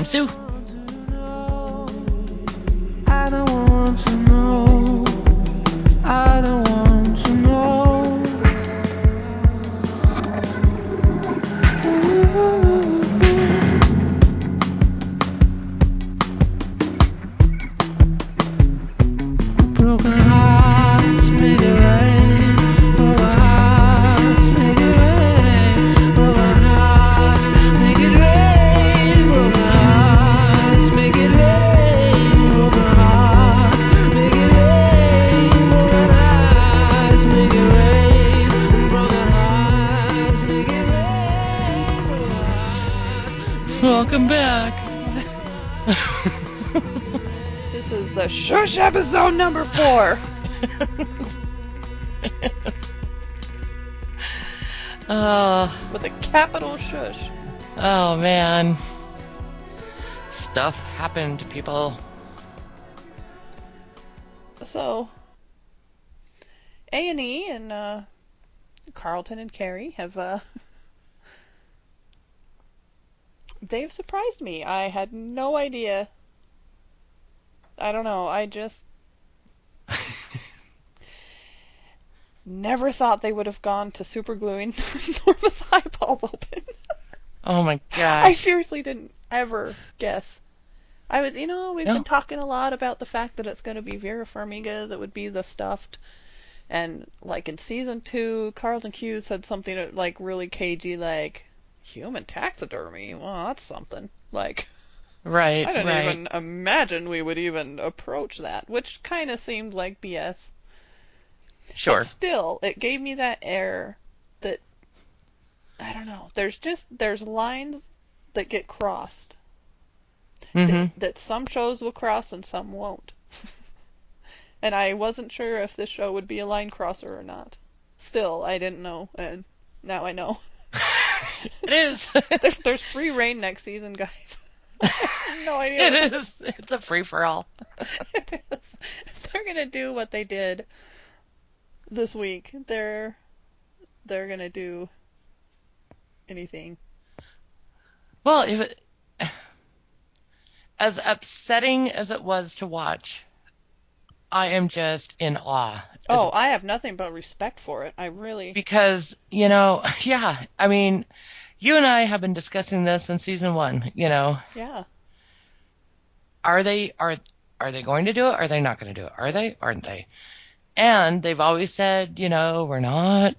I'm Sue. Happened, people. So, A and E and uh, Carlton and Kerry have uh, they've surprised me. I had no idea. I don't know. I just never thought they would have gone to super gluing Norma's eyeballs open. Oh my god! I seriously didn't ever guess. I was, you know, we've No. been talking a lot about the fact that it's going to be Vera Farmiga that would be the stuffed. And, like, in season two, Carlton Cuse said something uh, like really cagey, like, human taxidermy? Well, that's something. Like, Right, I didn't right. even imagine we would even approach that, which kind of seemed like BS. Sure. But still, it gave me that air that I don't know. There's just there's lines that get crossed hmm that, that some shows will cross and some won't. and I wasn't sure if this show would be a line crosser or not. Still, I didn't know, and now I know. it is. There, there's free reign next season, guys. No idea. it is. It's a free for all. it is. If they're gonna do what they did this week, they're they're gonna do anything. Well, if it, as upsetting as it was to watch, I am just in awe. Oh, I have nothing but respect for it. I really. because you know, yeah, I mean, you and I have been discussing this in season one. You know, Yeah. are they are are they going to do it? Are they not going to do it? Are they? Aren't they? And they've always said, you know, we're not,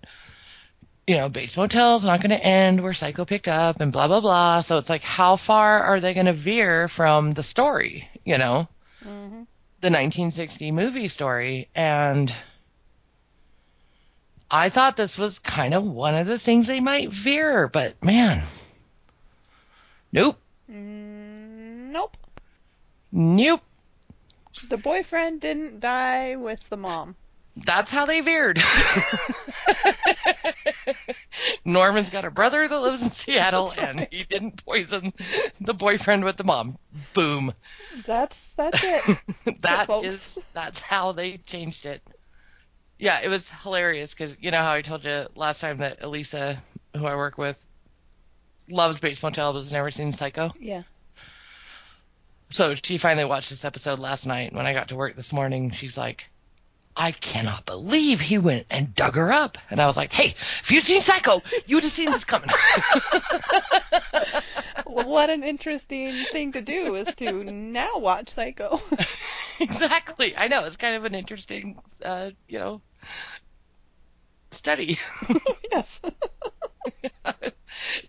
you know, Bates Motel's not going to end where Psycho picked up and blah blah blah. So it's like, how far are they going to veer from the story? You know, hmm the 1960 movie story, and I thought this was kind of one of the things they might veer, but man, nope, Mm, nope. nope. The boyfriend didn't die with the mom. That's how they veered. Norman's got a brother that lives in Seattle, and he didn't poison the boyfriend with the mom. Boom. That's that's it. That is that's how they changed it. Yeah, it was hilarious because you know how I told you last time that Elisa, who I work with, loves Bates Motel but has never seen Psycho. yeah. So she finally watched this episode last night. When I got to work this morning, she's like, I cannot believe he went and dug her up. And I was like, hey, if you'd seen Psycho, you would have seen this coming. Well, what an interesting thing to do is to now watch Psycho. exactly. I know. It's kind of an interesting, uh, you know, study. yes.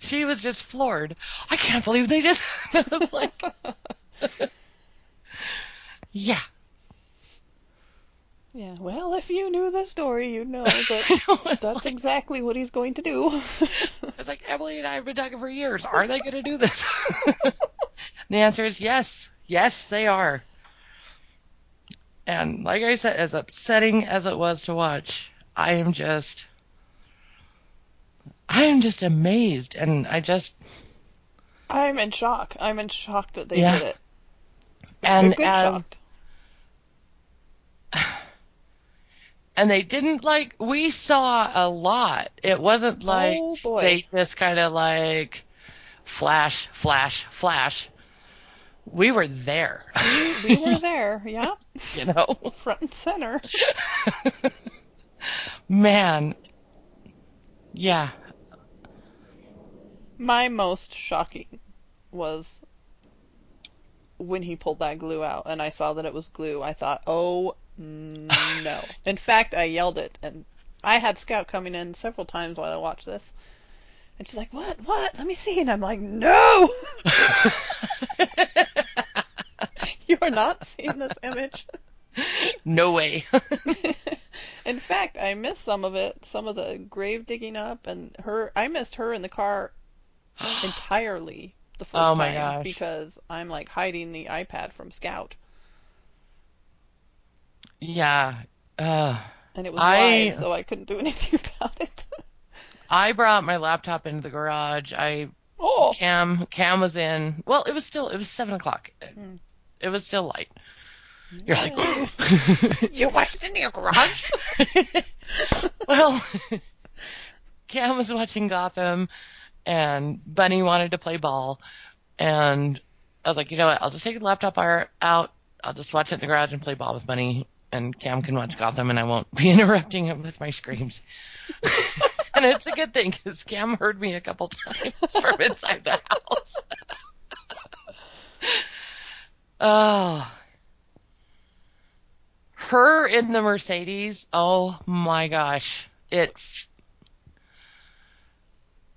she was just floored. I can't believe they did. I was like, yeah. Yeah. Well, if you knew the story, you'd know that know, that's like- exactly what he's going to do. It's like Emily and I have been talking for years. Are they going to do this? the answer is yes. Yes, they are. And like I said, as upsetting as it was to watch, I am just, I am just amazed, and I just, I'm in shock. I'm in shock that they Yeah. did it. And as shocked. And they didn't like we saw a lot. It wasn't oh, like Oh, they just kind of like flash, flash, flash. We were there. We were there, yeah, you know. front and center. Man. Yeah. My most shocking was when he pulled that glue out and I saw that it was glue. I thought, oh no. In fact, I yelled it and I had Scout coming in several times while I watched this. And she's like, what? What? Let me see. And I'm like, no! you are not seeing this image. no way. in fact, I missed some of it, some of the grave digging up, and her. I missed her in the car entirely the first Oh time gosh. because I'm like hiding the iPad from Scout, yeah. Uh, and it was I- live, so I couldn't do anything about it. I brought my laptop into the garage. I oh, Cam Cam was in. Well, it was still it was seven o'clock. Hmm. It was still light. You're like, you watched it in your garage? well, Cam was watching Gotham, and Bunny wanted to play ball, and I was like, you know what? I'll just take the laptop out. I'll just watch it in the garage and play ball with Bunny, and Cam can watch Gotham, and I won't be interrupting him with my screams. and it's a good thing because Cam heard me a couple times from inside the house. oh. Her in the Mercedes, oh my gosh. It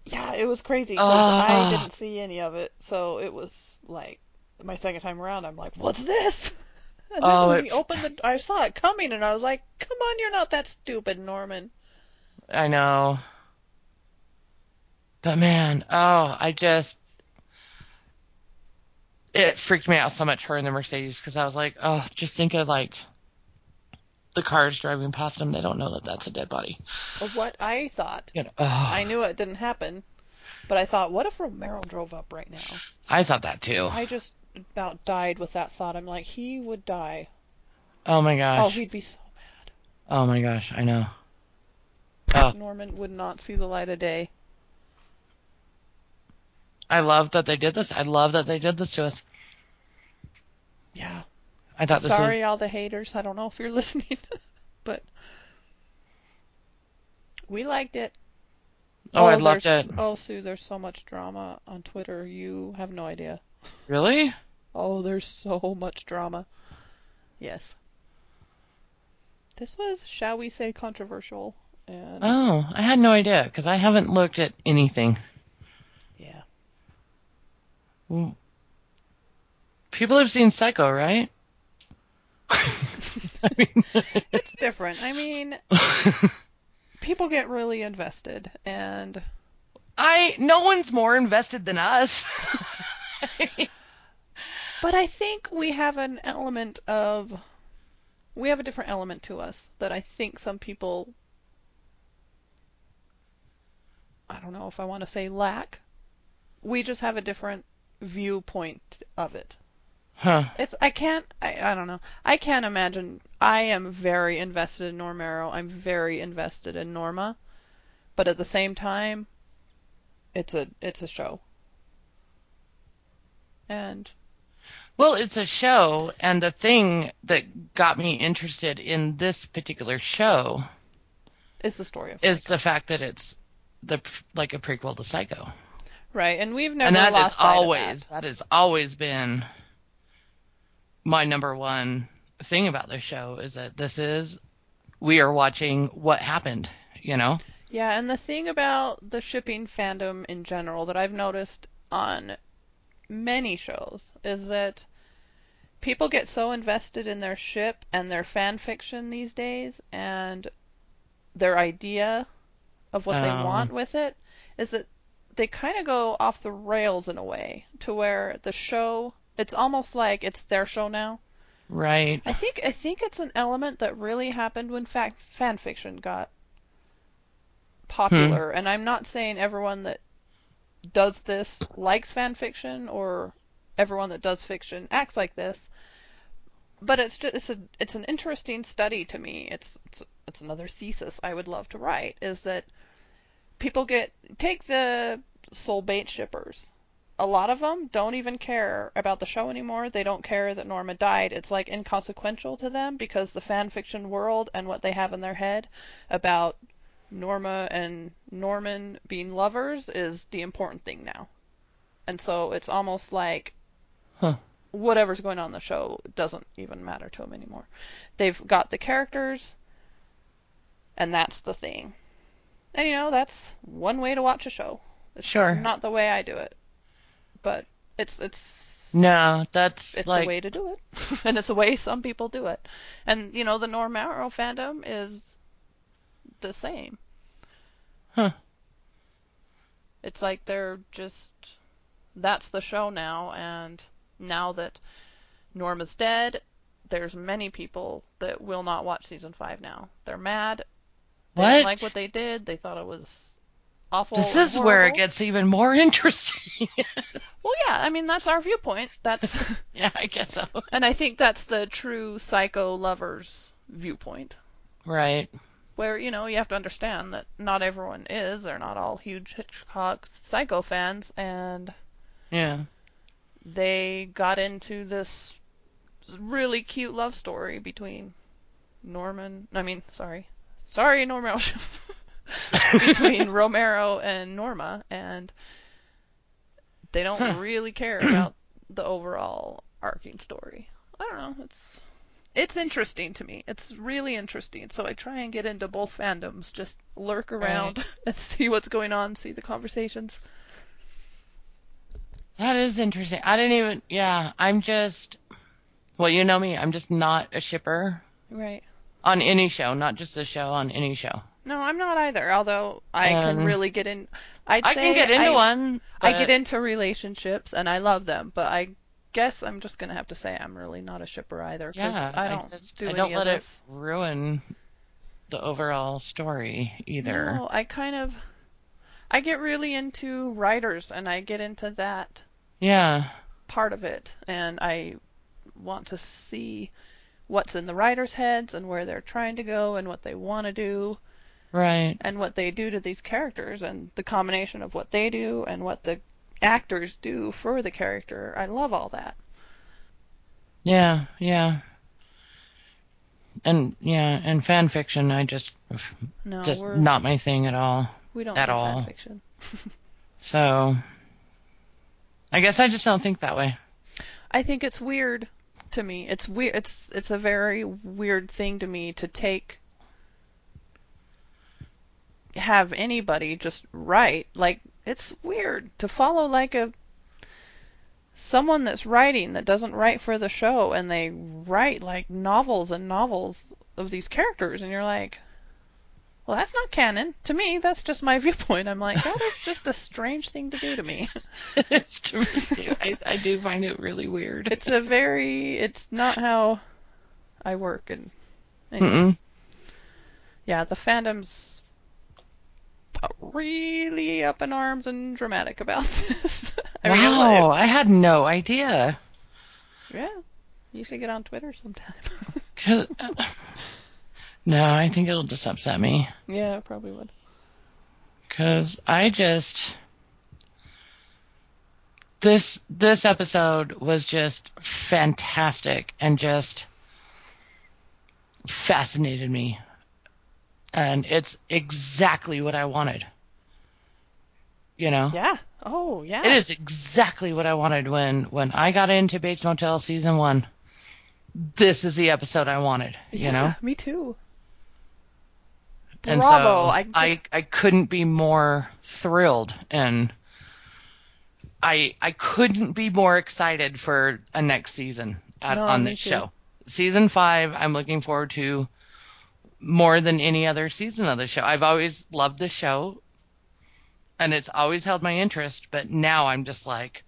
yeah, it was crazy Ah. I didn't see any of it, so it was like my second time around. I'm like, what's this? And then Oh, when we opened the, I saw it coming, and I was like, come on, you're not that stupid, Norman. I know. But man, oh, I just it freaked me out so much her in the Mercedes because I was like, oh, just think of like the cars driving past them. They don't know that that's a dead body. What I thought. You know, oh, I knew it didn't happen, but I thought, what if Romero drove up right now? I thought that too. I just about died with that thought. I'm like, he would die. Oh my gosh. Oh, he'd be so mad. Oh my gosh. I know. Oh, Norman would not see the light of day. I love that they did this. I love that they did this to us. Yeah. I thought this Sorry, was. all the haters. I don't know if you're listening, but we liked it. Oh, I oh, loved it. Oh, Sue, there's so much drama on Twitter. You have no idea. Really? Oh, there's so much drama. Yes. This was, shall we say, controversial. And Oh, I had no idea because I haven't looked at anything. yeah. Well, People have seen Psycho, right? I mean, It's different. I mean, people get really invested, and I no one's more invested than us. But I think we have an element of we have a different element to us that I think some people I don't know if I want to say lack. We just have a different viewpoint of it. huh? It's I can't I, I don't know. I can't imagine I am very invested in Normero. I'm very invested in Norma. But at the same time it's a it's a show. And Well, it's a show, and the thing that got me interested in this particular show is the story of is the fact that it's the like a prequel to Psycho, right. And we've never and that lost is always that has always been my number one thing about this show is that this is we are watching what happened, you know. Yeah, and the thing about the shipping fandom in general that I've noticed on many shows is that people get so invested in their ship and their fan fiction these days and their idea of what they Oh. want with it is that they kind of go off the rails in a way to where the show it's almost like it's their show now. Right. I think I think it's an element that really happened when fact fan fiction got hmm. popular, and I'm not saying everyone that does this likes fan fiction or everyone that does fiction acts like this. But it's just it's a it's an interesting study to me. It's it's it's another thesis I would love to write is that people get take the soul bait shippers. A lot of them don't even care about the show anymore. They don't care that Norma died. It's like inconsequential to them because the fan fiction world and what they have in their head about Norma and Norman being lovers is the important thing now. And so it's almost like Huh. whatever's going on in the show doesn't even matter to them anymore. They've got the characters, and that's the thing. And you know, that's one way to watch a show. It's Sure. not the way I do it, but it's it's No, that's it's like a way to do it, and it's a way some people do it. And you know, the Normero fandom is the same. Huh. It's like they're just that's the show now, and now that Norma's dead, there's many people that will not watch season five now. They're mad. They What? didn't like what they did. They thought it was awful. this is where it gets even more interesting. Well, yeah. I mean, that's our viewpoint. That's yeah, I guess so. and I think that's the true psycho lovers viewpoint. Right. Where you know you have to understand that not everyone is they're not all huge hitchcock psycho fans and Yeah. they got into this really cute love story between norman i mean sorry sorry Norman. between romero and norma and they don't Huh. really care about the overall arcing story i don't know it's it's interesting to me. It's really interesting. So I try and get into both fandoms, just lurk around and see what's going on, see the conversations. That is interesting. I didn't even yeah, I'm just well, you know me, I'm just not a shipper Right. on any show, not just this show, on any show. No, I'm not either. Although I can Um, really get in. I'd I can get into I, one. I get into relationships and I love them, but I guess I'm just gonna have to say I'm really not a shipper either. Yeah, I don't just, do I don't let it ruin the overall story either. No, I kind of. I get really into writers and I get into that Yeah. part of it and I want to see what's in the writers' heads and where they're trying to go and what they want to do Right. and what they do to these characters and the combination of what they do and what the actors do for the character. I love all that. Yeah, yeah. And yeah, and fan fiction I just No, just not my thing at all. we don't at do all. fan fiction. So I guess I just don't think that way. I think it's weird to me. It's weird. It's it's a very weird thing to me to take have anybody just write like it's weird to follow like a someone that's writing that doesn't write for the show and they write like novels and novels of these characters and you're like well that's not canon. To me that's just my viewpoint. I'm like that is just a strange thing to do to me. It is to me too. I, I do find it really weird. it's a very it's not how I work and anyway, yeah the fandom's really up in arms and dramatic about this. I mean, it wow, I had no idea. yeah, you should get on Twitter sometime. 'Cause- uh, no, I think it'll just upset me. yeah, it probably would. Cause I just this this episode was just fantastic and just fascinated me. And it's exactly what I wanted. You know? Yeah. Oh, yeah. It is exactly what I wanted when when I got into Bates Motel season 1. This is the episode I wanted, you yeah, know? Me too. And Bravo. so I, just, I I couldn't be more thrilled and I I couldn't be more excited for a next season at, No, on this too. show. Season 5 I'm looking forward to more than any other season of the show. I've always loved the show and it's always held my interest, but now I'm just like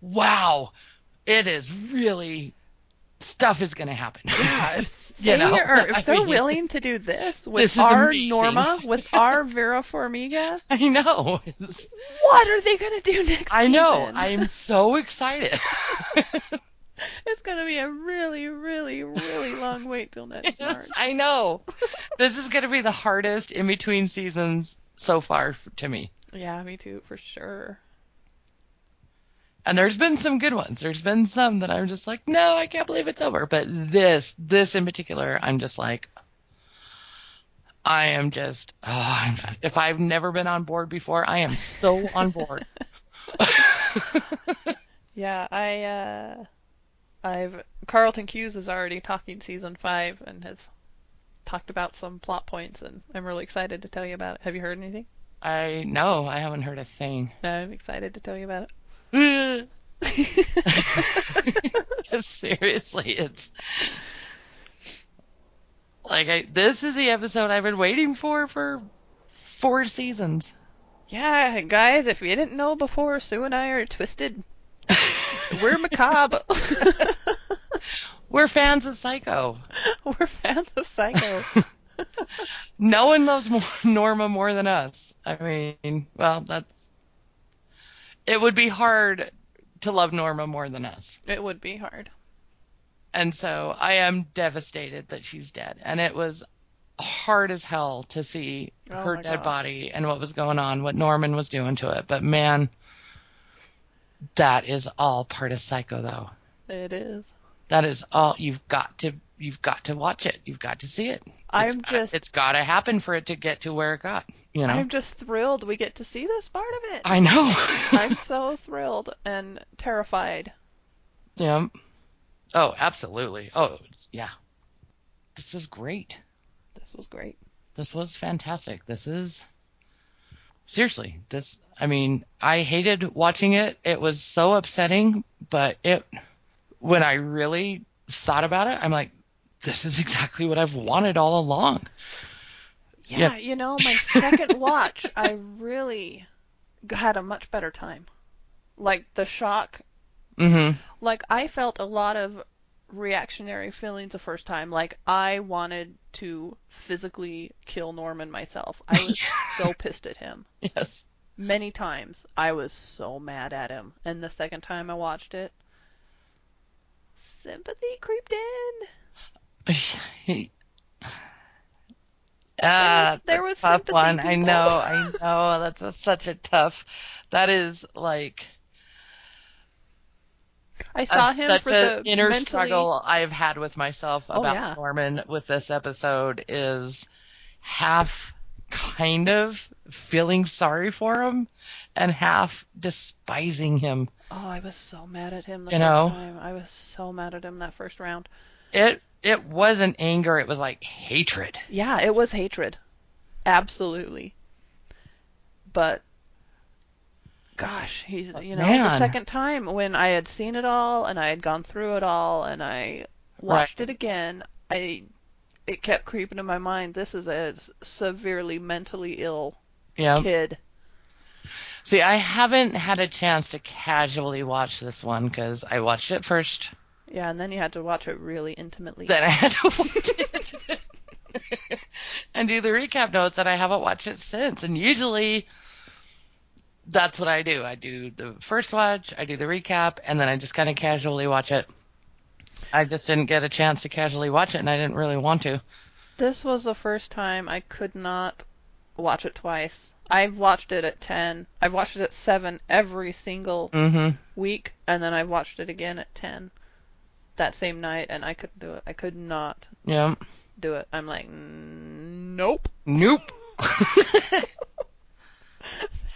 wow, it is really stuff is going to happen. Yeah, if You know, are, if they're mean, willing to do this with this our amazing. Norma, with our Vera Farmiga, I know. It's- what are they gonna do next I know. I'm so excited. It's gonna be a really, really, really long wait till next March. Yes, I know. this is going to be the hardest in between seasons so far to me. Yeah, me too, for sure. And there's been some good ones. There's been some that I'm just like, no, I can't believe it's over. But this, this in particular, I'm just like, I am just, oh, if I've never been on board before, I am so on board. Yeah, I uh I've Carlton Cuse is already talking season five and has talked about some plot points and I'm really excited to tell you about it. Have you heard anything? I no, I haven't heard a thing. I'm excited to tell you about it. seriously, it's like I, this is the episode I've been waiting for for four seasons. yeah, guys, if you didn't know before, Sue and I are twisted. We're macabre. We're fans of Psycho. We're fans of Psycho. No one loves more, Norma more than us. I mean, well, that's. It would be hard to love Norma more than us. it would be hard. And so I am devastated that she's dead. And it was hard as hell to see Oh her dead gosh. body and what was going on, what Norman was doing to it. But man, that is all part of Psycho, though. It is. That is all. You've got to. You've got to watch it. You've got to see it. I'm It's uh, just- It's got to happen for it to get to where it got. You know. I'm just thrilled we get to see this part of it. I know. I'm so thrilled and terrified. Yeah. Oh, absolutely. Oh, yeah. This is great. This was great. This was fantastic. This is seriously. This. I mean, I hated watching it. It was so upsetting, but it. When I really thought about it, I'm like, this is exactly what I've wanted all along. Yeah, Yeah. you know, my second watch, I really had a much better time. Like the shock, Mm-hmm. like I felt a lot of reactionary feelings the first time. Like I wanted to physically kill Norman myself. I was so pissed at him. Yes. Many times I was so mad at him. And the second time I watched it, sympathy creeped in. Ah, was- there was tough sympathy, one. I know, I know. That's a, such a tough. That is like I saw him such for an the inner mentally struggle I've had with myself Oh, about yeah. Norman with this episode is half kind of feeling sorry for him and half despising him. Oh, I was so mad at him the You first know? time. I was so mad at him that first round. It it wasn't anger, it was like hatred. Yeah, it was hatred. Absolutely. But gosh, he's uh, you know, the second time when I had seen it all and I had gone through it all and I watched it again, I it kept creeping in my mind. This is a severely mentally ill Yeah. kid. See, I haven't had a chance to casually watch this one because I watched it first, Yeah, and then you had to watch it really intimately. then I had to watch it and do the recap notes, and I haven't watched it since. And usually, that's what I do. I do the first watch, I do the recap, and then I just kind of casually watch it. I just didn't get a chance to casually watch it, and I didn't really want to. This was the first time I could not watch it twice. I've watched it at 10. I've watched it at 7 every single Mm-hmm. week, and then I've watched it again at 10 that same night, and I couldn't do it. I could not Yeah. do it. I'm like, "Mm, nope. Nope.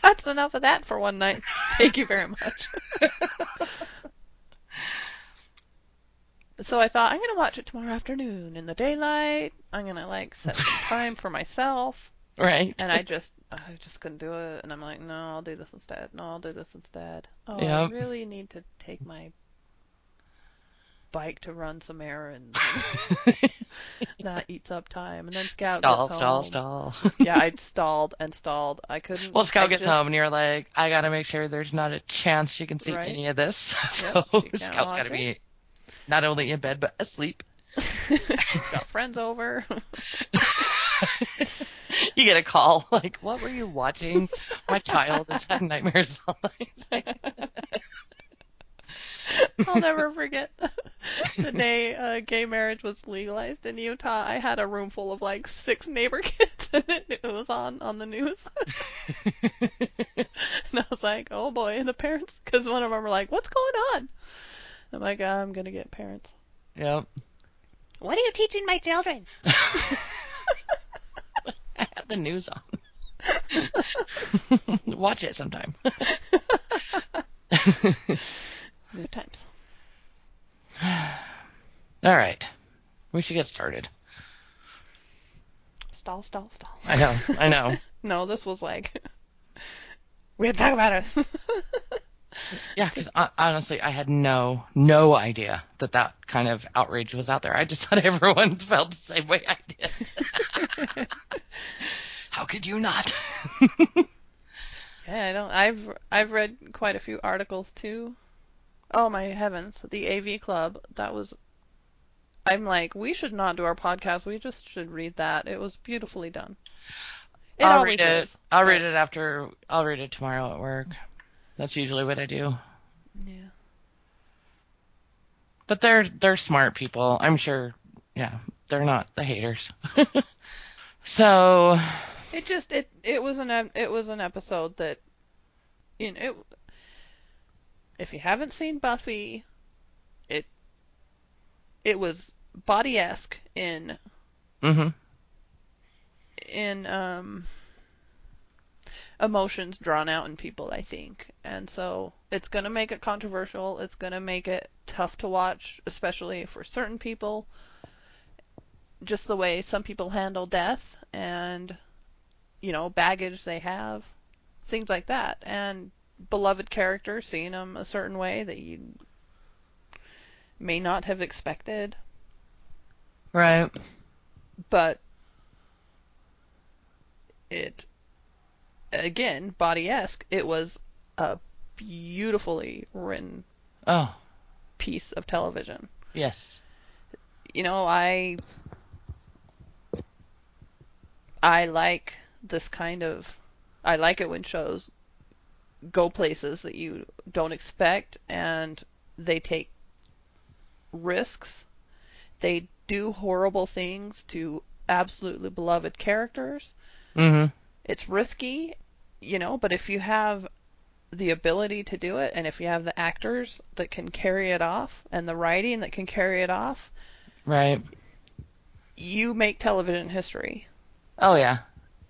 That's enough of that for one night. Thank you very much. so I thought, I'm going to watch it tomorrow afternoon in the daylight. I'm going to, like, set some time for myself. right. and I just I just couldn't do it and I'm like, no, I'll do this instead. No, I'll do this instead. Oh, I really need to take my bike to run some errands. that eats up time. And then Scout stall, gets stall, home. stall. yeah, I stalled and stalled. I couldn't. Well, Scout I gets just- home, and you're like, I gotta make sure there's not a chance she can see Right. any of this. Yep, so can't gotta be not only in bed but asleep. She's got friends over. you get a call like, "What were you watching? My child has had nightmares all night." I'll never forget the day uh, gay marriage was legalized in Utah. I had a room full of like six neighbor kids, and it, it was on on the news. and I was like, "Oh boy!" And the parents, because one of them were like, "What's going on?" I'm like, "I'm gonna get parents." yep. What are you teaching my children? I have the news on. Watch it sometime. New times. All right. We should get started. Stall, stall, stall. I know. I know. No, this was like we had to talk about it. Yeah, because honestly, I had no no idea that that kind of outrage was out there. I just thought everyone felt the same way I did. How could you not? Yeah, I don't. I've I've read quite a few articles too. Oh my heavens, the AV Club. That was. I'm like, we should not do our podcast. We just should read that. It was beautifully done. It I'll read it. is. I'll but- read it after. I'll read it tomorrow at work. That's usually what I do. Yeah. But they're they're smart people. I'm sure. Yeah, they're not the haters. so It just it it was an it was an episode that, you know, it, if you haven't seen Buffy, it it was Buffy esque in hmm in um emotions drawn out in people, I think. And so it's going to make it controversial. It's going to make it tough to watch, especially for certain people. Just the way some people handle death and you know, baggage they have, things like that. And beloved character seeing them a certain way that you may not have expected. right. but it again Buffy-esque it was a beautifully written Oh piece of television yes. you know i i like this kind of i like it when shows go places that you don't expect and they take risks they do horrible things to absolutely beloved characters hmm it's risky, you know, but if you have the ability to do it and if you have the actors that can carry it off and the writing that can carry it off, Right. you make television history. Oh yeah.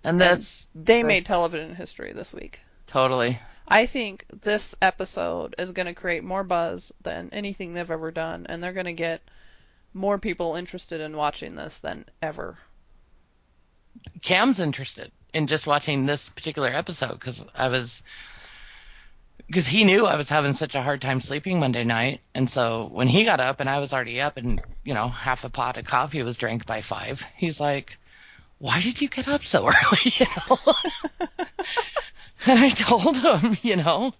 And this They made television history this week. totally. I think this episode is going to create more buzz than anything they've ever done, and they're going to get more people interested in watching this than ever. Cam's interested in just watching this particular episode because I was because he knew I was having such a hard time sleeping Monday night, and so when he got up and I was already up and you know half a pot of coffee was drank by five, he's like, "Why did you get up so early?" You know. and I told him, you know,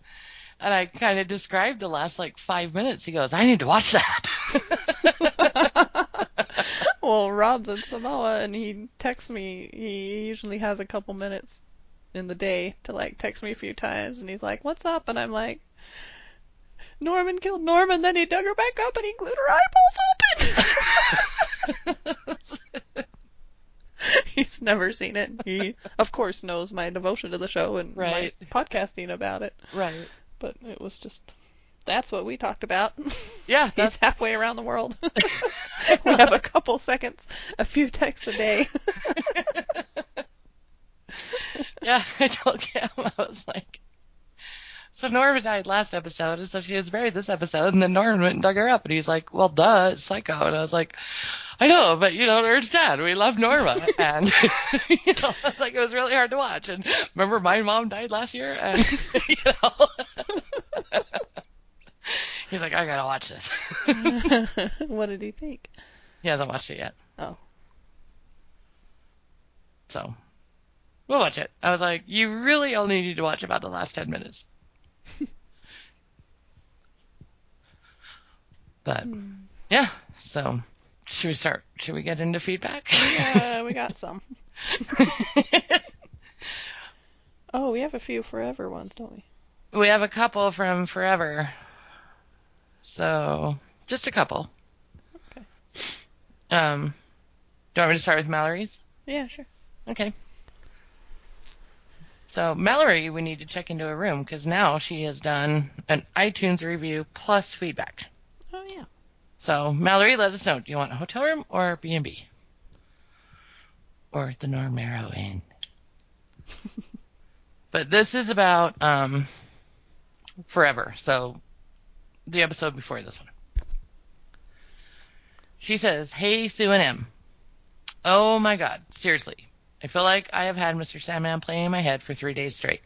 and I kind of described the last like five minutes. He goes, "I need to watch that." well, Rob's in Samoa and he texts me. He usually has a couple minutes in the day to like text me a few times, and he's like, "What's up?" And I'm like, "Norman killed Norman, then he dug her back up and he glued her eyeballs open." he's never seen it. He, of course, knows my devotion to the show and Right. my podcasting about it. right. But it was just. That's what we talked about. Yeah, He's halfway around the world. we have a couple seconds, a few texts a day. Yeah, I told Cam, I was like, so Norma died last episode, and so she was buried this episode, and then Norman went and dug her up, and he's like, well, duh, it's Psycho, and I was like, I know, but you don't understand, we love Norma, and you know, it's like it was really hard to watch, and remember my mom died last year, and you know, he's like, I gotta watch this. what did he think? he hasn't watched it yet. Oh. So, we'll watch it. I was like, you really only need to watch about the last 10 minutes. but, Yeah. So, should we start? Should we get into feedback? Yeah, we got some. Oh, we have a few forever ones, don't we? we have a couple from forever. So, just a couple. Okay. Um, do you want me to start with Mallory's? Yeah, sure. Okay. So Mallory, we need to check into a room because now she has done an iTunes review plus feedback. Oh yeah. So Mallory, let us know. Do you want a hotel room or B and B, or the Normero Inn? but this is about um, forever. So the episode before this one. She says, "Hey Sue and Em, oh my God, seriously, I feel like I have had Mr. Sandman playing in my head for three days straight.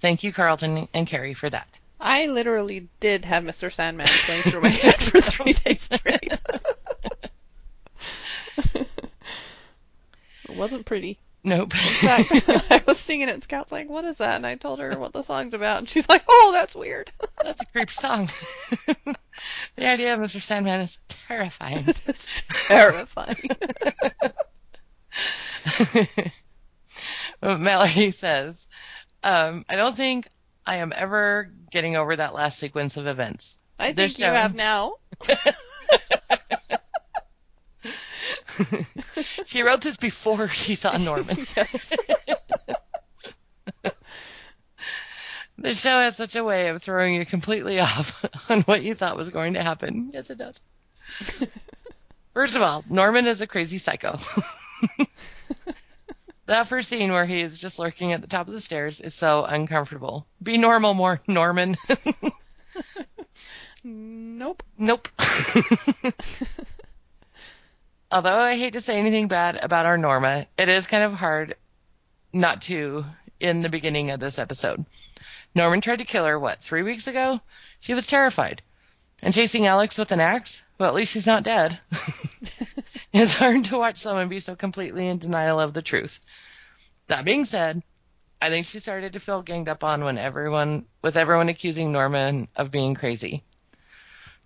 Thank you, Carlton and Kerry, for that." I literally did have Mr. Sandman playing through my head for three days straight. it wasn't pretty. Nope. In fact, I was singing it, and Scout's like, "What is that?" And I told her what the song's about, and she's like, "Oh, that's weird." That's a creepy song. the idea of Mr. Sandman is terrifying. it's terrifying. Mallory says, um, I don't think I am ever getting over that last sequence of events. I There's think you have now. she wrote this before she saw Norman. The show has such a way of throwing you completely off on what you thought was going to happen. Yes, it does. First of all, Norman is a crazy psycho. that first scene where he is just lurking at the top of the stairs is so uncomfortable. Be normal more, Norman. Nope. nope. Although I hate to say anything bad about our Norma, it is kind of hard not to in the beginning of this episode. Norman tried to kill her, what, three weeks ago? She was terrified. And chasing Alex with an axe? Well, at least she's not dead. It's hard to watch someone be so completely in denial of the truth. That being said, I think she started to feel ganged up on when everyone, with everyone accusing Norman of being crazy.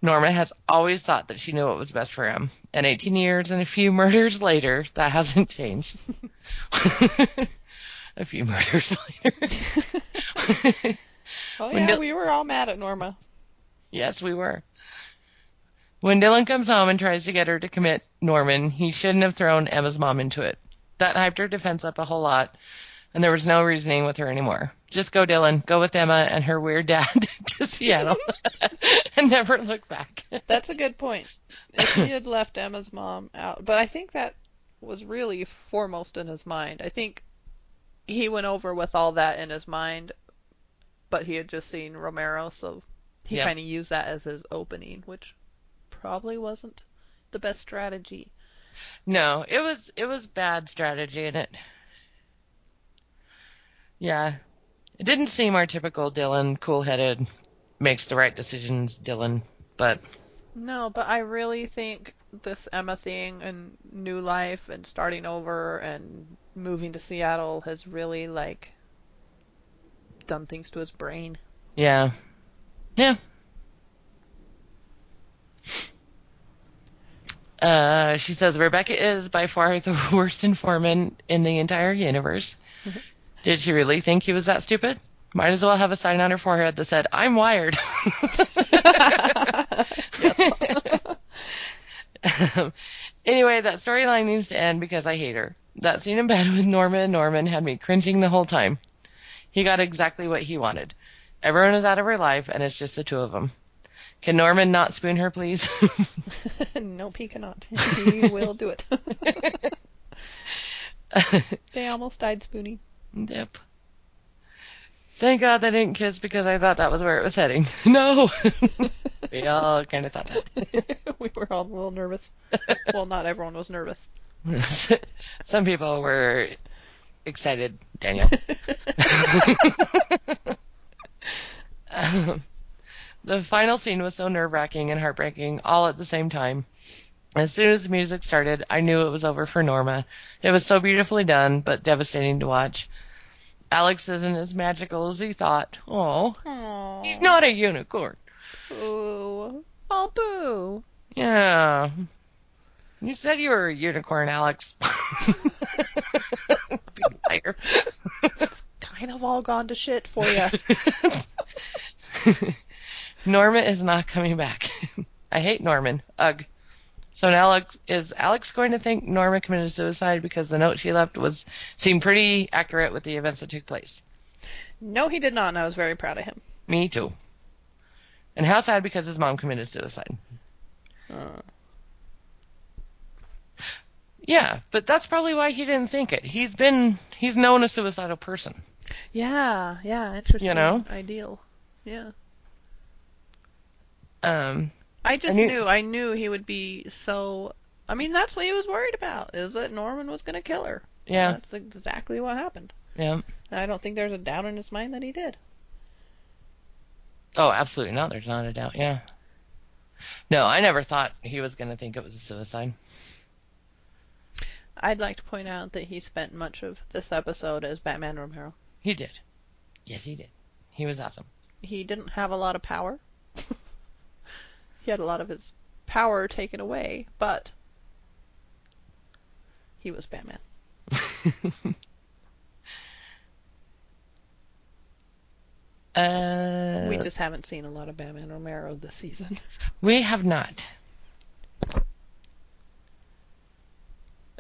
Norma has always thought that she knew what was best for him. And 18 years and a few murders later, that hasn't changed. a few murders later. Oh yeah, we were all mad at Norma. yes, we were. When Dylan comes home and tries to get her to commit Norman, he shouldn't have thrown Emma's mom into it. That hyped her defense up a whole lot, and there was no reasoning with her anymore. Just go, Dylan. Go with Emma and her weird dad to Seattle and never look back. That's a good point. If he had left Emma's mom out, but I think that was really foremost in his mind. I think he went over with all that in his mind, but he had just seen Romero, so he Yeah. kind of used that as his opening, which probably wasn't the best strategy. No, it was it was bad strategy and it Yeah. It didn't seem our typical Dylan, cool headed, makes the right decisions Dylan, but No, but I really think this Emma thing and new life and starting over and moving to Seattle has really like done things to his brain. yeah. Yeah. Uh, she says Rebecca is by far the worst informant in the entire universe. Did she really think he was that stupid? Might as well have a sign on her forehead that said, I'm wired. anyway, that storyline needs to end because I hate her. That scene in bed with Norma and Norman had me cringing the whole time. He got exactly what he wanted. Everyone is out of her life, and it's just the two of them. Can Norman not spoon her, please? nope, he cannot. He will do it. they almost died spooning. yep. Thank God they didn't kiss because I thought that was where it was heading. No! we all kind of thought that. we were all a little nervous. Well, not everyone was nervous. Some people were excited, Daniel. Um, the final scene was so nerve wracking and heartbreaking all at the same time. As soon as the music started, I knew it was over for Norma. It was so beautifully done, but devastating to watch. Alex isn't as magical as he thought. Oh, he's not a unicorn. Boo. Oh, boo. Yeah. You said you were a unicorn, Alex. Liar. It's kind of all gone to shit for you. Norma is not coming back. I hate Norman. Ugh. So now Alex, is Alex going to think Norma committed suicide because the note she left was seemed pretty accurate with the events that took place? no, he did not, and I was very proud of him. Me too. And how sad because his mom committed suicide. Uh, Yeah, but that's probably why he didn't think it. He's been he's known a suicidal person. yeah, yeah, interesting. You know? Ideal. Yeah. Um I just knew- knew, I knew he would be so. I mean, that's what he was worried about, is that Norman was going to kill her. yeah, That's exactly what happened. yeah. I don't think there's a doubt in his mind that he did. Oh, absolutely not. There's not a doubt. Yeah. No, I never thought he was going to think it was a suicide. I'd like to point out that he spent much of this episode as Batman Romero. He did. Yes, he did. He was awesome. He didn't have a lot of power. he had a lot of his power taken away, but he was Batman. uh, We just haven't seen a lot of Batman Romero this season. we have not.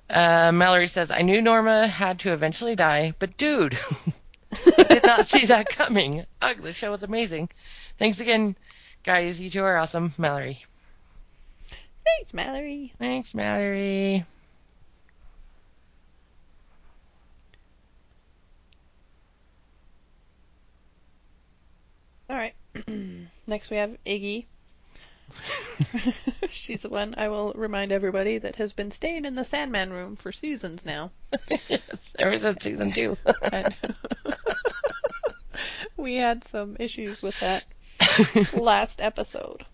Uh, Mallory says, I knew Norma had to eventually die, but dude, I did not see that coming. Ugh, the show was amazing. Thanks again, guys. You two are awesome. Mallory. Thanks, Mallory. Thanks, Mallory. All right. Next we have Iggy. She's the one I will remind everybody that has been staying in the Sandman room for seasons now. yes, ever since season two. We had some issues with that last episode.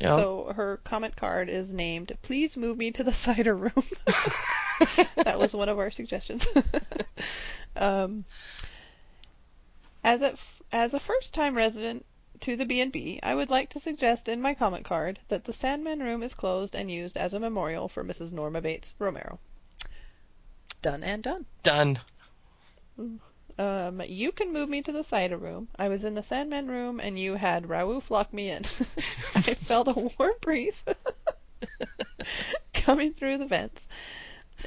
Yep. So her comment card is named "Please move me to the cider room." that was one of our suggestions. um, as a as a first time resident to the B&B, I would like to suggest in my comment card that the Sandman room is closed and used as a memorial for Mrs. Norma Bates Romero. Done and done. Done. Um, you can move me to the cider room. I was in the Sandman room and you had Raouf lock me in. I felt a warm breeze coming through the vents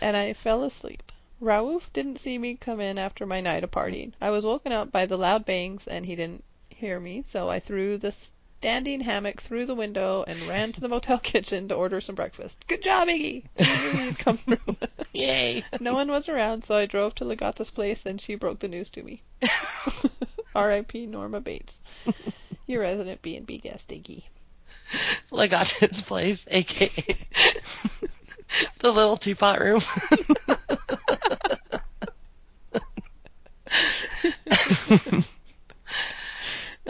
and I fell asleep. Raouf didn't see me come in after my night of partying. I was woken up by the loud bangs and he didn't hear me, so I threw the standing hammock through the window and ran to the motel kitchen to order some breakfast. Good job, Iggy! Knew you'd come through. Yay. No one was around, so I drove to Legata's place and she broke the news to me. R.I.P. Norma Bates, your resident B&B guest, Iggy. Legata's place, aka the little teapot room.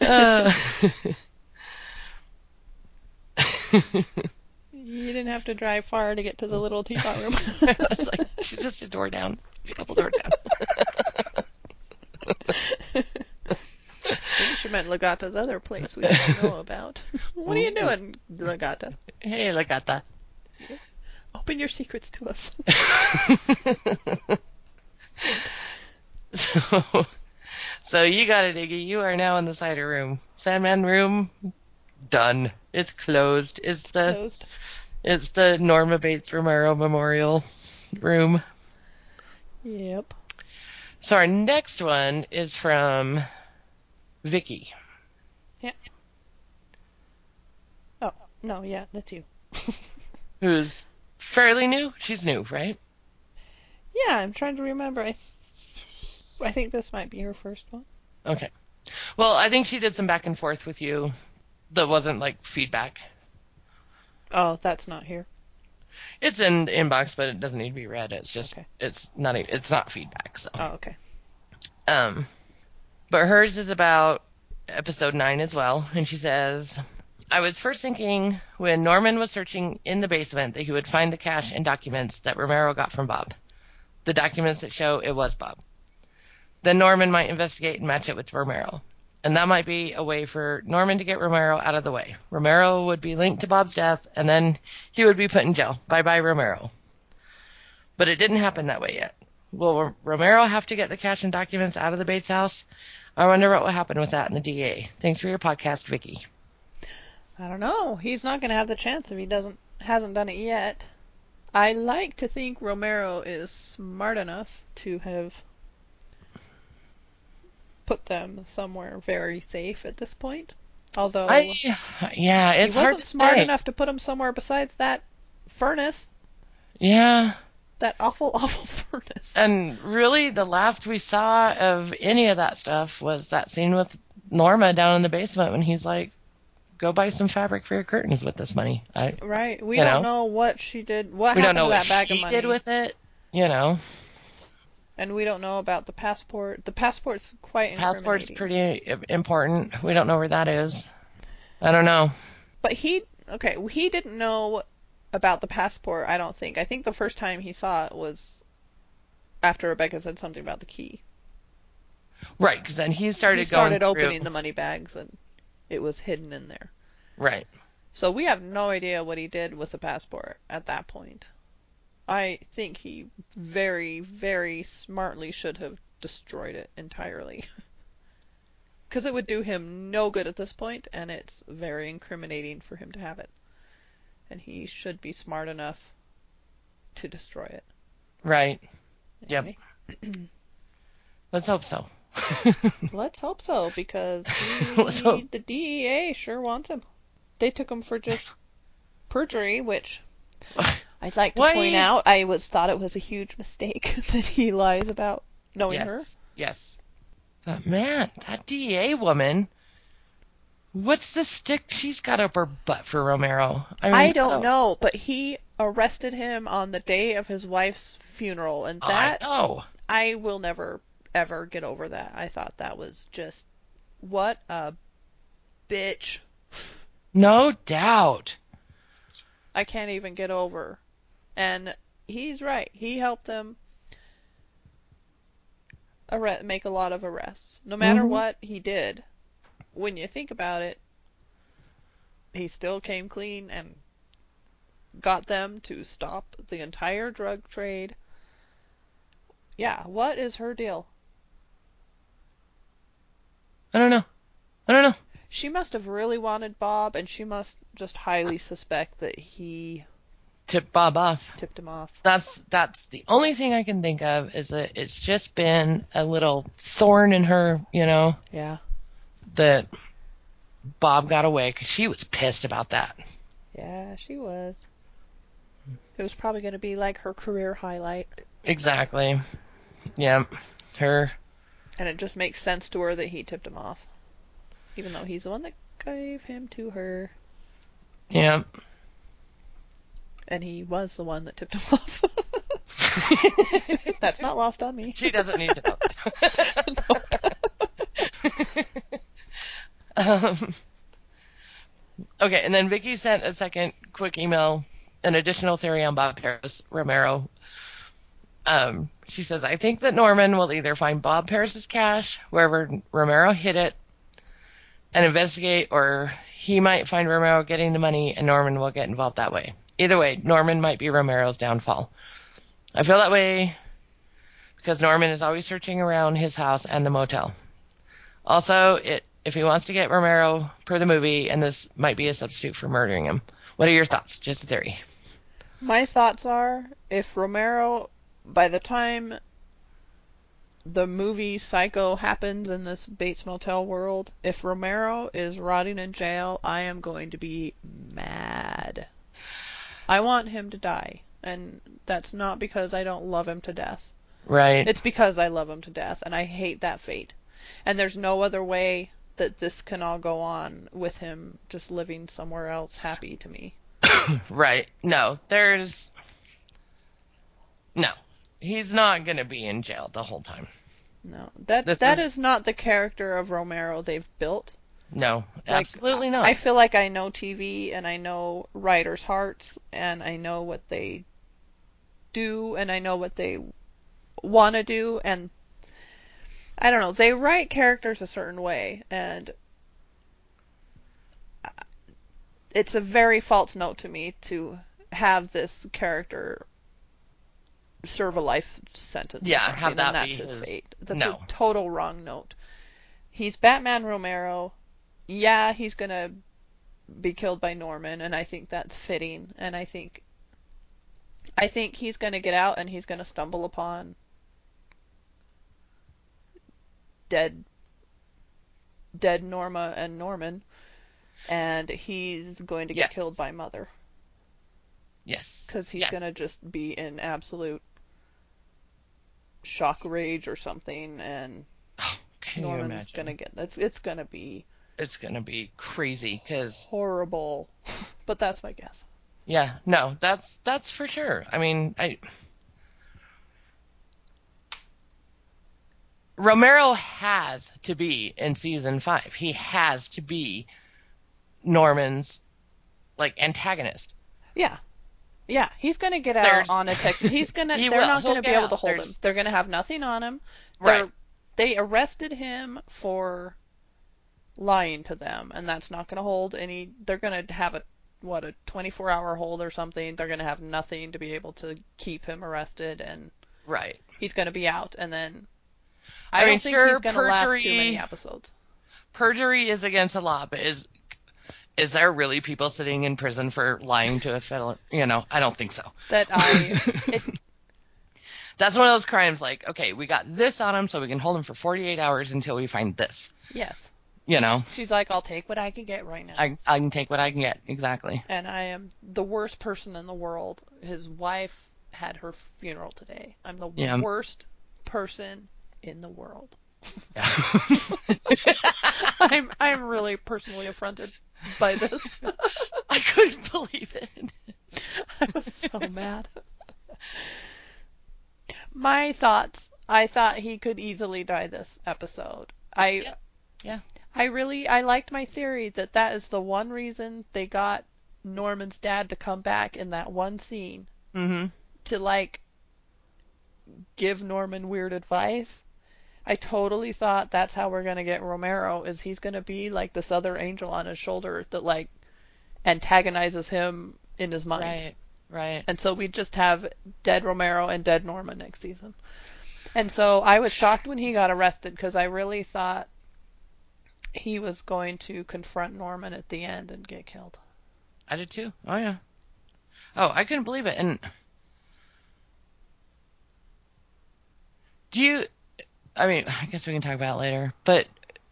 uh, You didn't have to drive far to get to the little teapot room. I was like, she's just a door down, a couple door down. Maybe she meant Legata's other place we don't know about. What are you doing, Legata? hey, Legata. Open your secrets to us. So, so you got it, Iggy. You are now in the cider room. Sandman room, done. It's closed. It's the Closed. it's the Norma Bates Romero Memorial room. Yep. So our next one is from Vicky. Yeah. Oh, no, yeah, that's you. who's fairly new. She's new, right? Yeah, I'm trying to remember. I, th- I think this might be her first one. Okay. Well, I think she did some back and forth with you that wasn't like feedback. Oh, that's not here. It's in the inbox, but it doesn't need to be read. It's just Okay. it's not it's not feedback. So Oh, okay. um, but hers is about episode nine as well, and she says. I was first thinking when Norman was searching in the basement that he would find the cash and documents that Romero got from Bob. The documents that show it was Bob. Then Norman might investigate and match it with Romero. And that might be a way for Norman to get Romero out of the way. Romero would be linked to Bob's death, and then he would be put in jail. Bye bye, Romero. But it didn't happen that way yet. Will Romero have to get the cash and documents out of the Bates house? I wonder what will happen with that in the DA. Thanks for your podcast, Vicky. I don't know. He's not going to have the chance if he doesn't hasn't done it yet. I like to think Romero is smart enough to have put them somewhere very safe at this point. Although I, yeah, he it's hard wasn't smart say. enough to put them somewhere besides that furnace, Yeah, that awful, awful furnace. and really, the last we saw of any of that stuff was that scene with Norma down in the basement when he's like, "Go buy some fabric for your curtains with this money." I, right. We don't know. know what she did. What we don't happened know to what bag she of money? did with it. You know, and we don't know about the passport. The passport's quite passport's pretty important. We don't know where that is. I don't know. But he okay, he didn't know about the passport, I don't think. I think the first time he saw it was after Rebecca said something about the key. Right, because then he started, he started going through. opening the money bags and it was hidden in there. Right. So we have no idea what he did with the passport at that point. I think he very, very smartly should have destroyed it entirely. Because it would do him no good at this point, and it's very incriminating for him to have it. And he should be smart enough to destroy it. Right. Yep. Let's hope so. Let's hope so, because he, the DEA sure wants him. They took him for just perjury, which I'd like to Why- point out I was thought it was a huge mistake that he lies about knowing yes. her. Yes. But man, that DA woman. What's the stick she's got up her butt for Romero? I, mean, I don't oh. know, but he arrested him on the day of his wife's funeral, and that I know. I will never ever get over that. I thought that was just what a bitch. No doubt. I can't even get over. And he's right. He helped them arre- make a lot of arrests. No matter Mhm. what he did, when you think about it, he still came clean and got them to stop the entire drug trade. Yeah, what is her deal? I don't know. I don't know. She must have really wanted Bob, and she must just highly suspect that he Tip Bob off. tipped him off. That's that's the only thing I can think of is that it's just been a little thorn in her, you know, Yeah. that Bob got away because she was pissed about that. Yeah, she was. It was probably going to be like her career highlight, Exactly. Yeah. Her. and it just makes sense to her that he tipped him off, even though he's the one that gave him to her, Yeah. And he was the one that tipped him off. That's not lost on me. She doesn't need to know um, okay, and then Vicky sent a second quick email, an additional theory on Bob Paris Romero. Um, she says, I think that Norman will either find Bob Paris's cash wherever Romero hid it and investigate, or he might find Romero getting the money and Norman will get involved that way. Either way, Norman might be Romero's downfall. I feel that way because Norman is always searching around his house and the motel. Also, it if he wants to get Romero per the movie, and this might be a substitute for murdering him. What are your thoughts? Just a theory. My thoughts are if Romero, by the time the movie Psycho happens in this Bates Motel world, if Romero is rotting in jail, I am going to be mad. I want him to die. And that's not because I don't love him to death. Right. It's because I love him to death, and I hate that fate. And there's no other way that this can all go on with him just living somewhere else happy to me. right. No, there's no. He's not going to be in jail the whole time. No, that This that is- is not the character of Romero they've built. No, Like, absolutely not. I feel like I know TV and I know writers' hearts and I know what they do and I know what they want to do and I don't know. They write characters a certain way, and it's a very false note to me to have this character serve a life sentence. Yeah, have and that that's be his his- fate. That's no. a total wrong note. He's Batman Romero. Yeah, he's gonna be killed by Norman, and I think that's fitting. And I think, I think he's gonna get out and he's gonna stumble upon dead, dead Norma and Norman, and he's going to get Yes. killed by Mother Yes. because he's Yes. gonna just be in absolute shock rage or something, and Norman's gonna get it's it's gonna be It's gonna be crazy because horrible. But that's my guess. yeah, no, that's that's for sure. I mean, I Romero has to be in season five. He has to be Norman's like antagonist. Yeah. Yeah, he's gonna get out There's- on a tech. He's gonna. He they're will. not He'll gonna be able to hold him. They're gonna have nothing on him. They're, Right. They arrested him for lying to them, and that's not gonna hold any. They're gonna have a what a 24 hour hold or something. They're gonna have nothing to be able to keep him arrested, and Right. he's gonna be out. And then I I, don't mean, think sure, he's gonna last too perjury- many episodes. Perjury is against the law, but is is there really people sitting in prison for lying to a felon? You know, I don't think so. That I. It, That's one of those crimes like, okay, we got this on him, so we can hold him for 48 hours until we find this. yes. You know, She's like, I'll take what I can get right now. I, I can take what I can get. Exactly. and I am the worst person in the world. His wife had her funeral today. I'm the Yeah. worst person in the world. Yeah. I'm I'm really personally affronted by this. I couldn't believe it. I was so mad. My thoughts. I thought he could easily die this episode. I Yes. Yeah. I really I liked my theory that that is the one reason they got Norman's dad to come back in that one scene Mm-hmm. to like give Norman weird advice. I totally thought that's how we're gonna get Romero is he's gonna be like this other angel on his shoulder that like antagonizes him in his mind. Right. Right. And so we just have dead Romero and dead Norman next season. And so I was shocked when he got arrested because I really thought he was going to confront Norman at the end and get killed. I did too. Oh yeah. Oh, I couldn't believe it. And do you? I mean, I guess we can talk about it later. But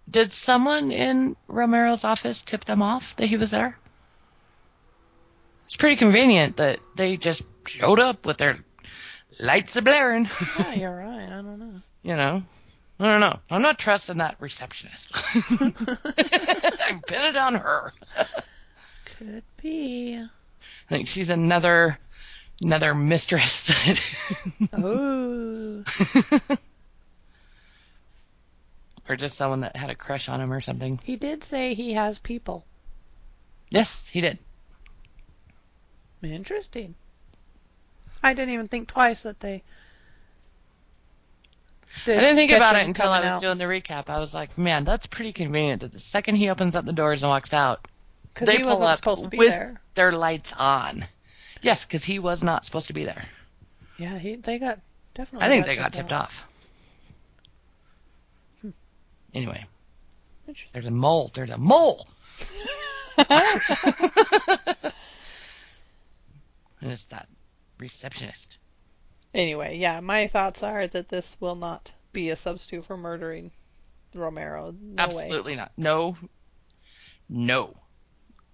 did someone in Romero's office tip them off that he was there? It's pretty convenient that they just showed up with their lights a blaring. Yeah, you're right. I don't know. you know. I don't know. I'm not trusting that receptionist. I'm pinning it on her. Could be. I think she's another another mistress that Oh. or just someone that had a crush on him or something. He did say he has people. Yes, he did. Interesting. I didn't even think twice that they. I didn't think about it until I was out. doing the recap. I was like, man, that's pretty convenient that the second he opens up the doors and walks out, they he pull up supposed to be with there. their lights on. Yes, because he was not supposed to be there. Yeah, he they got definitely. I think they got tipped off. Hmm. Anyway, there's a mole. There's a mole. and it's that receptionist. Anyway, yeah, my thoughts are that this will not be a substitute for murdering Romero. No Absolutely not. No. No.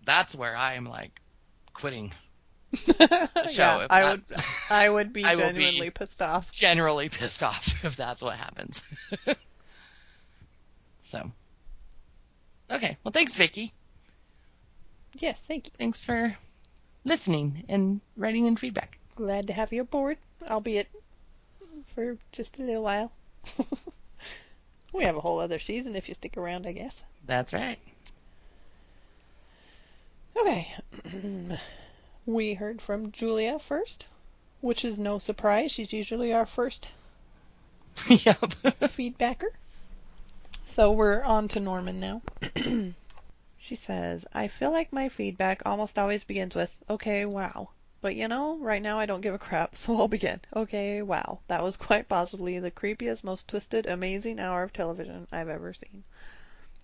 That's where I am like quitting the show. yeah, I would. I would be I will be- genuinely pissed off. generally pissed off if that's what happens. so. Okay. Well, thanks, Vicky. Yes, thank you. Thanks for listening and writing in feedback. Glad to have you aboard, albeit for just a little while. we have a whole other season if you stick around, I guess. That's right. Okay. we heard from Julia first, which is no surprise. She's usually our first yep. feedbacker. So we're on to Norman now. she says, I feel like my feedback almost always begins with, okay, wow. But you know, right now I don't give a crap, so I'll begin. Okay, wow. That was quite possibly the creepiest, most twisted, amazing hour of television I've ever seen.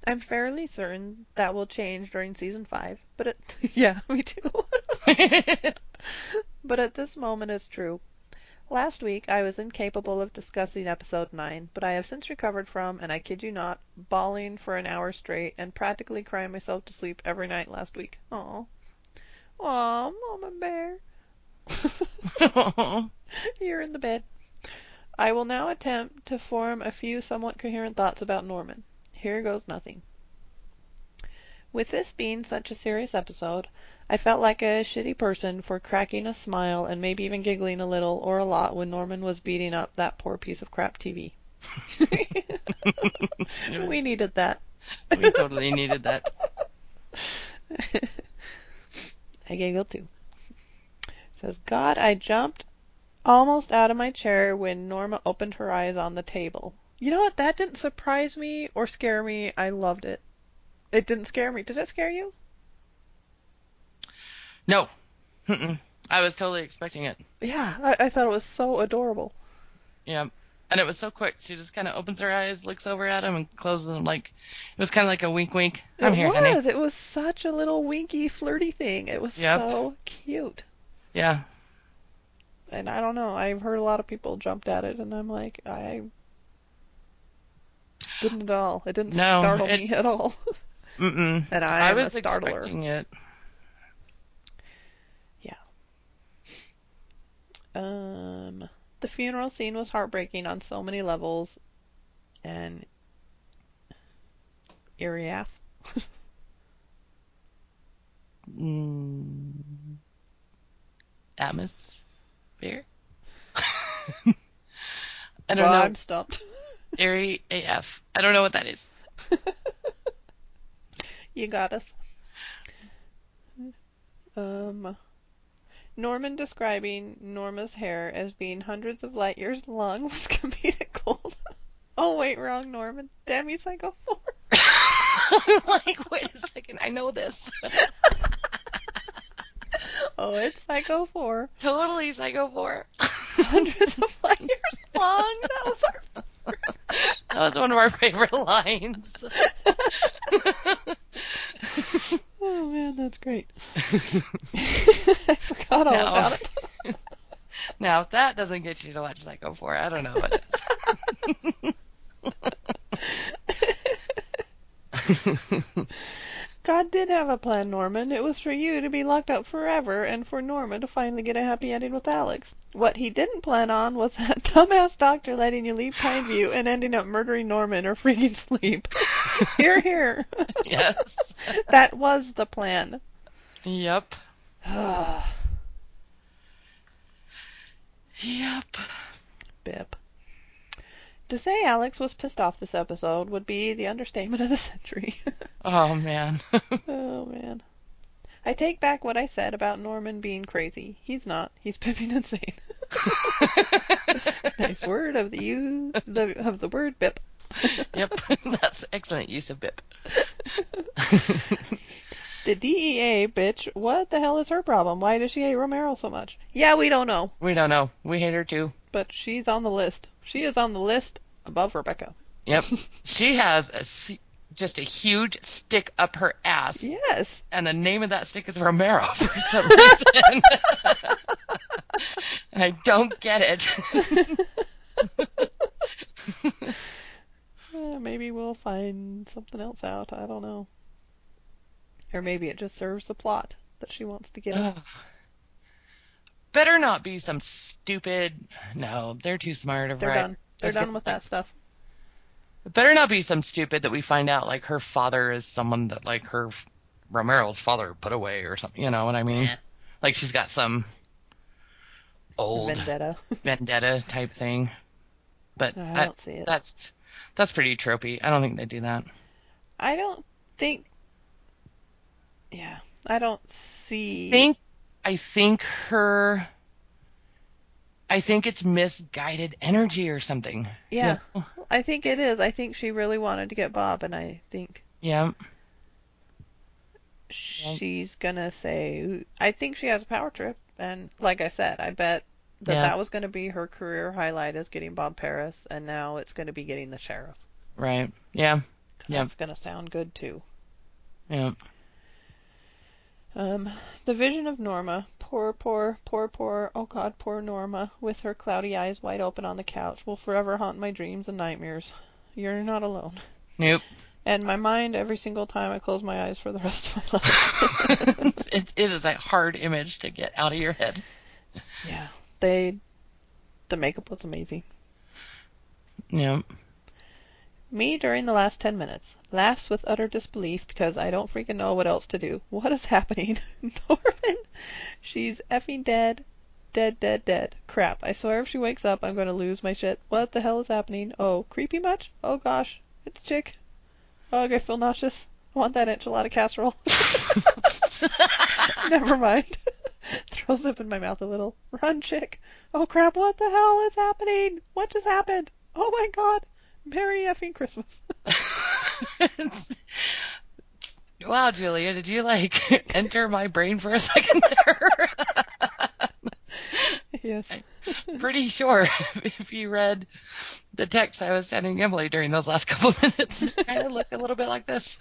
I'm fairly certain that will change during season 5, but it, yeah, me too. but at this moment it's true. Last week I was incapable of discussing episode 9, but I have since recovered from, and I kid you not, bawling for an hour straight and practically crying myself to sleep every night last week. Aw. Aw, Mama Bear. You're in the bed. I will now attempt to form a few somewhat coherent thoughts about Norman. Here goes nothing. With this being such a serious episode, I felt like a shitty person for cracking a smile and maybe even giggling a little or a lot when Norman was beating up that poor piece of crap TV. we needed that. we totally needed that. I giggled too. says, God, I jumped almost out of my chair when Norma opened her eyes on the table. You know what? That didn't surprise me or scare me. I loved it. It didn't scare me. Did it scare you? No. Mm-mm. I was totally expecting it. Yeah, I, I thought it was so adorable. Yeah. And it was so quick. She just kind of opens her eyes, looks over at him, and closes them. Like it was kind of like a wink, wink. I'm it here, was. honey. It was such a little winky, flirty thing. It was Yep. so cute. Yeah. And I don't know. I've heard a lot of people jumped at it, and I'm like, I didn't at all. It didn't No, startle it- me at all. Mm-mm. and I, I was a startler. expecting it. Yeah. Um, the funeral scene was heartbreaking on so many levels, and Iriaf. Mm, atmosphere. I don't well, know. I'm stumped. Airy AF. I don't know what that is. you got us. Um, Norman describing Norma's hair as being hundreds of light years long was comedic gold. oh wait, wrong Norman. Damn you, Psycho 4. I'm like, wait a second, I know this. oh, it's Psycho 4. totally Psycho 4. Hundreds of light years long. That was our that was one of our favorite lines. Oh man, that's great. I forgot all No. about it. now, if that doesn't get you to watch Psycho 4, I don't know what does. God did have a plan, Norman. It was for you to be locked up forever and for Norma to finally get a happy ending with Alex. What he didn't plan on was that dumbass doctor letting you leave Pineview and ending up murdering Norman or freaking sleep. here, here. yes. that was the plan. Yep. Yep. Bip. To say Alex was pissed off this episode would be the understatement of the century. Oh, man. oh man. I take back what I said about Norman being crazy. He's not. He's pimping insane. nice word of the use the of the word bip. yep. That's excellent use of BIP. The DEA bitch, what the hell is her problem? Why does she hate Romero so much? Yeah, we don't know, we don't know. We hate her too. but she's on the list. She is on the list above Rebecca. Yep. she has a, just a huge stick up her ass. Yes. And the name of that stick is Romero for some reason. and I don't get it. Uh, maybe we'll find something else out. I don't know. Or maybe it just serves the plot that she wants to get. Better not be some stupid. No, they're too smart. of They're right. done. They're Let's done with that stuff. It better not be some stupid that we find out like her father is someone that like her Romero's father put away or something. You know what I mean? Yeah. Like she's got some old Vendetta. vendetta type thing. But I I- don't see it. that's that's pretty tropey. I don't think they do that. I don't think. Yeah, I don't see. think I think her I think it's misguided energy or something. Yeah? I think it is. I think she really wanted to get Bob, and I think Yeah. she's gonna say. I think she has a power trip, and like I said, I bet that Yeah. that was gonna be her career highlight is getting Bob Paris, and now it's gonna be getting the sheriff. Right. Yeah. Yep. That's gonna sound good too. Yeah. Um, the vision of Norma, poor, poor, poor, poor, oh God, poor Norma, with her cloudy eyes wide open on the couch, will forever haunt my dreams and nightmares. You're not alone. Nope. And my mind every single time I close my eyes for the rest of my life. it, it is a hard image to get out of your head. yeah, they, the makeup was amazing. Yeah. Me during the last 10 minutes. Laughs with utter disbelief because I don't freaking know what else to do. What is happening? Norman? She's effing dead. Dead, dead, dead. Crap. I swear if she wakes up, I'm going to lose my shit. What the hell is happening? Oh, creepy much? Oh gosh. It's Chick. Oh, I feel nauseous. I want that enchilada casserole. Never mind. Throws up in my mouth a little. Run, Chick. Oh crap, what the hell is happening? What just happened? Oh my god. Merry effing Christmas. wow, Julia, did you like enter my brain for a second there? yes. Pretty sure if you read the text I was sending Emily during those last couple of minutes, it kind of looked a little bit like this.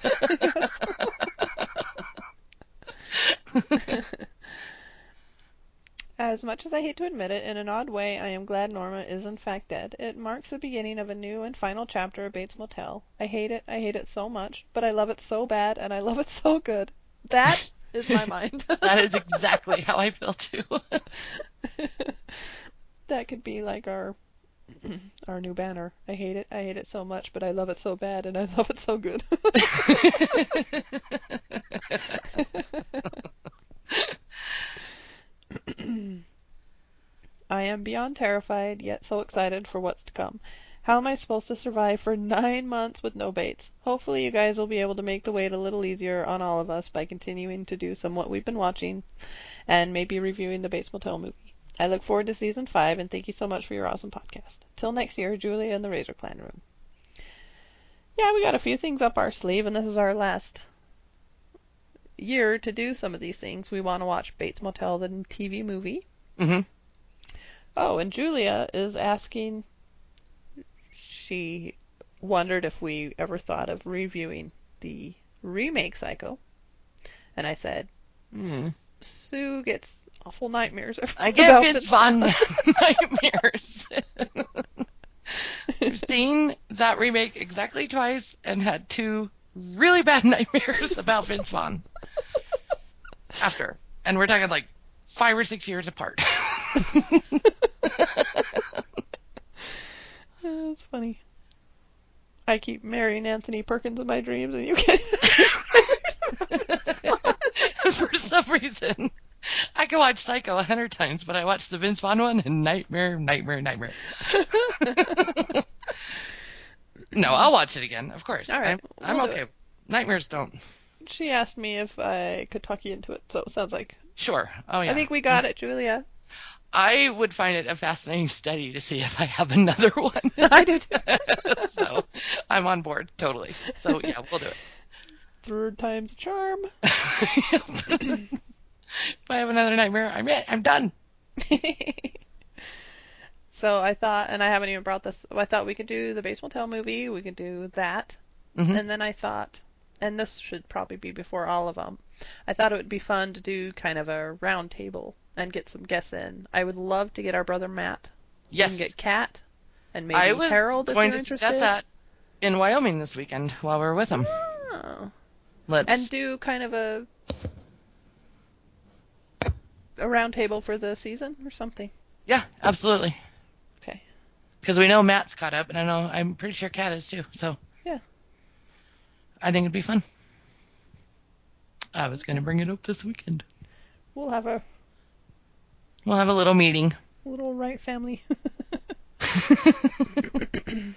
As much as I hate to admit it, in an odd way, I am glad Norma is in fact dead. It marks the beginning of a new and final chapter of Bates Motel. I hate it, I hate it so much, but I love it so bad, and I love it so good. That is my mind. that is exactly how I feel too. that could be like our our new banner. I hate it, I hate it so much, but I love it so bad, and I love it so good. I am beyond terrified, yet so excited for what's to come. How am I supposed to survive for nine months with no Bates? Hopefully, you guys will be able to make the wait a little easier on all of us by continuing to do some what we've been watching and maybe reviewing the Bates Motel movie. I look forward to season five, and thank you so much for your awesome podcast. Till next year, Julia in the Razor Clan room. Yeah, we got a few things up our sleeve, and this is our last year to do some of these things. We want to watch Bates Motel, the TV movie. hmm Oh, and Julia is asking. She wondered if we ever thought of reviewing the remake Psycho. And I said, Mm. Sue gets awful nightmares. I get about Vince Vince Vaughn nightmares. I've seen that remake exactly twice and had two really bad nightmares about Vince Vaughn. After. And we're talking like five or six years apart. That's funny. I keep marrying Anthony Perkins in my dreams, and you get. For some reason, I can watch Psycho a hundred times, but I watch the Vince Vaughn one and nightmare, nightmare, nightmare. No, I'll watch it again, of course. All right, I'm, I'm do okay. Nightmares don't. she asked me if I could talk you into it, so it sounds like. Sure. Oh yeah. I think we got it, Julia. I would find it a fascinating study to see if I have another one. I do too. so I'm on board totally. So yeah, we'll do it. Third time's a charm. if I have another nightmare, I'm it. I'm done. So I thought, and I haven't even brought this. I thought we could do the Bates Motel movie. We could do that, Mhm. and then I thought, and this should probably be before all of them. I thought it would be fun to do kind of a round table and get some guests in. I would love to get our brother Matt. Yes. can get Kat and maybe I was Harold if going you're to interested. suggest that in Wyoming this weekend while we're with them. Oh. Let's And do kind of a a round table for the season or something. yeah, absolutely. Because we know Matt's caught up, and I know I'm pretty sure Kat is too. So Yeah. I think it'd be fun. I was going to bring it up this weekend. We'll have a We'll have a little meeting. little Wright family.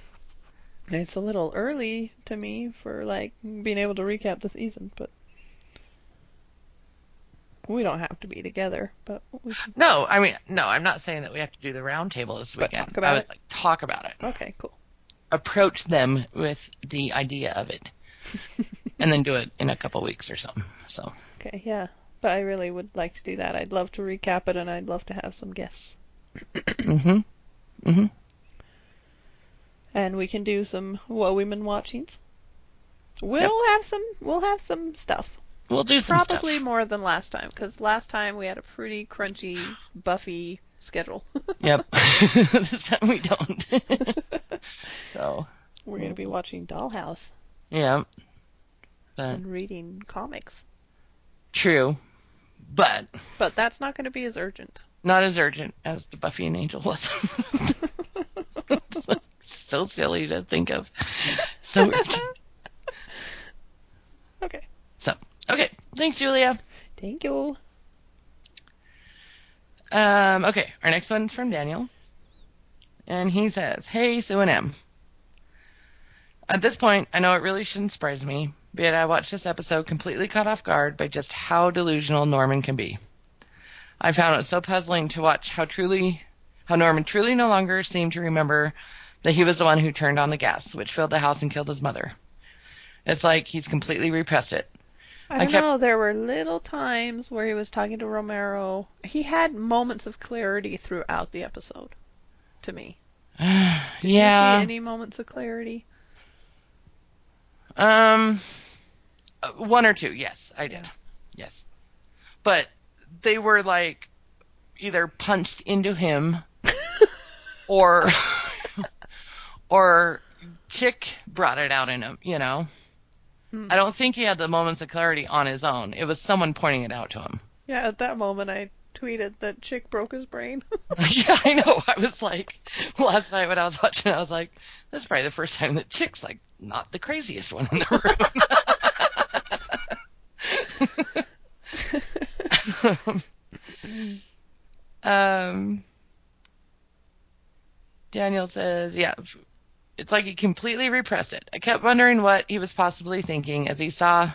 it's a little early to me for like being able to recap the season, but We don't have to be together, but we can. No, I mean, no, I'm not saying that we have to do the round table this But weekend. talk about I was it. like, talk about it. Okay, cool. Approach them with the idea of it. and then do it in a couple weeks or something. So, Okay, yeah. But I really would like to do that. I'd love to recap it, and I'd love to have some guests. hmm hmm And we can do some what women watchings. We'll have some. We'll have some stuff. We'll do some Probably stuff. more than last time, because last time we had a pretty crunchy, Buffy schedule. Yep. this time we don't. so, We're gonna be watching Dollhouse yeah. But and reading comics, true. But but that's not gonna be as urgent. not as urgent as the Buffy and Angel was. So silly to think of. So urgent. Okay. So, okay. Thanks, Julia. Thank you. Um, okay, our next one's from Daniel. And he says, Hey, Sue and Em. At this point, I know it really shouldn't surprise me, but I watched this episode completely caught off guard by just how delusional Norman can be. I found it so puzzling to watch how truly, how Norman truly no longer seemed to remember that he was the one who turned on the gas, which filled the house and killed his mother. It's like he's completely repressed it. I I don't kept- know. There were little times where he was talking to Romero. He had moments of clarity throughout the episode. To me, did you yeah. see any moments of clarity? Um, uh, one or two, yes, I did. Yeah. Yes. But they were like either punched into him or or Chick brought it out in him, you know. Hmm. I don't think he had the moments of clarity on his own. It was someone pointing it out to him. Yeah, at that moment I tweeted that Chick broke his brain. yeah, I know. I was like, last night when I was watching, I was like, this is probably the first time that Chick's like not the craziest one in the room. um, Daniel says, yeah, it's like he completely repressed it. I kept wondering what he was possibly thinking as he saw,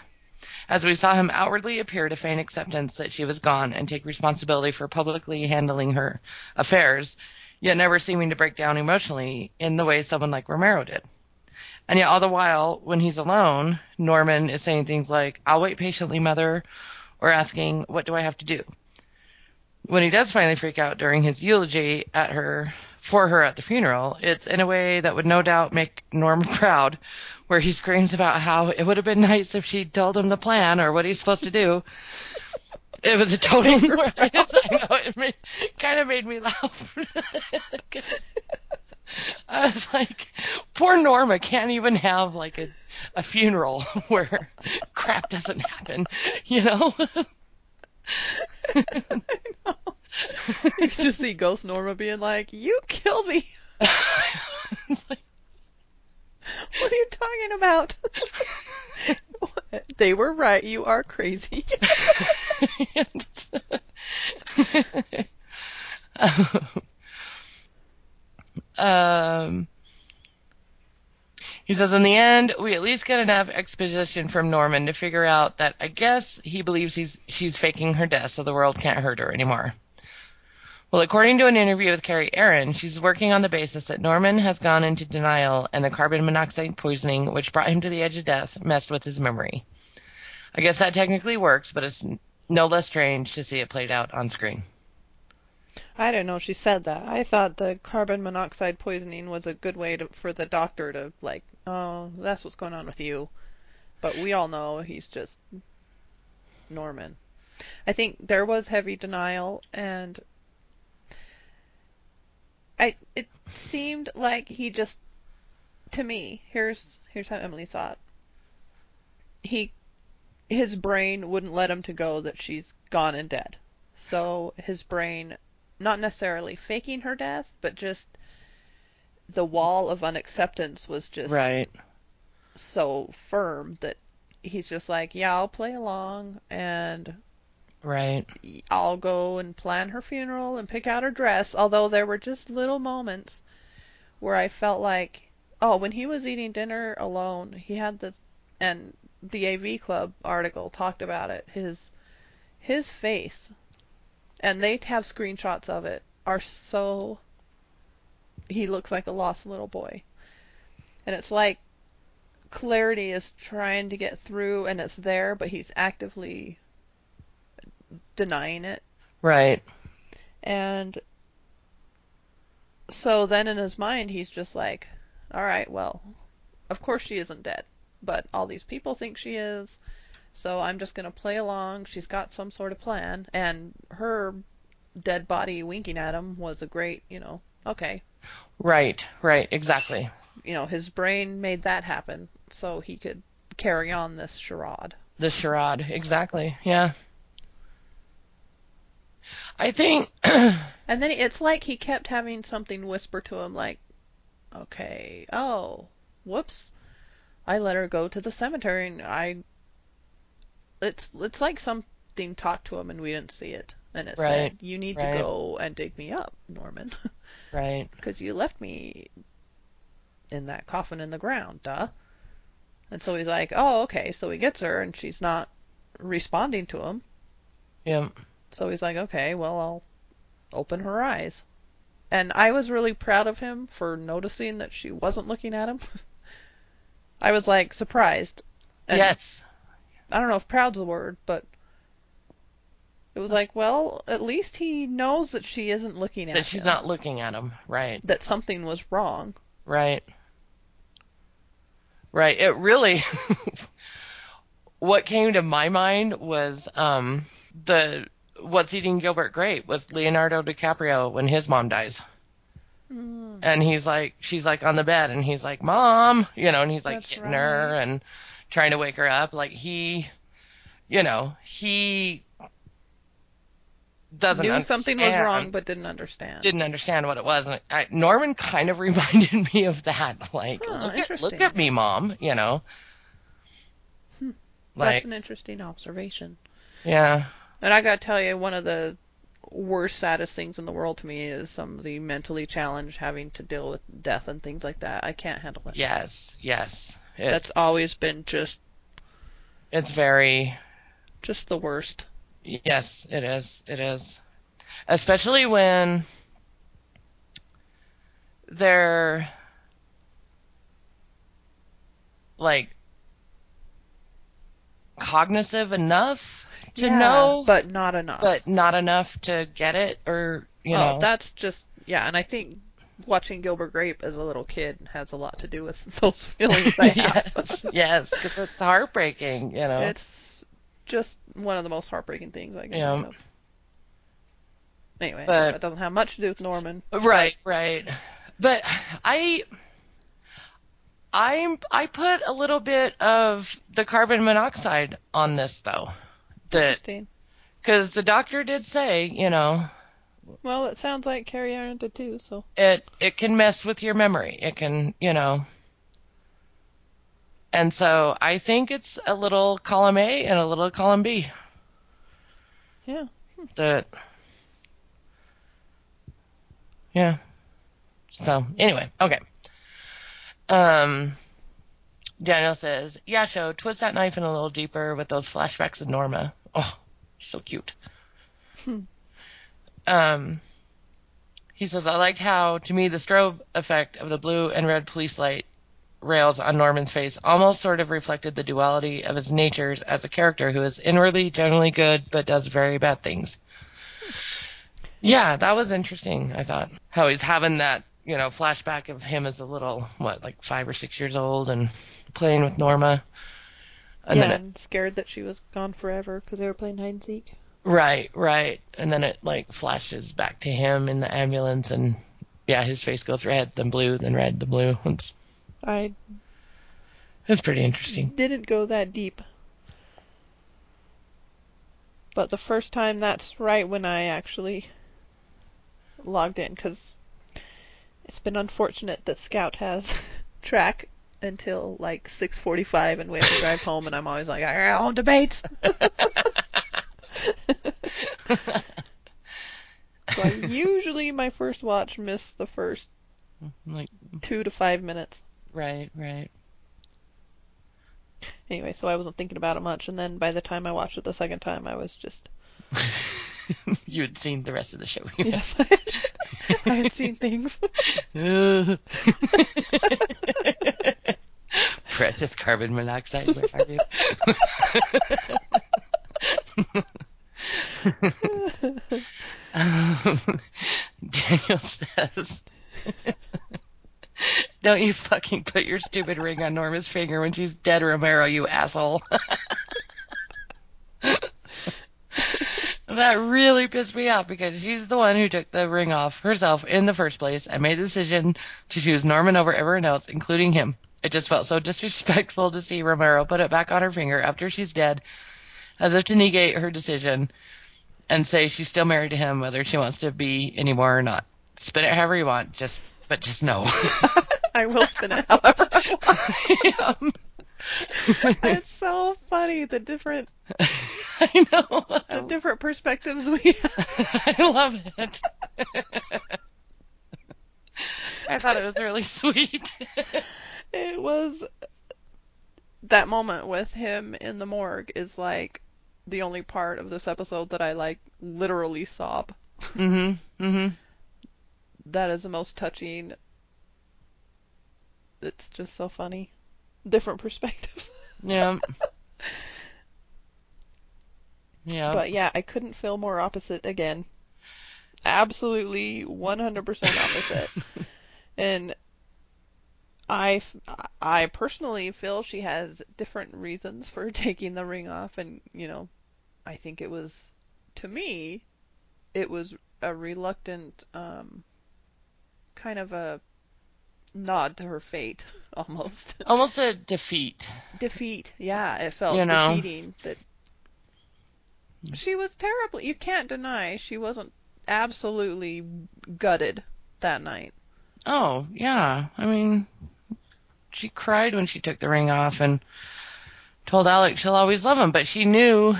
as we saw him outwardly appear to feign acceptance that she was gone and take responsibility for publicly handling her affairs, yet never seeming to break down emotionally in the way someone like Romero did. And yet all the while, when he's alone, Norman is saying things like, I'll wait patiently, mother, or asking, what do I have to do? When he does finally freak out during his eulogy at her, for her at the funeral, it's in a way that would no doubt make Norm proud, where he screams about how it would have been nice if she'd told him the plan or what he's supposed to do. It was a total. Just- I know it made, kind of made me laugh. I was like, poor Norma can't even have like a, a funeral where crap doesn't happen, you know? you just see Ghost Norma being like, "You killed me. Like, What are you talking about?" they were right. You are crazy. um, he says, in the end, we at least get enough exposition from Norman to figure out that I guess he believes he's she's faking her death so the world can't hurt her anymore. Well, according to an interview with Kerry Ehrin, she's working on the basis that Norman has gone into denial and the carbon monoxide poisoning, which brought him to the edge of death, messed with his memory. I guess that technically works, but it's no less strange to see it played out on screen. I don't know she said that. I thought the carbon monoxide poisoning was a good way to, for the doctor to like, oh, that's what's going on with you. But we all know he's just Norman. I think there was heavy denial, and I it seemed like he just, to me, here's here's how Emily saw it. He, his brain wouldn't let him to go that she's gone and dead. So his brain not necessarily faking her death, but just the wall of unacceptance was just Right. so firm that he's just like, yeah, I'll play along and Right. I'll go and plan her funeral and pick out her dress. Although there were just little moments where I felt like, oh, when he was eating dinner alone, he had this, and the AV Club article talked about it. His his face, and they have screenshots of it, are so. He looks like a lost little boy. And it's like clarity is trying to get through and it's there, but he's actively denying it. Right. And so then in his mind, he's just like, all right, well, of course she isn't dead, but all these people think she is. So I'm just going to play along. She's got some sort of plan. And her dead body winking at him was a great, you know, okay. Right. Right. Exactly. You know, his brain made that happen so he could carry on this charade. The charade. Exactly. Yeah. I think. And then it's like he kept having something whisper to him, like, okay, oh, whoops, I let her go to the cemetery, and I. It's it's like something talked to him and we didn't see it, and it Right, said, "You need right. to go and dig me up, Norman, right. because you left me in that coffin in the ground, duh." And so he's like, "Oh, okay." So he gets her, and she's not responding to him. Yeah. So he's like, okay, well, I'll open her eyes. And I was really proud of him for noticing that she wasn't looking at him. I was like surprised. And yes. I don't know if proud's the word, but it was like, well, at least he knows that she isn't looking at him. That she's not looking at him. Right. That something was wrong. Right. Right. It really what came to my mind was um the What's Eating Gilbert Grape with Leonardo DiCaprio when his mom dies. Mm. And he's like she's like on the bed and he's like, "Mom," you know, and he's like That's hitting her and trying to wake her up like he you know, he doesn't Knew something was wrong, but didn't understand. didn't understand what it was. And I, Norman kind of reminded me of that. Like, Huh, look, at, look at me, mom. You know, Hmm. like, That's an interesting observation. yeah, And I gotta tell you, one of the worst, saddest things in the world to me is somebody mentally challenged having to deal with death and things like that. I can't handle it. yes, yes. That's always been just It's very, just the worst. yes, it is. It is. Especially when they're like cognitive enough to Yeah, know, but not enough. but not enough to get it or you oh, know that's just yeah. And I think watching Gilbert Grape as a little kid has a lot to do with those feelings I have. yes yes because it's heartbreaking you know It's just one of the most heartbreaking things I can Yeah. think of. Anyway, But- that doesn't have much to do with Norman. right right but i i i put a little bit of the carbon monoxide on this though that because the doctor did say you know Well, it sounds like Kerry Ehrin did too. So. it it can mess with your memory. It can you know. And so i think it's a little column a and a little column b. Yeah. that yeah. So anyway okay. Um daniel says yeah show twist that knife in a little deeper with those flashbacks of norma oh so cute Hmm. um he says i liked how to me the strobe effect of the blue and red police light rails on norman's face almost sort of reflected the duality of his natures as a character who is inwardly generally good but does very bad things yeah, that was interesting. I thought how he's having that, you know, flashback of him as a little, what, like five or six years old and playing with Norma. And yeah, then it, scared that she was gone forever because they were playing hide and seek. right, right. And then it like flashes back to him in the ambulance and yeah, his face goes red, then blue, then red, then blue. It's, I it's pretty interesting. didn't go that deep. But the first time, that's right when I actually logged in because it's been unfortunate that Scout has track until like 6:45 and we have to drive home and I'm always like I got home debates. so I usually my first watch miss the first mm-hmm, like, mm-hmm. 2 to 5 minutes. right, right. Anyway, so I wasn't thinking about it much and then by the time I watched it the second time I was just you had seen the rest of the show. Yes, I had, seen things. Precious carbon monoxide, where are you? um, Daniel says, Don't you fucking put your stupid ring on Norma's finger when she's dead, Romero, you asshole. that really pissed me off because she's the one who took the ring off herself in the first place and made the decision to choose Norman over everyone else, including him. It just felt so disrespectful to see Romero put it back on her finger after she's dead, as if to negate her decision and say she's still married to him, whether she wants to be anymore or not. Spin it however you want, just but just no. I will spin it however It's so funny the different I know. the different perspectives we have. I love it. I thought it was really sweet. It was that moment with him in the morgue is like the only part of this episode that I like literally sob. mhm. Mhm. That is the most touching. It's just so funny. Different perspectives. Yeah. Yeah. But yeah, I couldn't feel more opposite again. Absolutely 100% opposite. and I, I personally feel she has different reasons for taking the ring off, and you know, I think it was, to me, it was a reluctant, um, kind of a nod to her fate, almost. Almost a defeat. defeat. Yeah, it felt You know. defeating that she was terrible. You can't deny she wasn't absolutely gutted that night. Oh, yeah. I mean, she cried when she took the ring off and told Alex she'll always love him, but she knew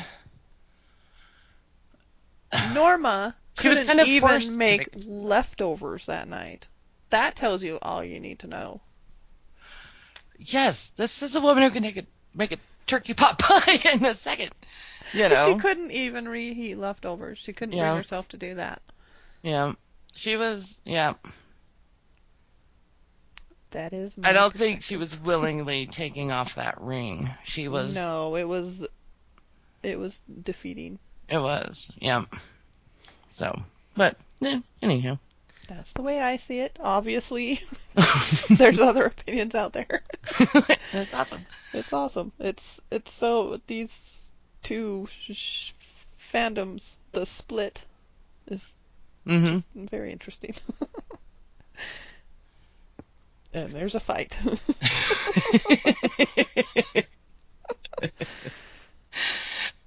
Norma She was kind of even forced to make make- leftovers that night. That tells you all you need to know. yes, this is a woman who can make a make a turkey pot pie in a second. You know. She couldn't even reheat leftovers. She couldn't Yeah. bring herself to do that. Yeah. She was yeah. That is. My I don't think she was willingly taking off that ring. She was No, it was. It was defeating. it was. Yeah. So, but eh, anyhow. That's the way I see it. Obviously, there's other opinions out there. That's awesome. It's awesome. It's it's so these two sh- sh- fandoms, the split is Mhm. very interesting. and there's a fight.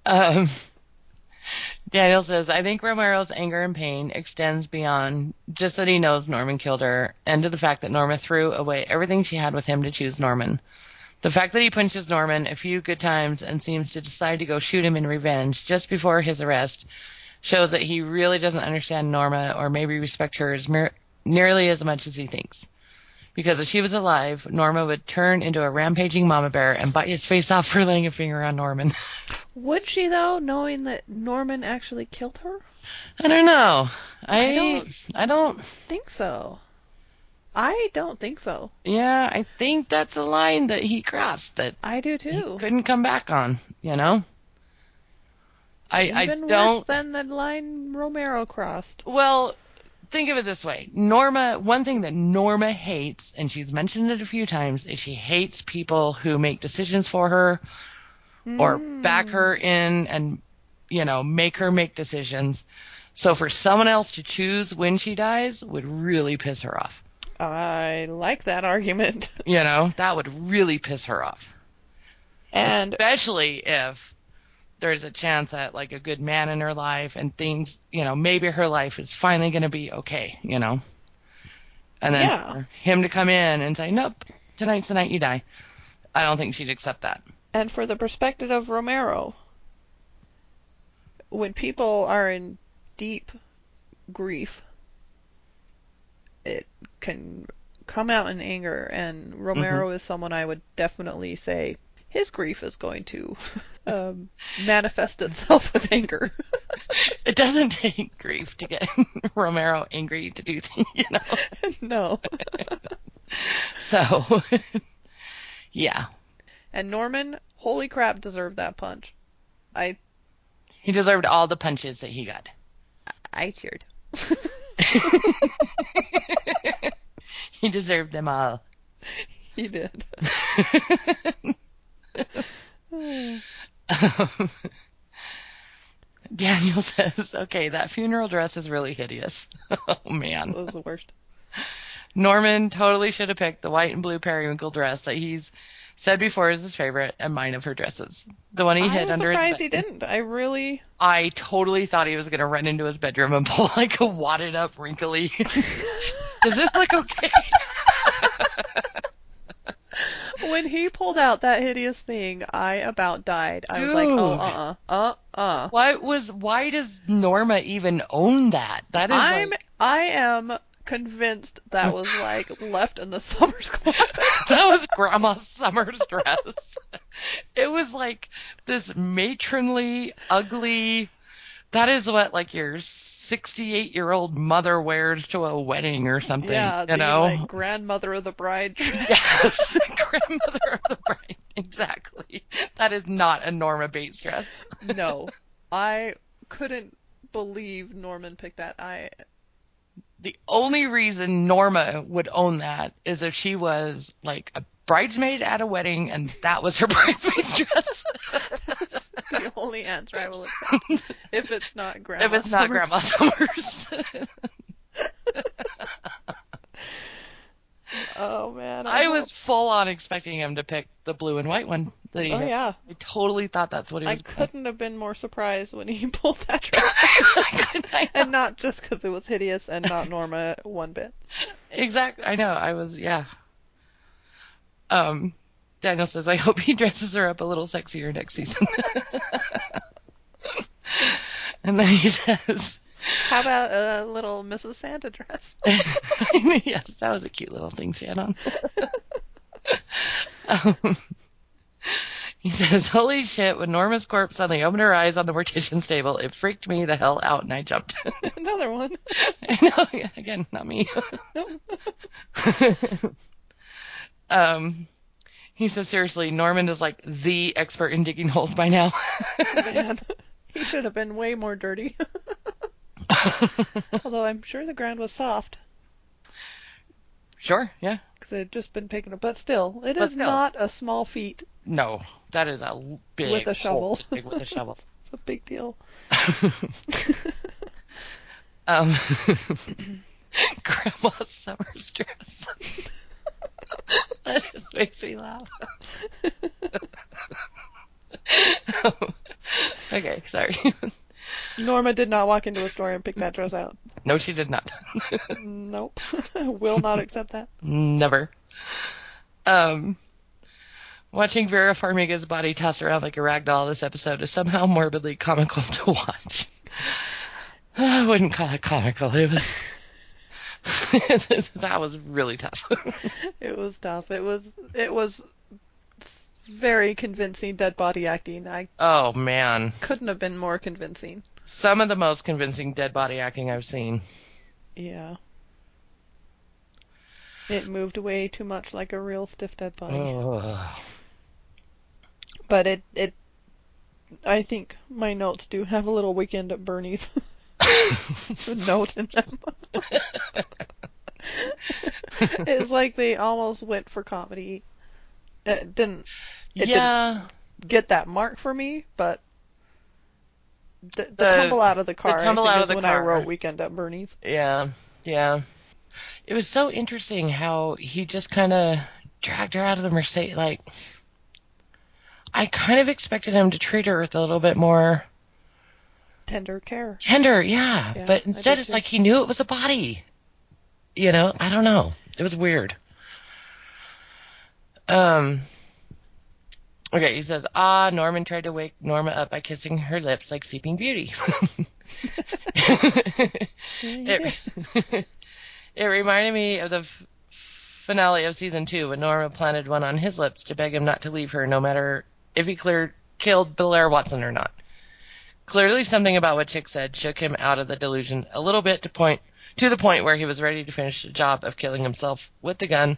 um, Daniel says, I think Romero's anger and pain extends beyond just that he knows Norman killed her and to the fact that Norma threw away everything she had with him to choose Norman. The fact that he punches Norman a few good times and seems to decide to go shoot him in revenge just before his arrest shows that he really doesn't understand Norma or maybe respect her as mer- nearly as much as he thinks. Because if she was alive, Norma would turn into a rampaging mama bear and bite his face off for laying a finger on Norman. Would she though, knowing that Norman actually killed her? I don't know. I I don't- I don't Think so. I don't think so. yeah, I think that's a line that he crossed that I do he too. couldn't come back on, you know? I Even I don't Worse than the line Romero crossed. well, think of it this way. Norma, one thing that Norma hates, and she's mentioned it a few times, is she hates people who make decisions for her or Mm. back her in and, you know, make her make decisions. So for someone else to choose when she dies would really piss her off. I like that argument. You know, that would really piss her off. And Especially if there's a chance that like a good man in her life and things, you know, maybe her life is finally going to be okay, you know. And then Yeah. for him to come in and say, "Nope, tonight's the night you die." I don't think she'd accept that. and for the perspective of Romero, when people are in deep grief, it can come out in anger, and Romero mm-hmm. is someone I would definitely say his grief is going to um, manifest itself with anger. It doesn't take grief to get Romero angry to do things, you know. no. So, yeah, And Norman, holy crap, deserved that punch. I he deserved all the punches that he got. I cheered. He deserved them all. he did. Um, Daniel says, "Okay, that funeral dress is really hideous." oh man. That was the worst. Norman totally should have picked the white and blue periwinkle dress that he's said before is his favorite and mine of her dresses. The one he I hid under his surprised bed. he didn't. I really I totally thought he was going to run into his bedroom and pull like a wadded up wrinkly. Does this look okay? When he pulled out that hideous thing, I about died. I was like, oh, uh, uh, uh, uh. Why was why does Norma even own that? That is I'm, like I am convinced that was like left in the Summers' closet. that was grandma's Summers' dress. It was like this matronly, ugly. That is what like your 68 year old mother wears to a wedding or something. yeah, you the know. like grandmother of the bride. dress. Yes, grandmother of the bride. Exactly. That is not a Norma Bates dress. no, I couldn't believe Norman picked that. I The only reason Norma would own that is if she was like a bridesmaid at a wedding and that was her bridesmaid's dress. that's the only answer I will accept. If it's not grandma. if it's not Summers. Grandma Summers. Oh man, I hope- was full on expecting him to pick the blue and white one. that he Oh yeah, I totally thought that's what he was I couldn't have been more surprised when he pulled that dress, and not just because it was hideous and not Norma one bit. Exactly. I know. I was. Yeah. Um. Daniel says, "I hope he dresses her up a little sexier next season." and then he says, How about a little Mrs. Santa dress? "Yes, that was a cute little thing she had on." um, he says, "Holy shit!" When Norma's corpse suddenly opened her eyes on the mortician's table, it freaked me the hell out, and I jumped. Another one. I know. Again, not me. Um, he says, seriously, Norman is like the expert in digging holes by now. Man, he should have been way more dirty. Although I'm sure the ground was soft sure, yeah. because it had just been picking up. But still, it But is still. not a small feat. No, that is a big With a shovel. dig with a shovel. It's a big deal. um, Grandma Summers' dress. that just makes me laugh. okay, sorry. Norma did not walk into a store and pick that dress out. no, she did not. Nope. Will not accept that. Never. Um, watching Vera Farmiga's body tossed around like a rag doll this episode is somehow morbidly comical to watch. I wouldn't call it comical. It was. that was really tough. It was tough. It was it was very convincing dead body acting. I oh man, couldn't have been more convincing. some of the most convincing dead body acting I've seen. Yeah. It moved way too much like a real stiff dead body. Ugh. But it it I think my notes do have a little weekend at Bernie's note in them. it's like they almost went for comedy. It didn't It yeah, get that mark for me, but the, the, The- tumble out of the car. tumble I think out of the when car. I wrote Weekend at Bernie's. yeah, yeah. It was so interesting how he just kind of dragged her out of the Mercedes. Like, I kind of expected him to treat her with a little bit more Tender care. tender, yeah. Yeah, but instead, it's too. like he knew it was a body. You know, I don't know. It was weird. Um. Okay, he says, ah, Norman tried to wake Norma up by kissing her lips like Sleeping Beauty. it, it reminded me of the f- finale of season two when Norma planted one on his lips to beg him not to leave her, no matter if he cleared, killed Blaire Watson or not. Clearly, something about what Chick said shook him out of the delusion a little bit to point to the point where he was ready to finish the job of killing himself with the gun.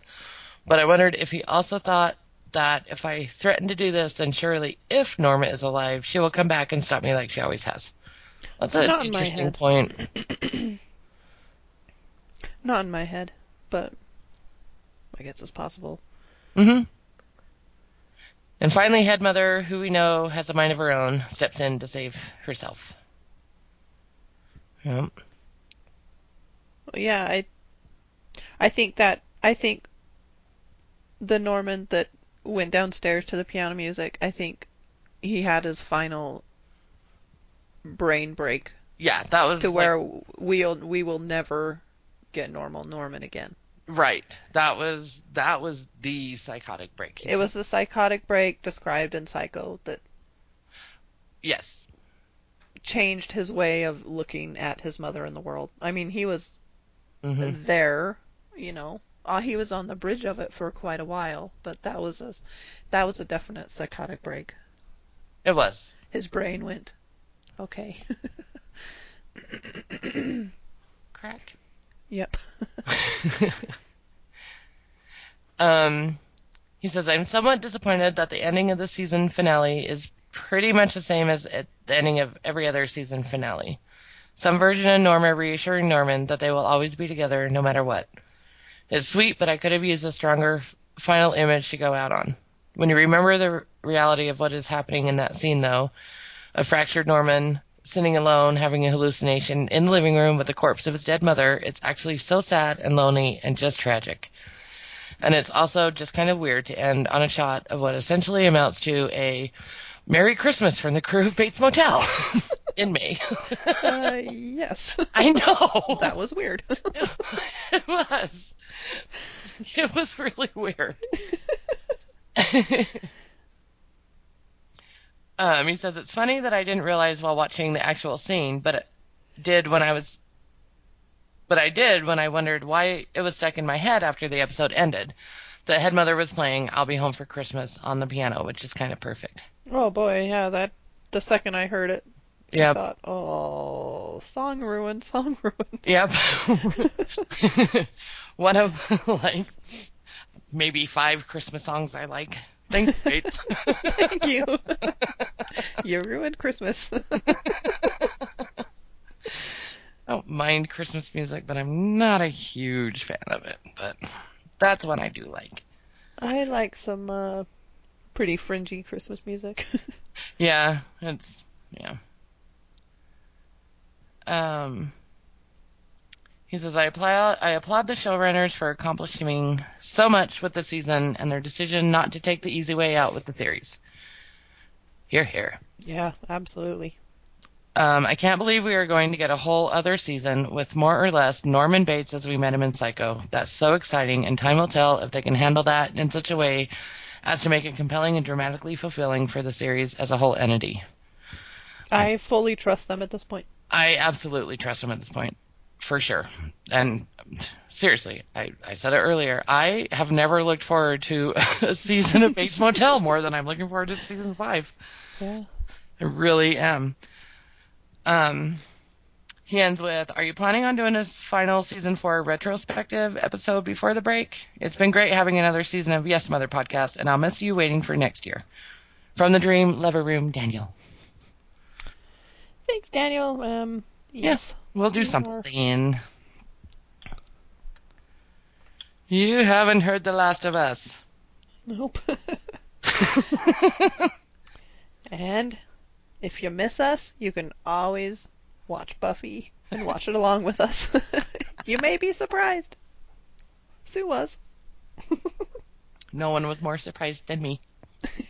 But I wondered if he also thought that if I threaten to do this, then surely, if Norma is alive, she will come back and stop me like she always has. That's an Not interesting point. Not in my head, but I guess it's possible. hmm And finally, Head Mother, who we know has a mind of her own, steps in to save herself. Yep. Yeah, I I think that I think the Norman that went downstairs to the piano music, I think he had his final brain break Yeah, that was to like- where we'll we will never get normal Norman again. Right. That was that was the psychotic break. It was the psychotic break described in Psycho that yes, changed his way of looking at his mother in the world. I mean, he was hmm there, you know. Uh, he was on the bridge of it for quite a while, but that was a that was a definite psychotic break. it was. His brain went, okay. Crack. Yep. um, he says, I'm somewhat disappointed that the ending of the season finale is pretty much the same as the ending of every other season finale. Some version of Norma reassuring Norman that they will always be together no matter what. It's sweet, but I could have used a stronger final image to go out on. When you remember the reality of what is happening in that scene, though, a fractured Norman sitting alone having a hallucination in the living room with the corpse of his dead mother, it's actually so sad and lonely and just tragic. And it's also just kind of weird to end on a shot of what essentially amounts to a Merry Christmas from the crew of Bates Motel in May. Uh, yes. I know. that was weird. it was. It was really weird. Um, he says it's funny that I didn't realize while watching the actual scene, but it did when I was. But I did when I wondered why it was stuck in my head after the episode ended. The head mother was playing "I'll Be Home for Christmas" on the piano, which is kind of perfect. oh boy, yeah, that the second I heard it, I thought, oh, song ruined, song ruined. Yep. One of like maybe five Christmas songs I like. Thanks, Bates. Thank you. you ruined Christmas. I don't mind Christmas music, but I'm not a huge fan of it. But that's one I do like. I like some uh, pretty fringy Christmas music. Yeah, it's yeah. Um, he says I applaud I applaud the showrunners for accomplishing so much with the season and their decision not to take the easy way out with the series. Here, here. yeah, absolutely. Um, I can't believe we are going to get a whole other season with more or less Norman Bates as we met him in Psycho. That's so exciting, and time will tell if they can handle that in such a way as to make it compelling and dramatically fulfilling for the series as a whole entity. I fully trust them at this point. I absolutely trust them at this point, for sure. And seriously, I, I said it earlier. I have never looked forward to a season of Bates Motel more than I'm looking forward to season five. Yeah. I really am. Um, he ends with, "Are you planning on doing a final season four retrospective episode before the break? It's been great having another season of Yes Mother podcast, and I'll miss you waiting for next year." From the Dream Lever Room, Daniel. Thanks, Daniel. Um, Yes, we'll do something. You haven't heard The Last of Us. Nope. and if you miss us, you can always watch Buffy and watch it along with us. you may be surprised. Sue was. No one was more surprised than me.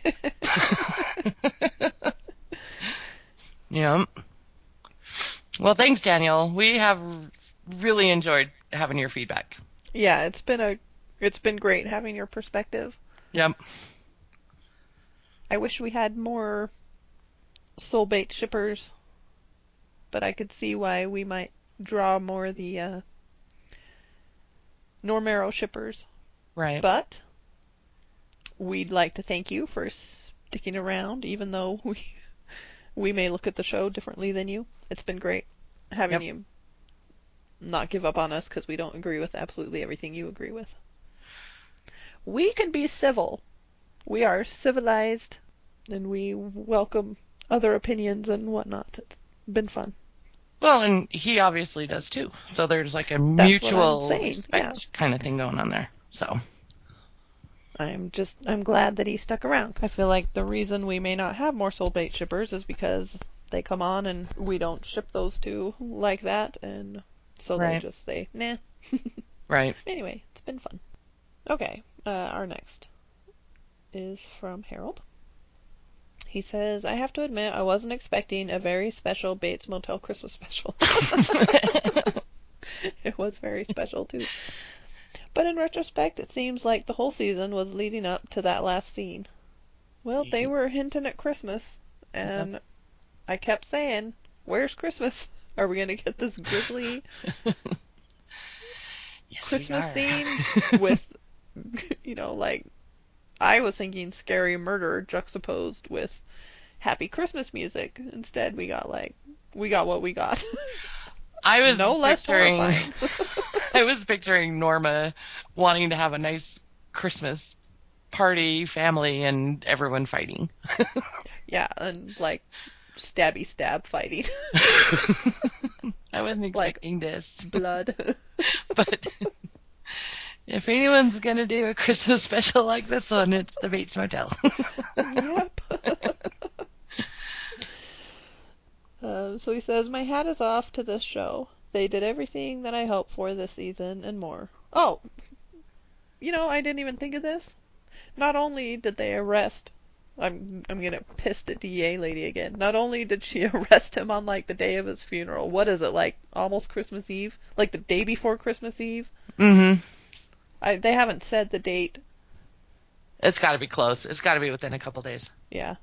Yeah. Well, thanks, Daniel. We have really enjoyed having your feedback. yeah, it's been a it's been great having your perspective. Yep. I wish we had more soulmate shippers, but I could see why we might draw more the uh, Normero shippers. Right. But we'd like to thank you for sticking around, even though we we may look at the show differently than you. It's been great having Yep. you not give up on us because we don't agree with absolutely everything you agree with. We can be civil. We are civilized, and we welcome other opinions and whatnot. It's been fun. Well, and he obviously does too. So there's like a what I'm mutual respect kind of thing going on there. So I'm just I'm glad that he stuck around. I feel like the reason we may not have more soulmate shippers is because they come on and we don't ship those two like that, and so they just say nah. right. Anyway, it's been fun. Okay, uh, our next is from Harold. He says, I have to admit I wasn't expecting a very special Bates Motel Christmas special. it was very special too. But in retrospect, it seems like the whole season was leading up to that last scene. Well, they were hinting at Christmas, and I kept saying, Where's Christmas? Are we going to get this grisly yes, Christmas scene with, you know, like, I was thinking scary murder juxtaposed with happy Christmas music. Instead, we got like, we got what we got. I was no less picturing, horrifying. I was picturing Norma wanting to have a nice Christmas party, family, and everyone fighting. yeah, and like stabby stab fighting, I wasn't expecting this, blood. but if anyone's gonna do a Christmas special like this one, it's the Bates Motel. yep. Uh, so he says, My hat is off to this show. They did everything that I hoped for this season and more. Oh, you know, I didn't even think of this. Not only did they arrest, I'm I'm gonna piss at DEA lady again. Not only did she arrest him on like the day of his funeral. What is it like? Almost Christmas Eve, like the day before Christmas Eve. mm-hmm. I they haven't said the date. It's got to be close. It's got to be within a couple days. Yeah.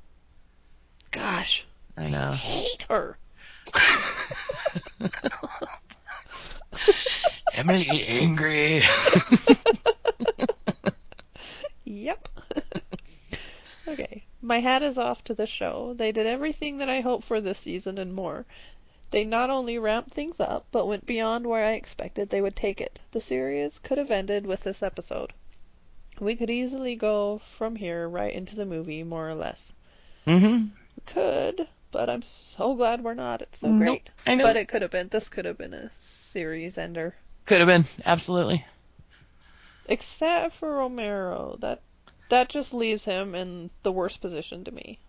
Gosh, I know. I hate her. Emily angry. Yep. okay. My hat is off to the show. They did everything that I hoped for this season and more. They not only ramped things up, but went beyond where I expected they would take it. The series could have ended with this episode. We could easily go from here right into the movie, more or less. mm-hmm. Could, but I'm so glad we're not. It's so Nope, great. I know. But it could have been. This could have been a series ender. Could have been absolutely. Except for Romero. That that just leaves him in the worst position to me.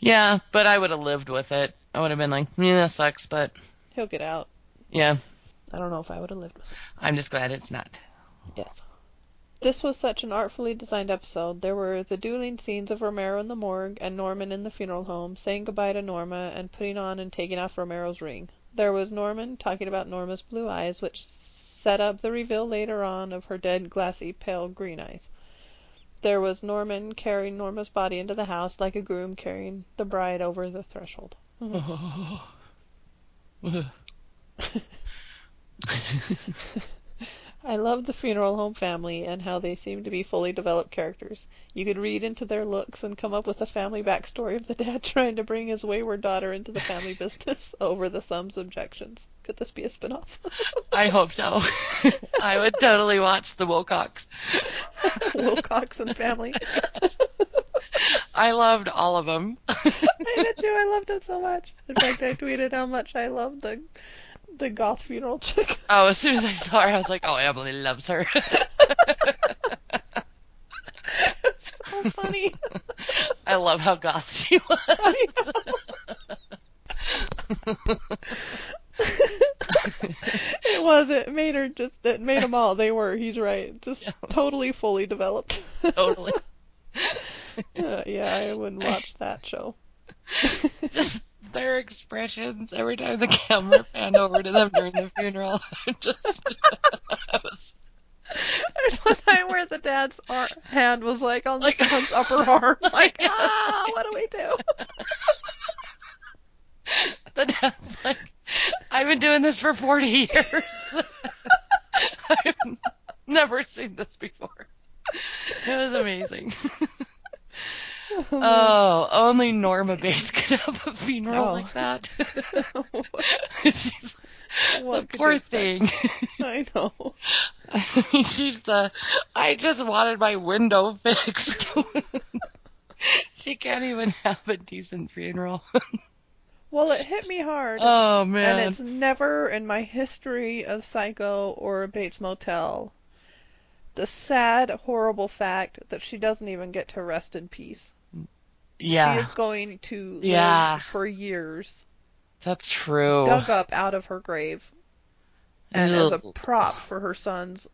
Yeah, but I would have lived with it. I would have been like, yeah, that sucks, but He'll get out. yeah, I don't know if I would have lived with it. I'm just glad it's not. Yes. This was such an artfully designed episode. There were the dueling scenes of Romero in the morgue and Norman in the funeral home, saying goodbye to Norma and putting on and taking off Romero's ring. There was Norman talking about Norma's blue eyes, which set up the reveal later on of her dead, glassy, pale green eyes. There was Norman carrying Norma's body into the house like a groom carrying the bride over the threshold. I loved the funeral home family and how they seemed to be fully developed characters. You could read into their looks and come up with a family backstory of the dad trying to bring his wayward daughter into the family business over the son's objections. Could this be a spinoff? I hope so. I would totally watch the Wilcox. Wilcox and family. I loved all of them. I did too. I loved them so much. In fact, I tweeted how much I loved the the goth funeral chick. Oh, as soon as I saw her, I was like, oh, Emily loves her. so funny. I love how goth she was. it was. It made her just. It made them all. They were. He's right. Just totally fully developed. totally. Uh, yeah, I wouldn't watch that show. Just their expressions every time the camera panned over to them during the funeral. Just, I was There's one time where the dad's ar- hand was like on Like- the son's upper arm. Like, ah, what do we do? the dad's like, I've been doing this for 40 years. I've never seen this before. It was amazing. Oh, only Norma Bates could have a funeral Oh. like that. she's what could poor you expect? thing. I know. I mean, she's the. I just wanted my window fixed. she can't even have a decent funeral. Well, it hit me hard. oh man. And it's never in my history of Psycho or Bates Motel the sad, horrible fact that she doesn't even get to rest in peace. Yeah, She is going to live Yeah. for years, that's true. dug up out of her grave, and as a prop for her son's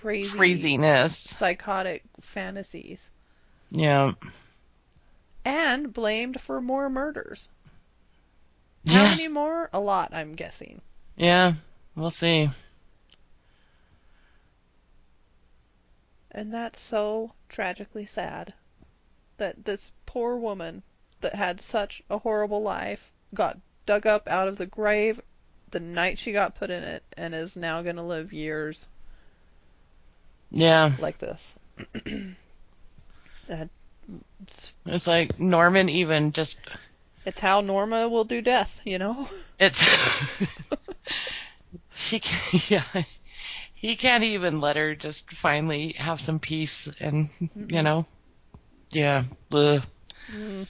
crazy, Craziness. psychotic fantasies, Yeah. and blamed for more murders. How Yeah. many more? A lot, I'm guessing. Yeah. We'll see. And that's so tragically sad that this poor woman that had such a horrible life got dug up out of the grave the night she got put in it and is now going to live years Yeah. like this. That- it's, It's like Norman even just. it's how Norma will do death, you know? It's. she can, yeah. He can't even let her just finally have some peace and, you know. Yeah. Mm,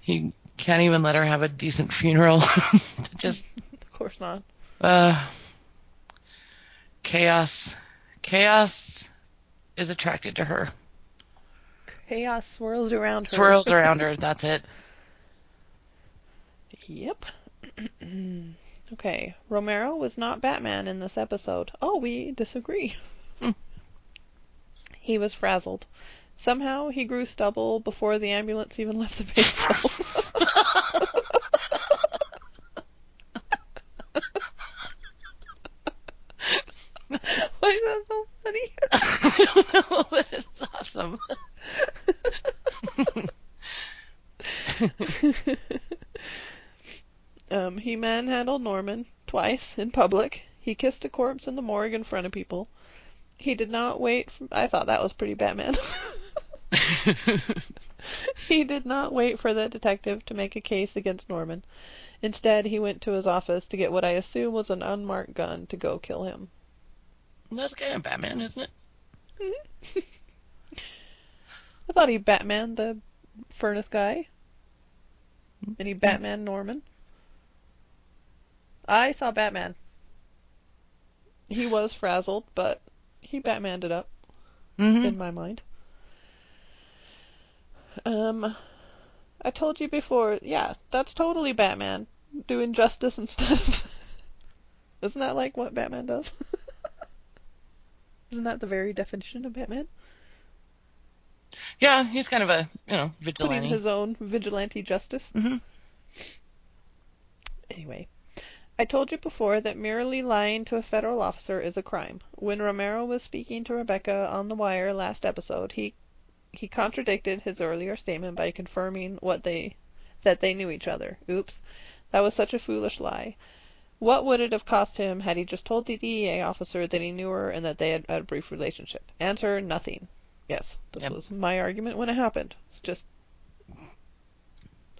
He can't even let her have a decent funeral. just of course not. uh chaos. Chaos is attracted to her. Chaos swirls around her. Swirls around her, that's it. Yep. okay, Romero was not Batman in this episode. Oh, we disagree. Hmm. he was frazzled. Somehow he grew stubble before the ambulance even left the baseball. Why is that so funny? I don't know, but it's awesome. um, he manhandled Norman twice in public. He kissed a corpse in the morgue in front of people. He did not wait. f I thought that was pretty Batman. he did not wait for the detective to make a case against Norman. Instead, he went to his office to get what I assume was an unmarked gun to go kill him. That's kind of Batman, isn't it? Mm-hmm. I thought he Batman the furnace guy. Mm-hmm. And he Batman Norman. I saw Batman. He was frazzled, but he Batmaned it up Mm-hmm. in my mind. Um, I told you before, yeah, that's totally Batman doing justice instead of. Isn't that like what Batman does? Isn't that the very definition of Batman? Yeah, he's kind of a, you know, Putting his own vigilante justice. hmm Anyway, I told you before that merely lying to a federal officer is a crime. When Romero was speaking to Rebecca on the wire last episode, he he contradicted his earlier statement by confirming what they that they knew each other. Oops. That was such a foolish lie. What would it have cost him had he just told the DEA officer that he knew her and that they had had a brief relationship? Answer, nothing. Yes, this Yep. was my argument when it happened. It's just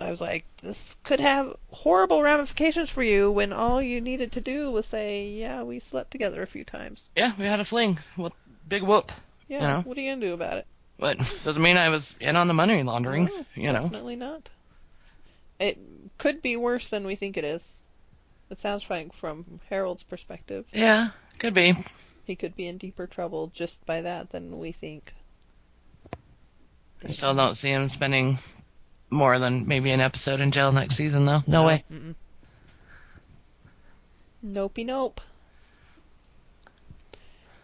I was like, this could have horrible ramifications for you when all you needed to do was say, yeah, we slept together a few times. Yeah, we had a fling. Well, big whoop. Yeah, Yeah. what are you gonna do about it? But doesn't mean I was in on the money laundering. No, you know. Definitely not. It could be worse than we think it is. It sounds like from Harold's perspective, Yeah, could be. he could be in deeper trouble just by that than we think. I still don't see him spending more than maybe an episode in jail next season, though. No, way. Mm-mm. Nopey nope.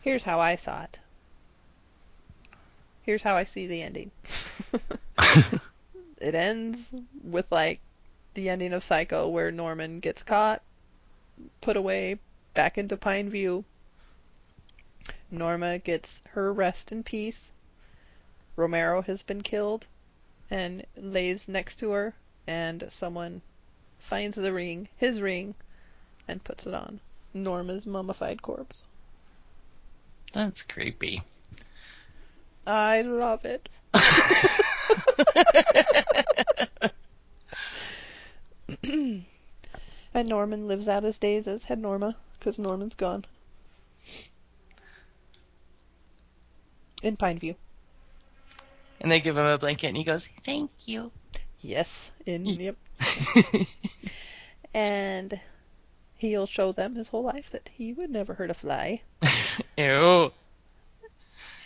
Here's how I saw it. Here's how I see the ending. it ends with like the ending of Psycho where Norman gets caught, put away, back into Pine View. Norma gets her rest in peace. Romero has been killed and lays next to her and someone finds the ring, his ring, and puts it on Norma's mummified corpse. That's creepy. I love it. and Norman lives out his days as head Norma because Norman's gone. In Pineview. And they give him a blanket and he goes, Thank you. Yes. In yep. And he'll show them his whole life that he would never hurt a fly. Ew.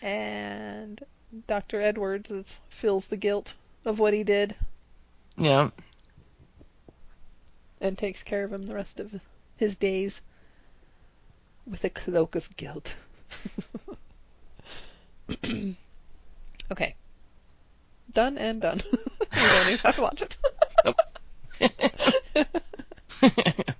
And Dr. Edwards is, feels the guilt of what he did Yeah. and takes care of him the rest of his days with a cloak of guilt. okay. Done and done. we don't even have to watch it.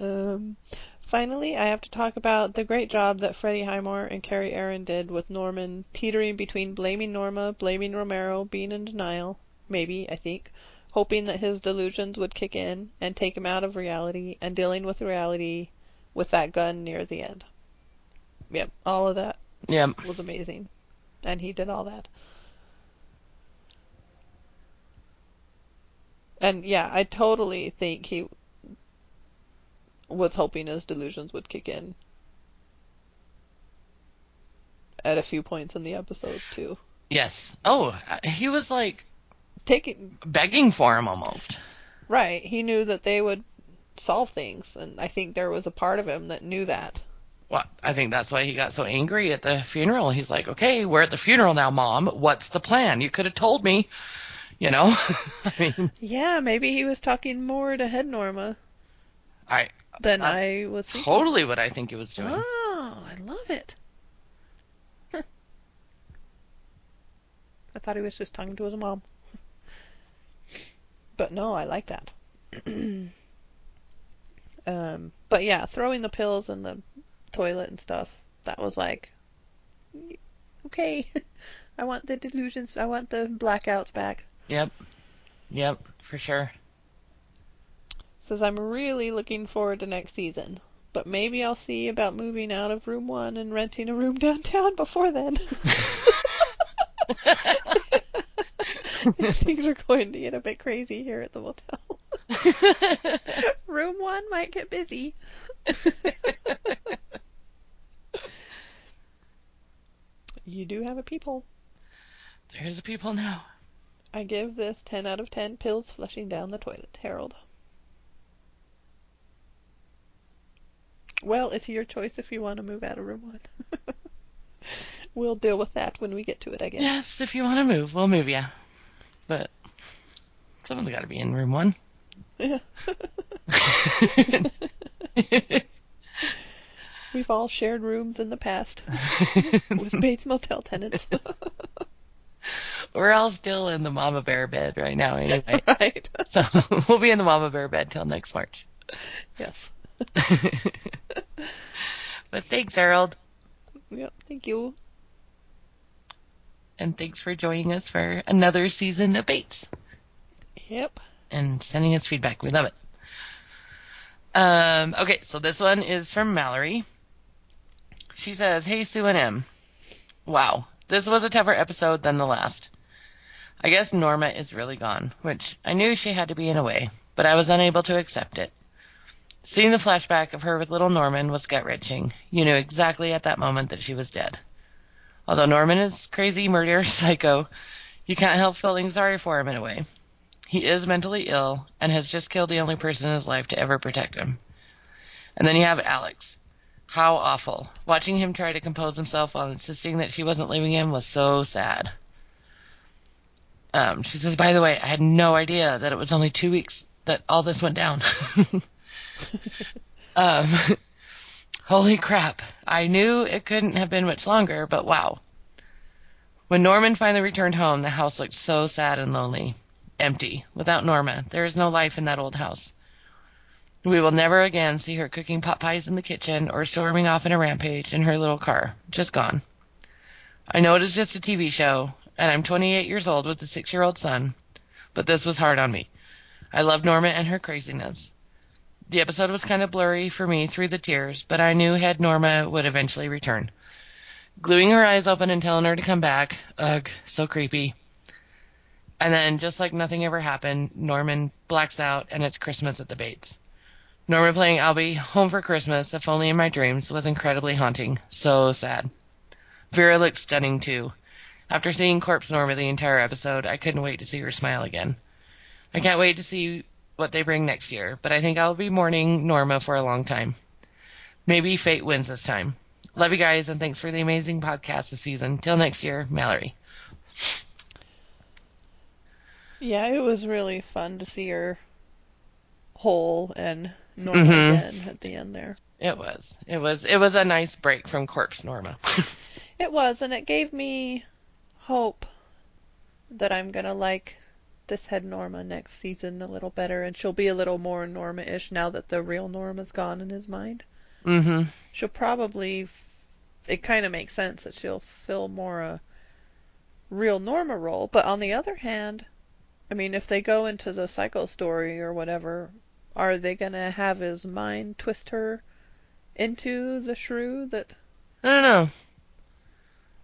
Um, finally, I have to talk about the great job that Freddie Highmore and Kerry Ehrin did with Norman teetering between blaming Norma, blaming Romero, being in denial, maybe, I think, hoping that his delusions would kick in and take him out of reality, and dealing with reality with that gun near the end. Yep, all of that yeah. was amazing. And he did all that. And yeah, I totally think he was hoping his delusions would kick in at a few points in the episode too. Yes. Oh, he was like Taking begging for him almost. right, he knew that they would solve things, and I think there was a part of him that knew that. Well, I think that's why he got so angry at the funeral. He's like, okay, we're at the funeral now, Mom. What's the plan? You could have told me. You know? I mean, Yeah, maybe he was talking more to head Norma I than I was thinking. totally what I think he was doing. Oh, I love it. Huh. I thought he was just talking to his mom. But no, I like that. um, but yeah, throwing the pills in the toilet and stuff, that was like, okay, I want the delusions, I want the blackouts back. Yep. Yep, for sure. Says I'm really looking forward to next season. But maybe I'll see about moving out of room one and renting a room downtown before then. Things are going to get a bit crazy here at the motel. room one might get busy. you do have a peephole. There's the people now. I give this 10 out of 10 pills flushing down the toilet, Harold. Well, it's your choice if you want to move out of room one. we'll deal with that when we get to it, I guess. Yes, if you want to move, we'll move you. But someone's got to be in room one. Yeah. We've all shared rooms in the past with Bates Motel tenants. We're all still in the mama bear bed right now, anyway. right. so we'll be in the mama bear bed till next March. Yes. but thanks, Harold. Yep. Thank you. And thanks for joining us for another season of Bates Yep. and sending us feedback. We love it. Um, okay, so this one is from Mallory. She says, Hey, Sue and M. Wow, this was a tougher episode than the last. I guess Norma is really gone, which I knew she had to be in a way, but I was unable to accept it. Seeing the flashback of her with little Norman was gut wrenching. You knew exactly at that moment that she was dead. Although Norman is crazy, murderous psycho, you can't help feeling sorry for him in a way. He is mentally ill and has just killed the only person in his life to ever protect him. And then you have Alex. How awful. Watching him try to compose himself while insisting that she wasn't leaving him was so sad. Um, she says, by the way, I had no idea that it was only two weeks that all this went down. um, holy crap. I knew it couldn't have been much longer, but wow. When Norman finally returned home, the house looked so sad and lonely. Empty. Without Norma, there is no life in that old house. We will never again see her cooking pot pies in the kitchen or storming off in a rampage in her little car. Just gone. I know it is just a TV show, and I'm 28 years old with a six year old son, but this was hard on me. I love Norma and her craziness. The episode was kind of blurry for me through the tears, but I knew Head Norma would eventually return. gluing her eyes open and telling her to come back. Ugh, so creepy. And then, just like nothing ever happened, Norman blacks out and it's Christmas at the Bates. Norman playing Be Home for Christmas, if only in my dreams, was incredibly haunting. So sad. Vera looked stunning too. After seeing Corpse Norma the entire episode, I couldn't wait to see her smile again. I can't wait to see what they bring next year, but I think I'll be mourning Norma for a long time. Maybe fate wins this time. Love you guys and thanks for the amazing podcast this season. Till next year, Mallory. Yeah, it was really fun to see her whole and normal Mhm. again at the end there. It was. It was it was a nice break from Corpse Norma. It was, and it gave me hope that I'm gonna like this head Norma next season a little better, and she'll be a little more Norma-ish now that the real Norma's gone in his mind. Mm-hmm. She'll probably, it kind of makes sense that she'll fill more a real Norma role, but on the other hand, I mean, if they go into the psycho story or whatever, are they gonna have his mind twist her into the shrew that I don't know.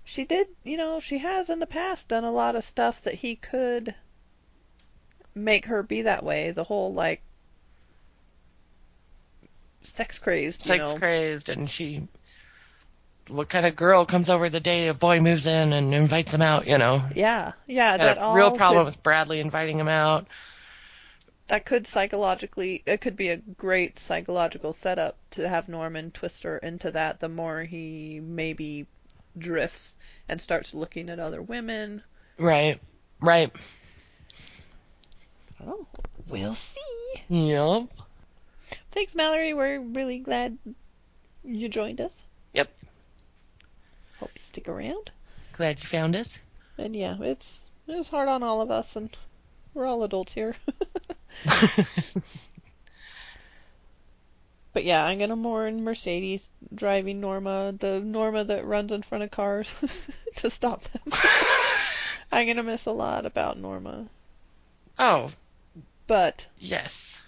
She did, you know, she has in the past done a lot of stuff that he could make her be that way. The whole like sex crazed, you Sex know. crazed and she what kind of girl comes over the day a boy moves in and invites him out, you know? yeah, yeah, Had that real problem could, with Bradley inviting him out. that could psychologically it could be a great psychological setup to have Norman twist her into that the more he maybe drifts and starts looking at other women. Right. Right. Oh, we'll see. Yep. Thanks, Mallory. We're really glad you joined us. Yep. Hope you stick around. Glad you found us. And yeah, it's it was hard on all of us, and we're all adults here. but yeah, I'm gonna mourn Mercedes driving Norma, the Norma that runs in front of cars to stop them. I'm gonna miss a lot about Norma, oh, but yes.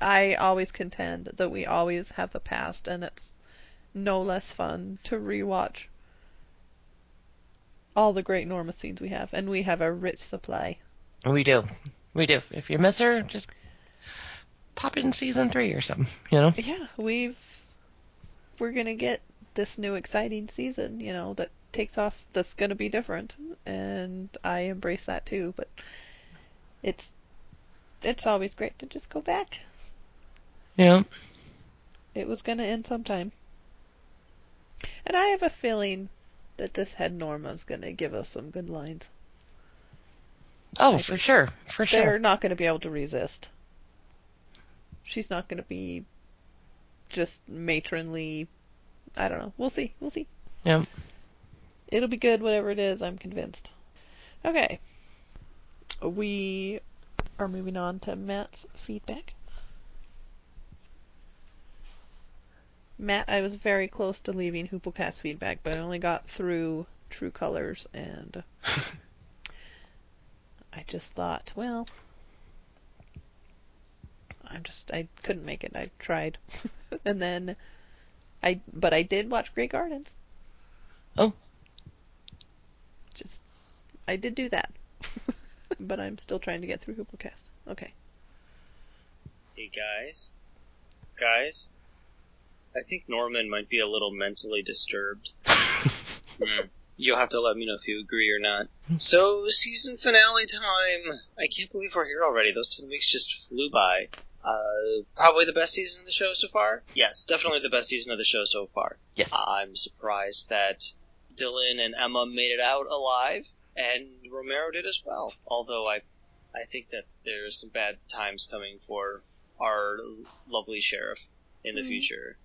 I always contend that we always have the past, and it's no less fun to rewatch all the great Norma scenes we have, and we have a rich supply. We do. We do. If you miss her, just pop in season three or something, you know? Yeah, we've we're gonna get this new exciting season, you know, that takes off that's gonna be different, and I embrace that too. But it's it's always great to just go back. Yeah. It was gonna end sometime, and I have a feeling that this head Norma's gonna give us some good lines. Oh, I for sure. For sure. They're not gonna be able to resist. She's not gonna be just matronly. I don't know. We'll see. We'll see. Yeah. It'll be good, whatever it is, I'm convinced. Okay. We are moving on to Matt's feedback. Matt, I was very close to leaving Hooplecast feedback, but I only got through True Colors, and I just thought, well, I'm just, I couldn't make it. I tried. and then I, but I did watch Grey Gardens. Oh. Just, I did do that. but I'm still trying to get through Hooplecast. Okay. Hey guys. Guys. I think Norman might be a little mentally disturbed. Hmm. You'll have to let me know if you agree or not. So, season finale time. I can't believe we're here already. Those 10 weeks just flew by. Uh, probably the best season of the show so far? Yes, definitely the best season of the show so far. Yes. I'm surprised that Dylan and Emma made it out alive, and Romero did as well. Although I, I think that there's some bad times coming for our lovely sheriff in the Mhm. future.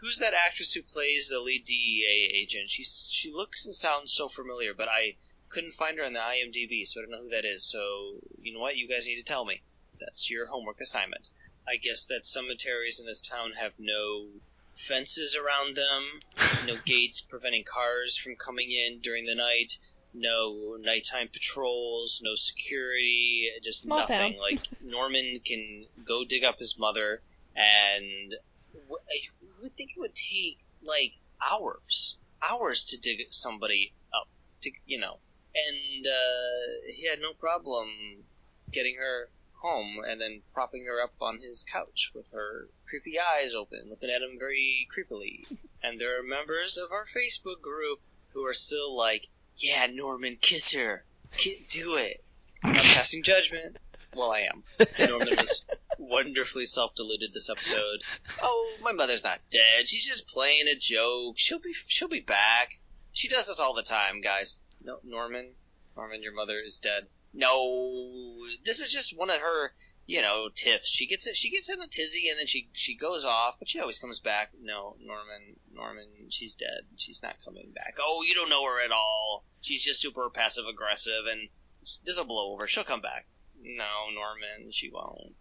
Who's that actress who plays the lead DEA agent? She's she looks and sounds so familiar, but I couldn't find her on the IMDb, so I don't know who that is. So you know what? You guys need to tell me. That's your homework assignment. I guess that cemeteries in this town have no fences around them, no gates preventing cars from coming in during the night, no nighttime patrols, no security, just Small nothing. town. like Norman can go dig up his mother, and wh- I would think it would take like hours hours to dig somebody up, to you know, and uh, he had no problem getting her home and then propping her up on his couch with her creepy eyes open, looking at him very creepily. And there are members of our Facebook group who are still like, "Yeah, Norman, kiss her, do it." I'm not passing judgment. Well, I am. Norman was wonderfully self-deluded this episode. Oh, my mother's not dead. She's just playing a joke. She'll be she'll be back. She does this all the time, guys. No, Norman, Norman, your mother is dead. No, this is just one of her, you know, tiffs. She gets it. She gets in a tizzy and then she she goes off, but she always comes back. No, Norman, Norman, she's dead. She's not coming back. Oh, you don't know her at all. She's just super passive aggressive and this will blow over. She'll come back. No, Norman, she won't.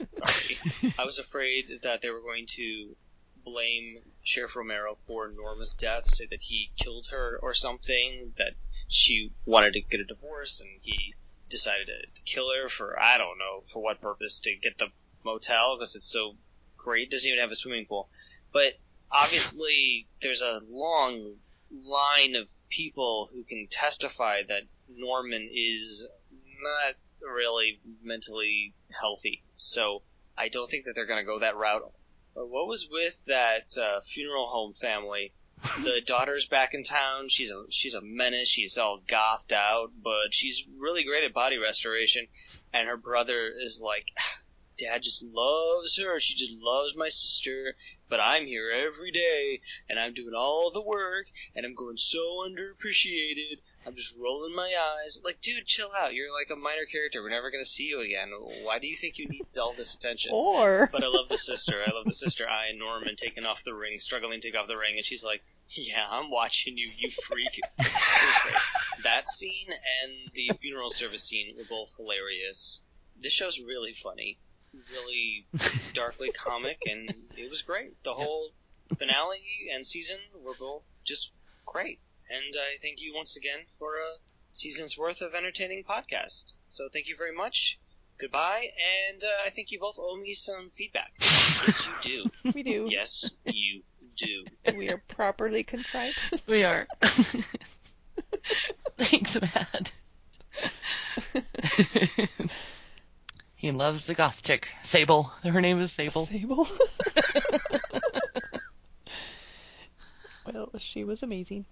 Sorry. I was afraid that they were going to blame Sheriff Romero for Norma's death, say that he killed her or something, that she wanted to get a divorce and he decided to, kill her for, I don't know, for what purpose, to get the motel because it's so great, doesn't even have a swimming pool. But obviously, there's a long line of people who can testify that Norman is not really mentally healthy. So I don't think that they're going to go that route. But what was with that uh, funeral home family? The daughter's back in town. She's a she's a menace. She's all gothed out, but she's really great at body restoration. And her brother is like, Dad just loves her. She just loves my sister. But I'm here every day, and I'm doing all the work, and I'm going so underappreciated. I'm just rolling my eyes. Like, dude, chill out. You're like a minor character. We're never gonna see you again. Why do you think you need all this attention? Or But I love the sister. I love the sister. I and Norman taking off the ring, struggling to take off the ring, and she's like, "Yeah, I'm watching you, you freak." It was great. That scene and the funeral service scene were both hilarious. This show's really funny, really darkly comic, and it was great. The whole finale and season were both just great. And I thank you once again for a season's worth of entertaining podcast. So thank you very much. Goodbye, and uh, I think you both owe me some feedback. Yes, you do. we do. Yes, you do. We are properly contrite. We are. Thanks, Matt. he loves the goth chick, Sable. Her name is Sable. Sable. well, she was amazing.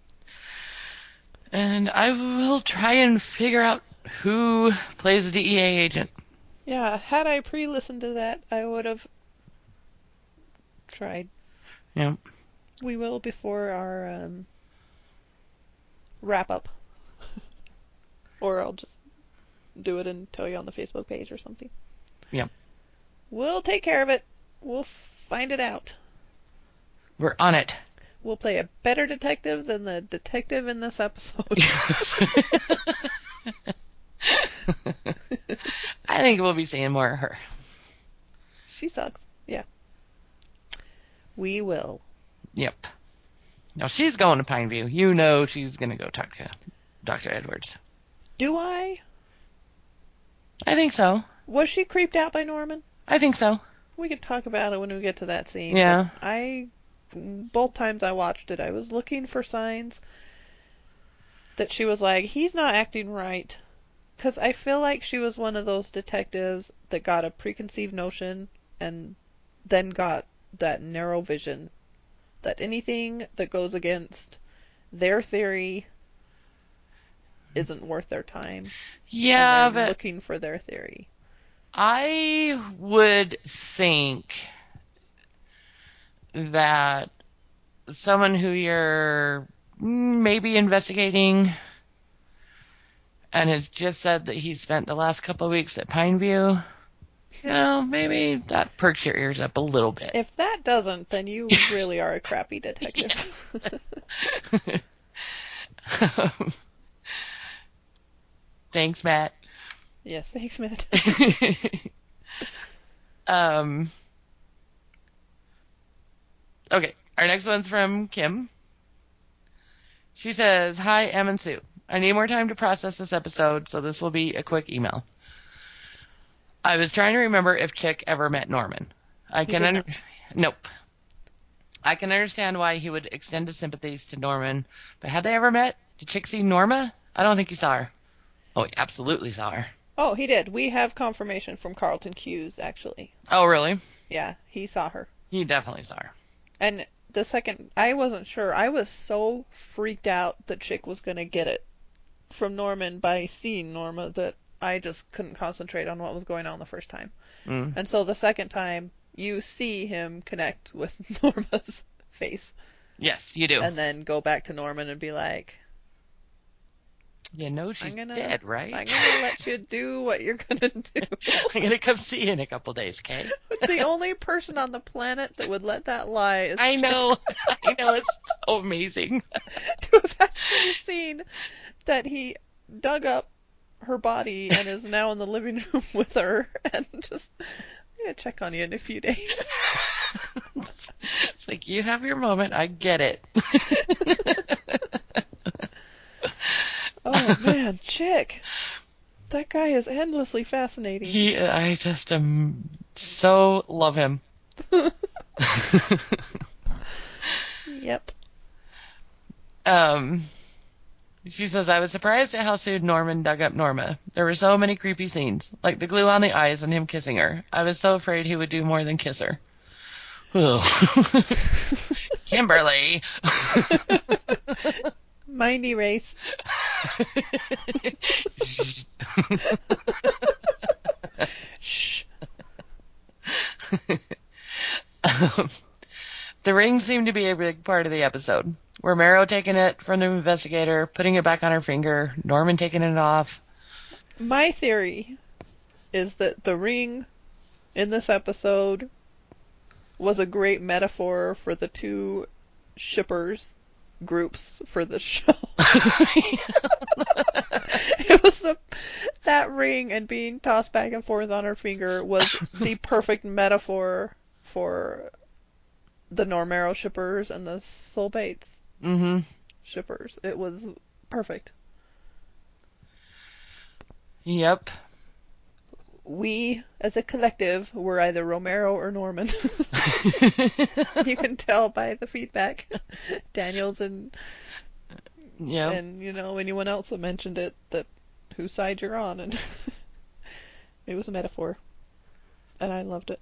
And I will try and figure out who plays the DEA agent. Yeah, had I pre-listened to that, I would have tried. Yeah. We will before our um, wrap up, or I'll just do it and tell you on the Facebook page or something. Yeah. We'll take care of it. We'll find it out. We're on it. We'll play a better detective than the detective in this episode. I think we'll be seeing more of her. she sucks. Yeah. We will. Yep. Now she's going to Pineview. You know she's going to go talk to Dr. Edwards. Do I? I think so. Was she creeped out by Norman? I think so. We can talk about it when we get to that scene. Yeah. I, both times I watched it, I was looking for signs that she was like, he's not acting right. Because I feel like she was one of those detectives that got a preconceived notion and then got that narrow vision that anything that goes against their theory isn't worth their time. Yeah, but looking for their theory. I would think that someone who you're maybe investigating and has just said that he spent the last couple of weeks at Pineview, you know, maybe that perks your ears up a little bit. If that doesn't, then you really are a crappy detective. Um, Thanks, Matt. yes, thanks, Matt. um, okay, our next one's from Kim. She says, Hi, Em and Sue. I need more time to process this episode, so this will be a quick email. I was trying to remember if Chick ever met Norman. I can un- nope. I can understand why he would extend his sympathies to Norman, but had they ever met? Did Chick see Norma? I don't think he saw her. Oh, he absolutely saw her. Oh, he did. We have confirmation from Carlton Cuse, actually. Oh, really? Yeah, he saw her. He definitely saw her. And the second, I wasn't sure. I was so freaked out that Chick was going to get it from Norman by seeing Norma that I just couldn't concentrate on what was going on the first time. Mm. And so the second time, you see him connect with Norma's face Yes, you do. and then go back to Norman and be like, you know she's gonna, dead, right? I'm gonna let you do what you're gonna do. I'm gonna come see you in a couple days, okay? the only person on the planet that would let that lie is I know, I know, it's so amazing. to have actually seen that he dug up her body and is now in the living room with her and just I'm gonna check on you in a few days. It's, it's like you have your moment, I get it. Oh man, chick. That guy is endlessly fascinating. he, I just am so love him. Yep. Um, she says, I was surprised at how soon Norman dug up Norma. There were so many creepy scenes, like the glue on the eyes and him kissing her. I was so afraid he would do more than kiss her. Ugh. Kimberly. Mindy race. Shh. Um, the ring seemed to be a big part of the episode. Romero taking it from the investigator, putting it back on her finger, Norman taking it off. My theory is that the ring in this episode was a great metaphor for the two shippers groups for the show. it was the that ring and being tossed back and forth on her finger was the perfect metaphor for the Normero shippers and the Soul Bates hmm shippers. It was perfect. Yep. We, as a collective, were either Romero or Norman. you can tell by the feedback. Daniels and yep. and you know anyone else that mentioned it that whose side you're on, and it was a metaphor, and I loved it.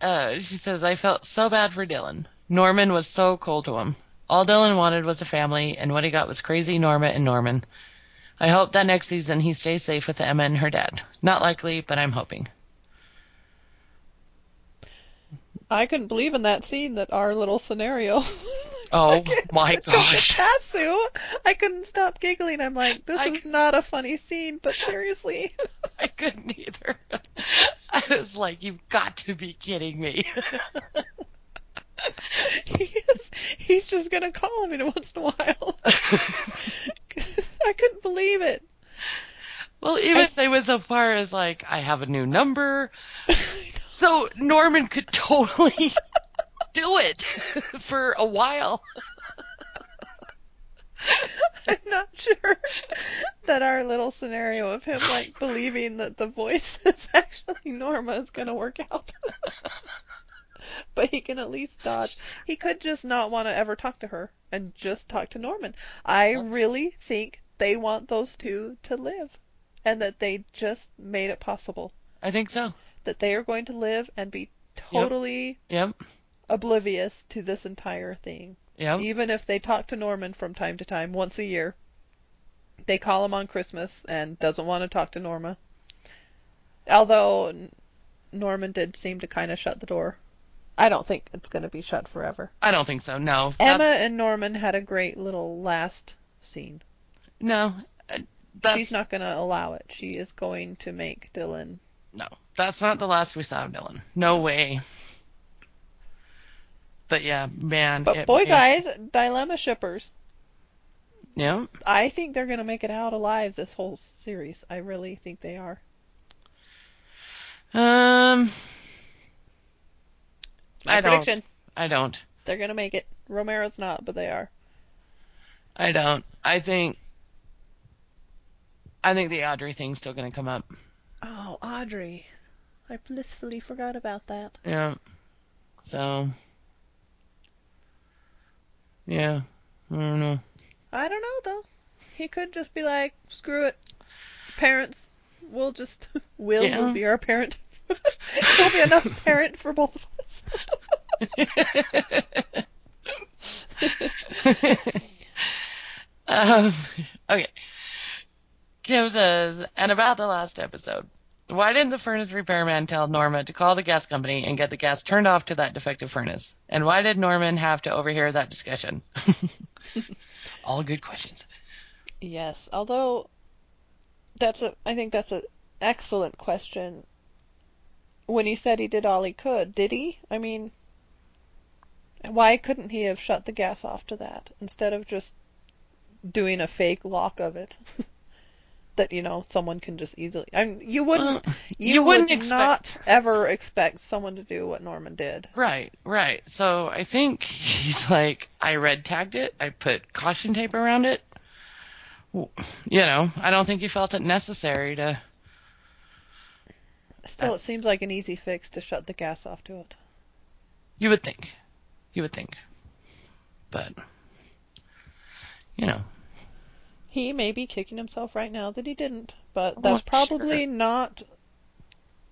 Uh, she says, I felt so bad for Dylan. Norman was so cold to him. All Dylan wanted was a family, and what he got was crazy Norma and Norman. I hope that next season he stays safe with Emma and her dad. Not likely, but I'm hoping. I couldn't believe in that scene that our little scenario. Oh my gosh. Tatsu! I couldn't stop giggling. I'm like, this I- is not a funny scene, but seriously. I couldn't either. I was like, you've got to be kidding me. he is, he's just gonna call me once in a while. I couldn't believe it. well, even if they went so far as like, I have a new number. So Norman could totally do it for a while. I'm not sure that our little scenario of him like believing that the voice is actually Norma is gonna work out. but he can at least dodge. He could just not want to ever talk to her and just talk to Norman. I That's- really think they want those two to live, and that they just made it possible. I think so. That they are going to live and be totally Yep. oblivious to this entire thing. Yep. Even if they talk to Norman from time to time, once a year, they call him on Christmas and doesn't want to talk to Norma. Although N- Norman did seem to kind of shut the door. I don't think it's going to be shut forever. I don't think so. No. Emma That's- and Norman had a great little last scene. no. uh, That's, She's not going to allow it. She is going to make Dylan. No, that's not the last we saw of Dylan. No way. But yeah, man. But it- boy, it- guys, dilemma shippers. Yeah. I think they're going to make it out alive this whole series. I really think they are. Um. My I don't. prediction. I don't. They're gonna make it. Romero's not, but they are. I don't. I think. I think the Audrey thing's still gonna come up. Oh, Audrey. I blissfully forgot about that. Yeah. So. Yeah. I don't know. I don't know though. He could just be like, screw it. Parents, we'll just Will Yeah. will be our parent. He'll be enough parent for both of us. um, okay. Kim says, and about the last episode. Why didn't the furnace repairman tell Norma to call the gas company and get the gas turned off to that defective furnace? And why did Norman have to overhear that discussion? All good questions. Yes, although that's a I think that's an excellent question. When he said he did all he could, did he? I mean, why couldn't he have shut the gas off to that instead of just doing a fake lock of it? that you know someone can just easily. I mean, you wouldn't. You, you wouldn't would expect- not ever expect someone to do what Norman did. Right, right. So I think he's like, I red tagged it. I put caution tape around it. You know, I don't think he felt it necessary to. Still, it seems like an easy fix to shut the gas off to it. You would think. You would think. But, you know, He may be kicking himself right now that he didn't, but Oh, that's sure. probably not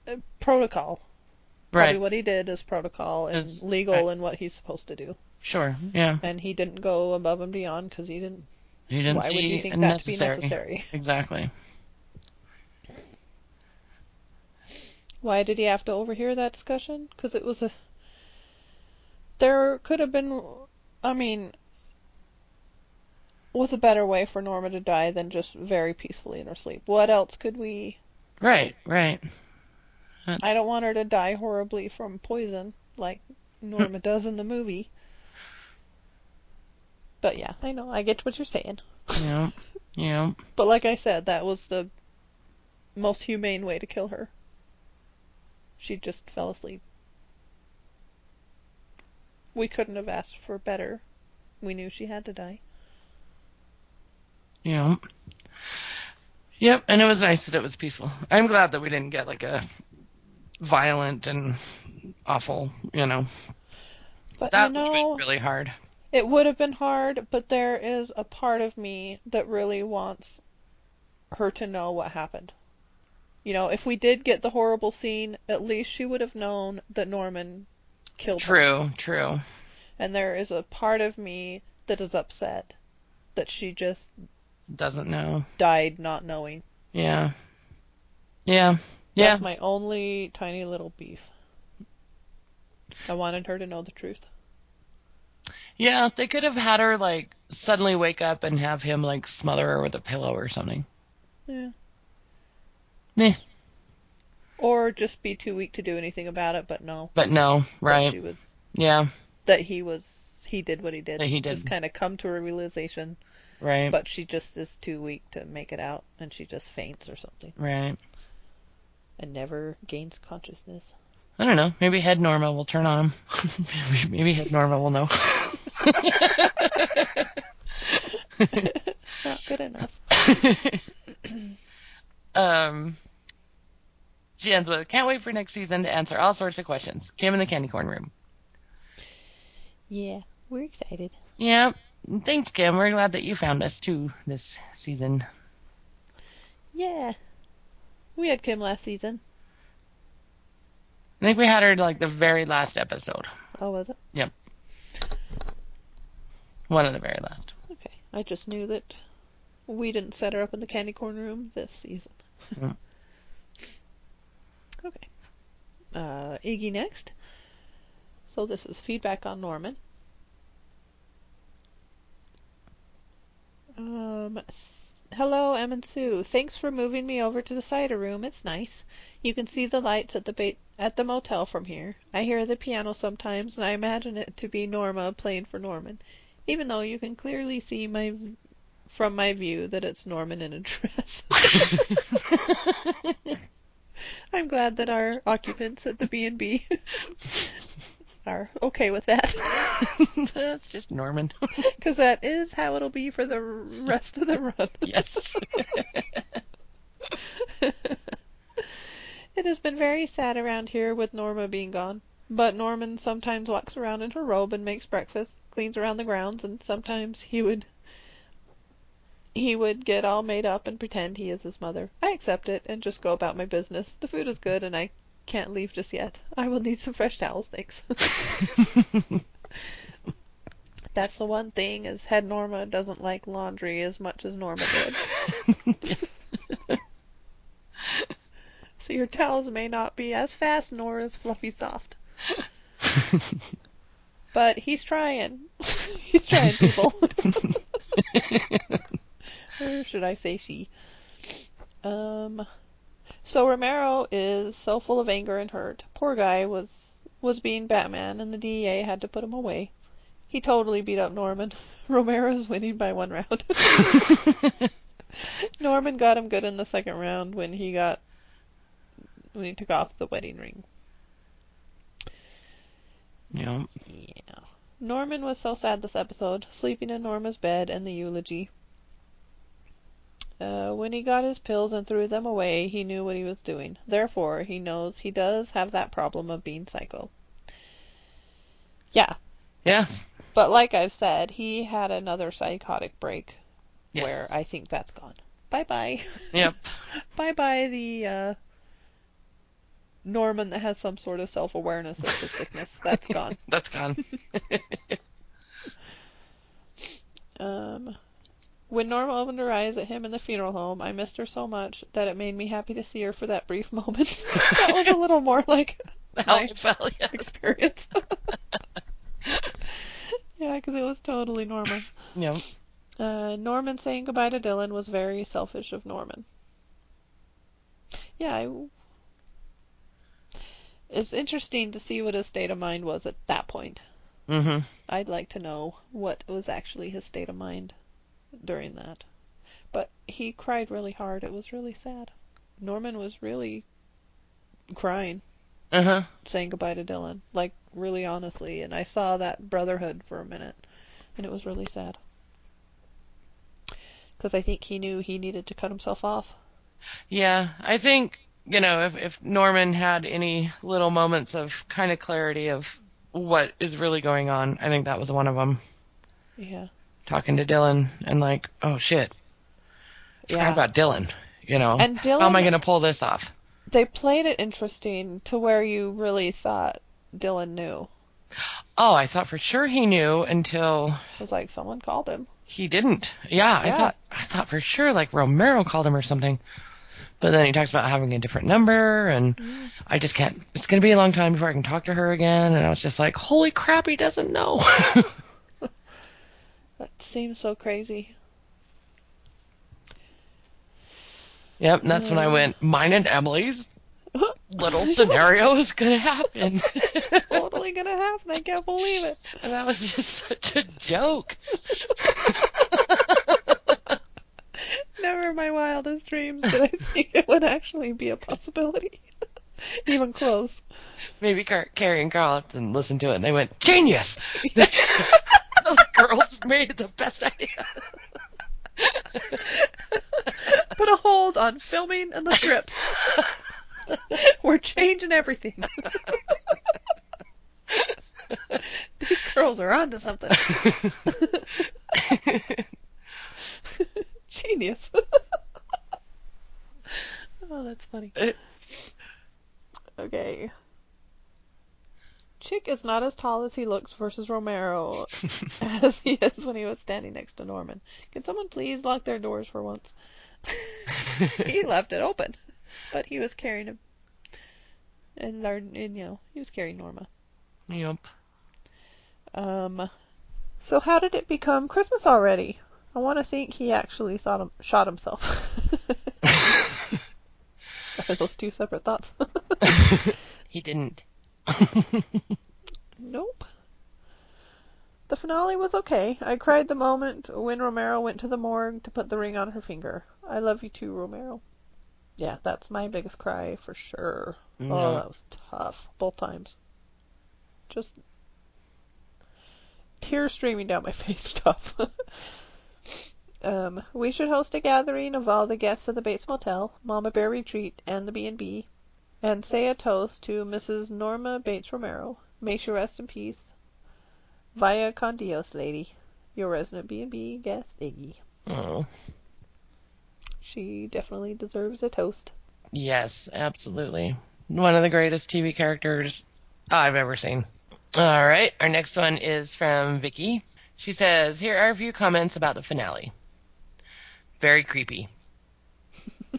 uh, protocol. Probably right. what he did is protocol and Is- legal right. and what he's supposed to do. Sure, yeah. And he didn't go above and beyond because he didn't. He didn't Why see would you think that to be necessary? Exactly. Why did he have to overhear that discussion? Because it was a. There could have been. I mean. Was a better way for Norma to die than just very peacefully in her sleep. What else could we. Right, right. That's, I don't want her to die horribly from poison like Norma hmm. does in the movie. But yeah, I know. I get what you're saying. Yeah, yeah. But like I said, that was the most humane way to kill her. She just fell asleep. We couldn't have asked for better. We knew she had to die. Yeah. Yep, and it was nice that it was peaceful. I'm glad that we didn't get like a violent and awful, you know. But That you would have been really hard. it would have been hard, but there is a part of me that really wants her to know what happened. You know, if we did get the horrible scene, at least she would have known that Norman killed her. True, true. And there is a part of me that is upset that she just Doesn't know. died not knowing. Yeah. Yeah. Yeah. That's my only tiny little beef. I wanted her to know the truth. Yeah, they could have had her like suddenly wake up and have him like smother her with a pillow or something. Yeah. Meh. Or just be too weak to do anything about it, but no. But no, right. she was Yeah, that he was he did what he did. That he did. Just kind of come to a realization, right. but she just is too weak to make it out and she just faints or something right. and never gains consciousness. I don't know. Maybe head Norma will turn on him. maybe, maybe head Norma will know. Not good enough. um, she ends with, can't wait for next season to answer all sorts of questions. Kim in the candy corn room. Yeah, we're excited. Yeah. Thanks, Kim. We're glad that you found us too this season. Yeah. We had Kim last season. I think we had her like the very last episode. Oh, was it? Yep. One of the very last. Okay. I just knew that we didn't set her up in the candy corn room this season. Mm. okay. Uh, Iggy next. So this is feedback on Norman. Um, hello, Em and Sue. Thanks for moving me over to the cider room. It's nice. You can see the lights at the ba- at the motel from here. I hear the piano sometimes, and I imagine it to be Norma playing for Norman even though you can clearly see my from my view that it's Norman in a dress. I'm glad that our occupants at the B&B are okay with that That's just Norman. because that is how it'll be for the rest of the run. yes. It has been very sad around here with Norma being gone. But Norman sometimes walks around in her robe and makes breakfast, cleans around the grounds, and sometimes he would he would get all made up and pretend he is his mother. I accept it and just go about my business. The food is good and I can't leave just yet. I will need some fresh towels, thanks. That's the one thing is head Norma doesn't like laundry as much as Norma did. so your towels may not be as fast nor as fluffy soft. But he's trying. he's trying, people. Or should I say she? Um. So Romero is so full of anger and hurt. Poor guy was was being Batman, and the DEA had to put him away. He totally beat up Norman. Romero's winning by one round. Norman got him good in the second round when he got when he took off the wedding ring. yeah. Yeah. Norman was so sad this episode, sleeping in Norma's bed and the eulogy. Uh, when he got his pills and threw them away, he knew what he was doing. Therefore, he knows he does have that problem of being psycho. Yeah, Yeah. but like I've said, he had another psychotic break Yes. where I think that's gone. Bye bye. Yep. bye bye the uh, Norman that has some sort of self awareness of the sickness. That's gone. That's gone. Um, when Norma opened her eyes at him in the funeral home, I missed her so much that it made me happy to see her for that brief moment. that was a little more like How I felt, yes. experience. yeah, because it was totally Norma. Yep. Uh, Norman saying goodbye to Dylan was very selfish of Norman. Yeah, I... it's interesting to see what his state of mind was at that point. Mm-hmm. I'd like to know what was actually his state of mind during that. But he cried really hard. It was really sad. Norman was really crying, Uh-huh. saying goodbye to Dylan, like really honestly. And I saw that brotherhood for a minute, and it was really sad. Because I think he knew he needed to cut himself off. Yeah, I think, you know, if, if Norman had any little moments of kind of clarity of what is really going on, I think that was one of them. Yeah. Talking to Dylan and like, oh shit, forgot Yeah. about Dylan, you know. And Dylan, How am I going to pull this off? they played it interesting to where you really thought Dylan knew. Oh, I thought for sure he knew until It was like someone called him. he didn't. Yeah, I thought I thought for sure like Romero called him or something. But then he talks about having a different number and Mm. I just can't it's gonna be a long time before I can talk to her again and I was just like, Holy crap, he doesn't know That seems so crazy. Yep, and that's when I mm. went, Mine and Emily's little scenario is gonna happen. totally gonna happen. I can't believe it. and that was just such a joke. Never in my wildest dreams did I think it would actually be a possibility. Even close. Maybe Car- Kerry and Carl didn't listen to it and they went, Genius! Those girls made the best idea. Put a hold on filming and the scripts. We're changing everything. These girls are onto something. Genius. oh, that's funny. Uh, okay. Chick is not as tall as he looks versus Romero as he is when he was standing next to Norman. Can someone please lock their doors for once? he left it open, but he was carrying him. And, and you know, he was carrying Norma. yep. Um, so how did it become Christmas already? I want to think he actually thought him, shot himself. Are those two separate thoughts? he didn't. nope. The finale was okay. I cried the moment when Romero went to the morgue to put the ring on her finger. I love you too, Romero. Yeah, that's my biggest cry for sure. Oh, that was tough. Both times. Just tears streaming down my face tough. um, we should host a gathering of all the guests of the Bates Motel, Mama Bear Retreat, and the B&B. And say a toast to Mrs. Norma Bates Romero. May she rest in peace. Vaya con Dios, lady. Your resident B&B guest, Iggy. Oh, She definitely deserves a toast. yes, absolutely. One of the greatest TV characters I've ever seen. All right, our next one is from Vicky. She says, "Here are a few comments about the finale. Very creepy.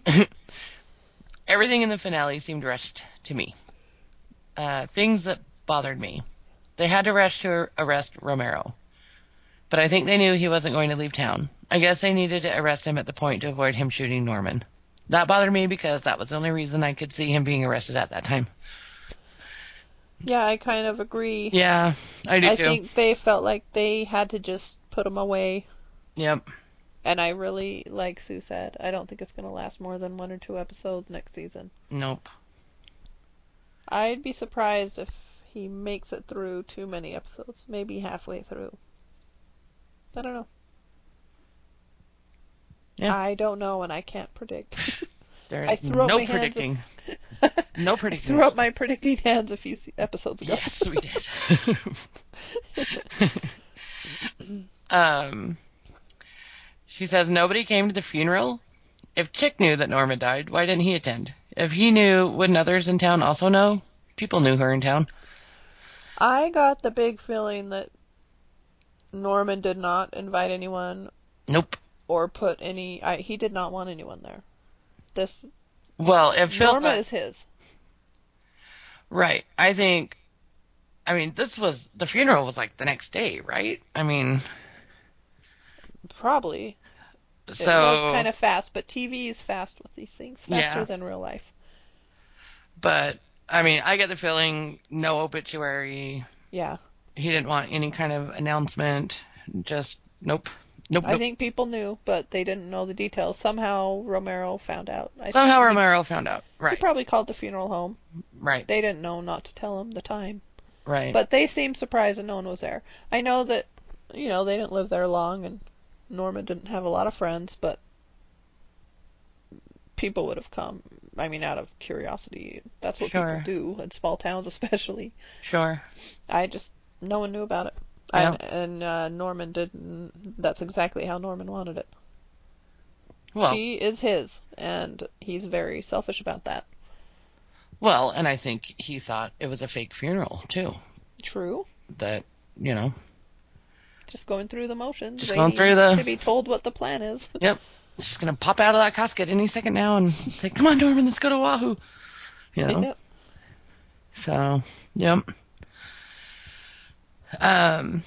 Everything in the finale seemed rushed to me. Uh, things that bothered me. They had to rush to arrest Romero, but I think they knew he wasn't going to leave town. I guess they needed to arrest him at the point to avoid him shooting Norman. That bothered me because that was the only reason I could see him being arrested at that time. Yeah, I kind of agree. Yeah, I do I too. think they felt like they had to just put him away. Yep. And I really, like Sue said, I don't think it's going to last more than one or two episodes next season. Nope. I'd be surprised if he makes it through too many episodes, maybe halfway through. I don't know. Yeah. I don't know and I can't predict. There I threw up no predicting. I No predicting. threw up my predicting hands a few episodes ago. Yes, we did. um, she says nobody came to the funeral. If Chick knew that Norma died, why didn't he attend? If he knew, wouldn't others in town also know? People knew her in town. I got the big feeling that Norman did not invite anyone Nope. or put any. I, he did not want anyone there. This Well, it feels Norma like, is his. right. I think. I mean, this was the funeral was like the next day, right? I mean, Probably. So it was kind of fast, but TV is fast with these things, faster Yeah. than real life. but I mean, I get the feeling no obituary. Yeah, He didn't want any kind of announcement. Just nope, nope, I think people knew, but they didn't know the details. Somehow Romero found out. I Somehow Romero found out. Right. he probably called the funeral home. right, They didn't know not to tell him the time, right. but they seemed surprised that no one was there. I know that, you know, they didn't live there long, and Norma didn't have a lot of friends, but people would have come. I mean, out of curiosity. That's what Sure. people do in small towns, especially. sure. I just no one knew about it. Yeah. And uh, Norman didn't. That's exactly how Norman wanted it. Well, she is his, and he's very selfish about that. well, and I think he thought it was a fake funeral too. True. That you know, Just going through the motions. Just going through the- To be told what the plan is. yep, she's gonna pop out of that casket any second now and say, "Come on, Norman, let's go to Wahoo." You know. Yep. So, yep. Um,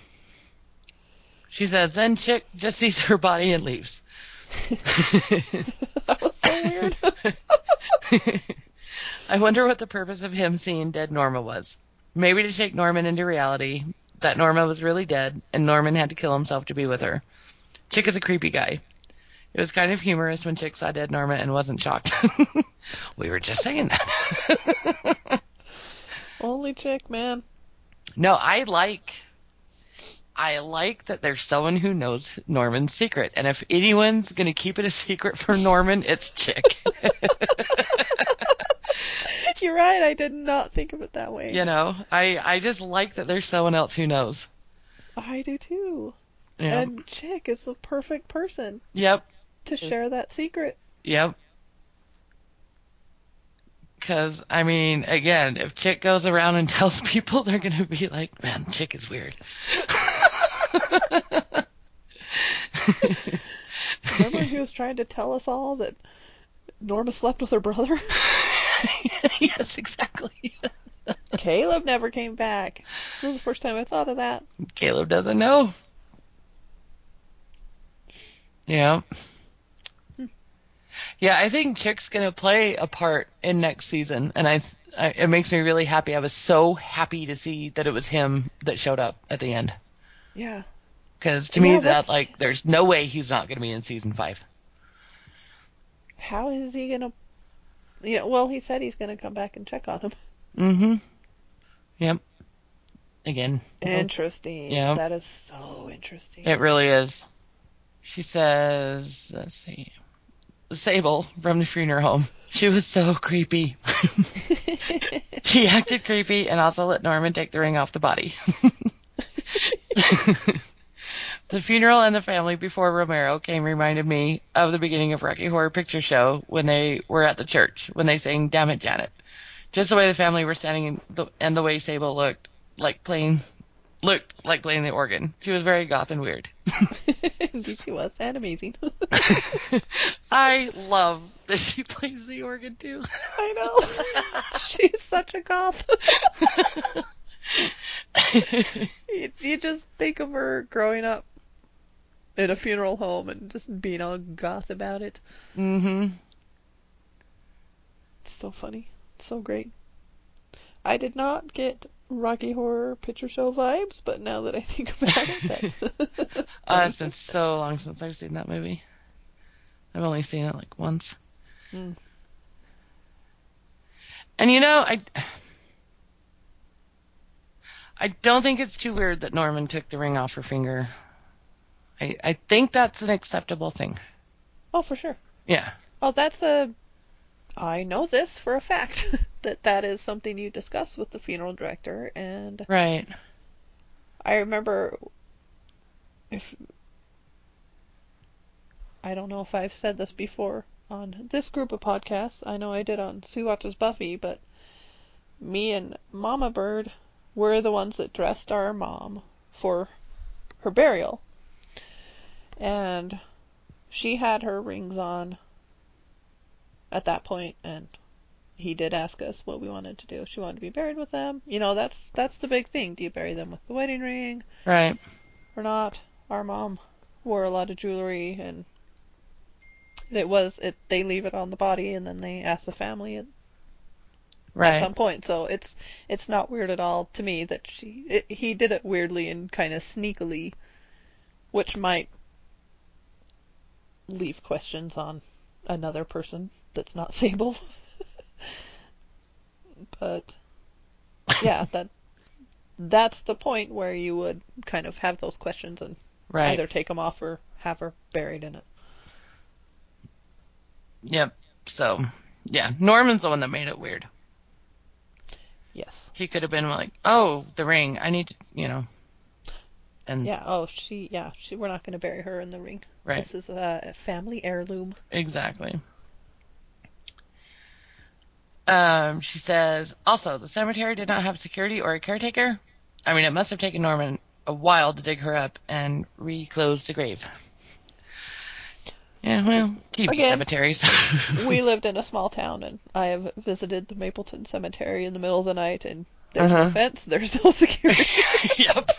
she says, then Chick just sees her body and leaves. that was so weird. I wonder what the purpose of him seeing dead Norma was. Maybe to shake Norman into reality that Norma was really dead and Norman had to kill himself to be with her. Chick is a creepy guy. It was kind of humorous when Chick saw dead Norma and wasn't shocked. we were just saying that. Only chick, man. No, I like I like that there's someone who knows Norman's secret. And if anyone's gonna keep it a secret for Norman, it's Chick. You're right. I did not think of it that way. you know? I I just like that there's someone else who knows. I do too. You? And Chick is the perfect person Yep. to share that secret. Yep. Cause I mean, again, if Chick goes around and tells people, they're gonna be like, "Man, Chick is weird." Remember he was trying to tell us all that Norma slept with her brother? yes, exactly. Caleb never came back. This is the first time I thought of that. Caleb doesn't know. Yeah. Hmm. Yeah, I think Chick's gonna play a part in next season, and I, I, it makes me really happy. I was so happy to see that it was him that showed up at the end, Yeah. because to Yeah, me that's- that like, there's no way he's not gonna be in season five. How is he gonna? Yeah. Well, he said he's gonna come back and check on him. Mm-hmm. Yep. Again, Interesting. Yeah. That is so interesting. it really is. She says, let's see. Sable from the funeral home. She was so creepy. she acted creepy and also let Norman take the ring off the body. the funeral and the family before Romero came reminded me of the beginning of Rocky Horror Picture Show when they were at the church when they sang "Damn It, Janet." Just the way the family were standing the, and the way Sable looked like playing looked like playing the organ. She was very goth and weird. Indeed, she was, and amazing. I love that she plays the organ too. I know. She's such a goth. you, you just think of her growing up in a funeral home and just being all goth about it. Mm mhm. It's so funny. It's so great. I did not get Rocky Horror Picture Show vibes, but now that I think about it, that's. Uh, it's been so long since I've seen that movie. I've only seen it like once. Mm. And you know, I I don't think it's too weird that Norman took the ring off her finger. I I think that's an acceptable thing. Oh, for sure. Yeah. Oh, that's a. I know this for a fact that that is something you discuss with the funeral director, and Right. I remember if I don't know if I've said this before on this group of podcasts. I know I did on Sue Watches Buffy, but me and Mama Bird were the ones that dressed our mom for her burial. And she had her rings on at that point and he did ask us what we wanted to do. She wanted to be buried with them. You know, that's that's the big thing. Do you bury them with the wedding ring Right. or not? Our mom wore a lot of jewelry and it was it they leave it on the body and then they ask the family at, Right. at some point. So it's it's not weird at all to me that she it, he did it weirdly and kind of sneakily, which might leave questions on another person that's not Sable. but yeah, that that's the point where you would kind of have those questions and right. either take them off or have her buried in it. Yep. So, yeah, Norman's the one that made it weird. Yes. He could have been like, "Oh, the ring. I need to, you know." And Yeah. Oh, she. Yeah. She. We're not going to bury her in the ring. Right. This is a family heirloom. Exactly. Um, she says, also, the cemetery did not have security or a caretaker. I mean, it must have taken Norman a while to dig her up and reclose the grave. Yeah, well, TV Again. cemeteries. we lived in a small town, and I have visited the Mapleton Cemetery in the middle of the night, and there's no Uh-huh. fence, there's no security. yep.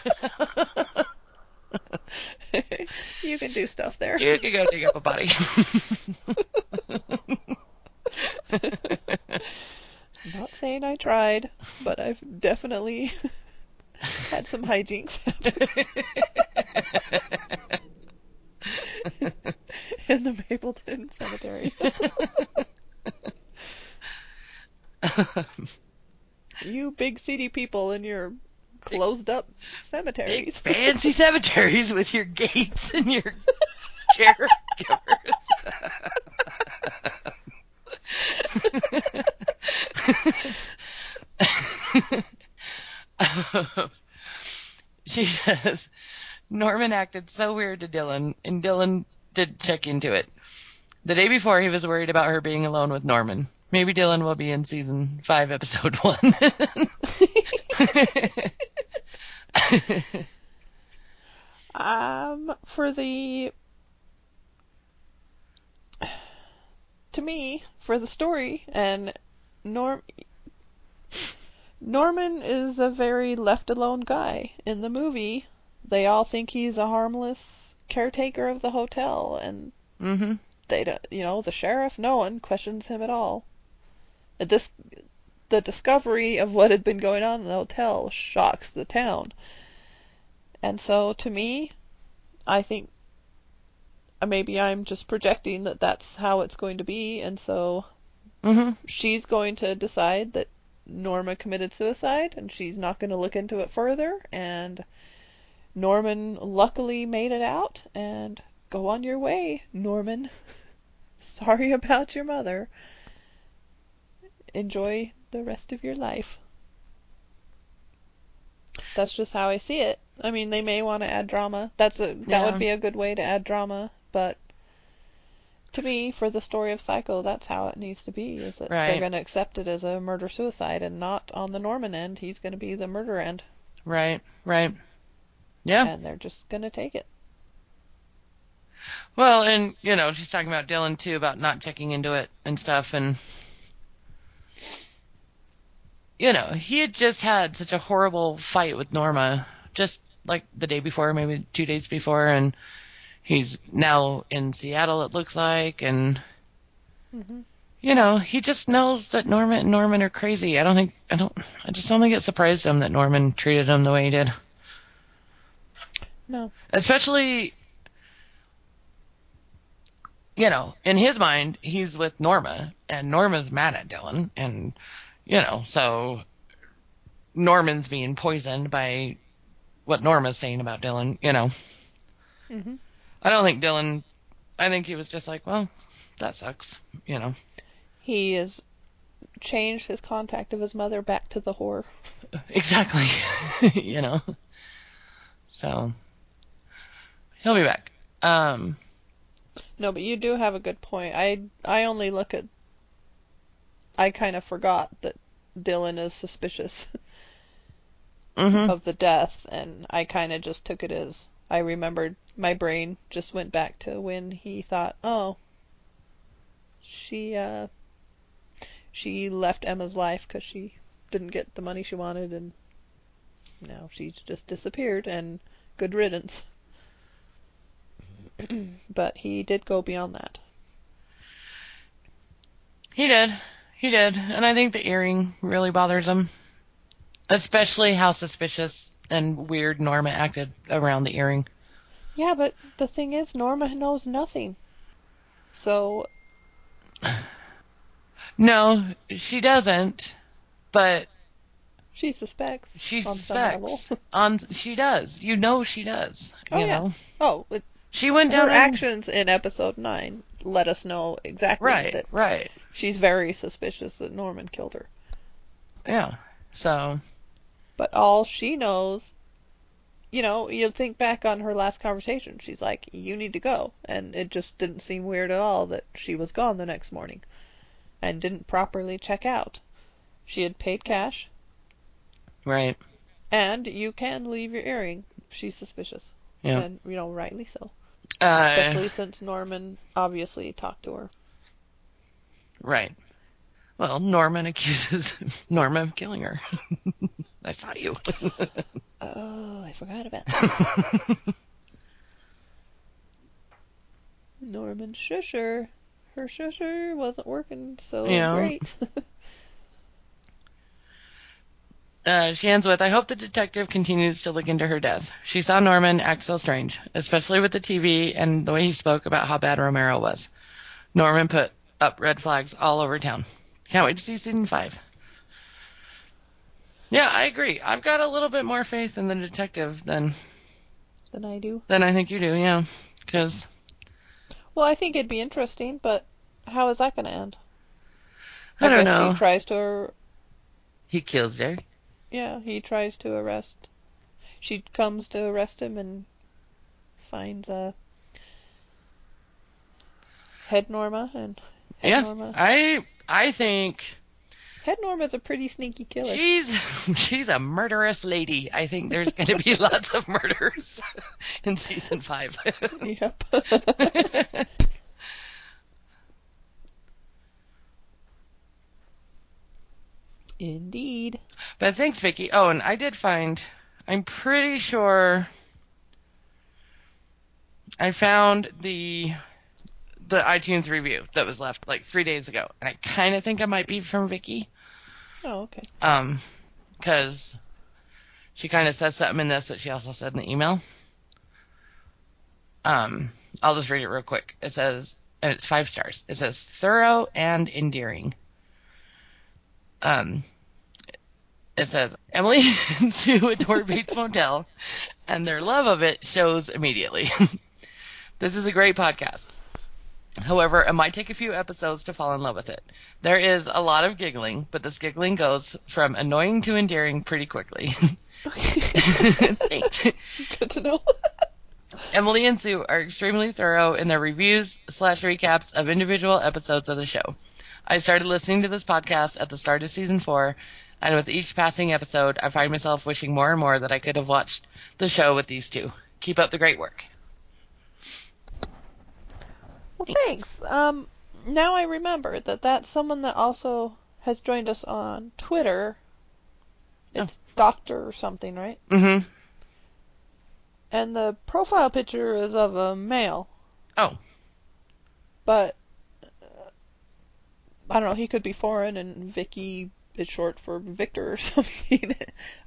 you can do stuff there. you can go dig up a body. Not saying I tried, but I've definitely had some hijinks in the Mapleton Cemetery. you big city people in your closed up Big fancy cemeteries with your gates and your caregivers. she says Norman acted so weird to Dylan, and Dylan did check into it. The day before, he was worried about her being alone with Norman. Maybe Dylan will be in season five, episode one. Um, for the to me, for the story and Norm Norman is a very left alone guy. In the movie, they all think he's a harmless caretaker of the hotel and hmm they don't, you know, the sheriff, no one questions him at all. At this the discovery of what had been going on in the hotel shocks the town. And so to me, I think uh, maybe I'm just projecting that that's how it's going to be and so hmm she's going to decide that Norma committed suicide and she's not going to look into it further and Norman luckily made it out and go on your way, Norman. Sorry about your mother. Enjoy the rest of your life. That's just how I see it. I mean, they may want to add drama. That's a that Yeah. would be a good way to add drama, but to me, for the story of Psycho, that's how it needs to be. Is that Right. they're going to accept it as a murder suicide and not on the Norman end. He's going to be the murder end, Right, right. Yeah. and they're just going to take it. Well, and you know, she's talking about Dylan too about not checking into it and stuff, and you know, he had just had such a horrible fight with Norma, just like the day before, maybe two days before, and he's now in Seattle. It looks like, and hmm you know, he just knows that Norman and Norman are crazy. I don't think, I don't, I just don't think it surprised him that Norman treated him the way he did. No. especially you know in his mind he's with norma and norma's mad at dylan and you know so norman's being poisoned by what norma's saying about dylan you know hmm i don't think dylan i think he was just like well that sucks you know He has changed his contact of his mother back to the whore. exactly you know so he'll be back um No, but you do have a good point. I I only look at. I kind of forgot that Dylan is suspicious mhm. of the death, and I kind of just took it as I remembered. My brain just went back to when he thought, "Oh, she uh, she left Emma's life because she didn't get the money she wanted, and now she's just disappeared, and good riddance." but he did go beyond that. He did. He did. And I think the earring really bothers him. Especially how suspicious and weird Norma acted around the earring. Yeah, but the thing is, Norma knows nothing. So, No, she doesn't. But she suspects. she on suspects. On she does. You know she does. Oh, you yeah. know. Oh, it, She went her down on- actions in episode 9 let us know exactly Right, that right. she's very suspicious that Norman killed her. Yeah. So But all she knows, you know, you think back on her last conversation. She's like, you need to go. And it just didn't seem weird at all that she was gone the next morning and didn't properly check out. She had paid cash, right. and you can leave your earring. She's suspicious. Yeah. And, you know, rightly so. Uh, Especially since Norman obviously talked to her. right. Well, Norman accuses Norma of killing her. I saw you. Oh, I forgot about that. Norman Shusher. Her Shusher wasn't working so Yeah. great. Uh, she ends with, I hope the detective continues to look into her death. She saw Norman act so strange, especially with the TV and the way he spoke about how bad Romero was. Norman put up red flags all over town. Can't wait to see season five. Yeah, I agree. I've got a little bit more faith in the detective than than I do. than I think you do. Yeah, because Well, I think it'd be interesting, but how is that going to end? I don't guess know. He tries to, he kills her. Yeah, he tries to arrest. She comes to arrest him and finds a head Norma and head Yeah, Norma. I I think Head Norma's a pretty sneaky killer. she's she's a murderous lady. I think there's going to be lots of murders in season five. Yep. Indeed. But thanks, Vicky. Oh, and I did find, I'm pretty sure I found the the iTunes review that was left like three days ago, and I kind of think it might be from Vicky, Oh, okay. um, because she kind of says something in this that she also said in the email. Um, I'll just read it real quick. It says, and it's five stars. It says thorough and endearing. Um, it says Emily and Sue adore Bates Motel, and their love of it shows immediately. this is a great podcast. However, it might take a few episodes to fall in love with it. There is a lot of giggling, but this giggling goes from annoying to endearing pretty quickly. Thanks. Good to know. Emily and Sue are extremely thorough in their reviews slash recaps of individual episodes of the show. I started listening to this podcast at the start of season four, and with each passing episode, I find myself wishing more and more that I could have watched the show with these two. Keep up the great work. Well, thanks. Um, now I remember that that's someone that also has joined us on Twitter. It's Doctor or something, right? Mm-hmm. And the profile picture is of a male, Oh, but I don't know. He could be foreign, and Vicky is short for Victor or something.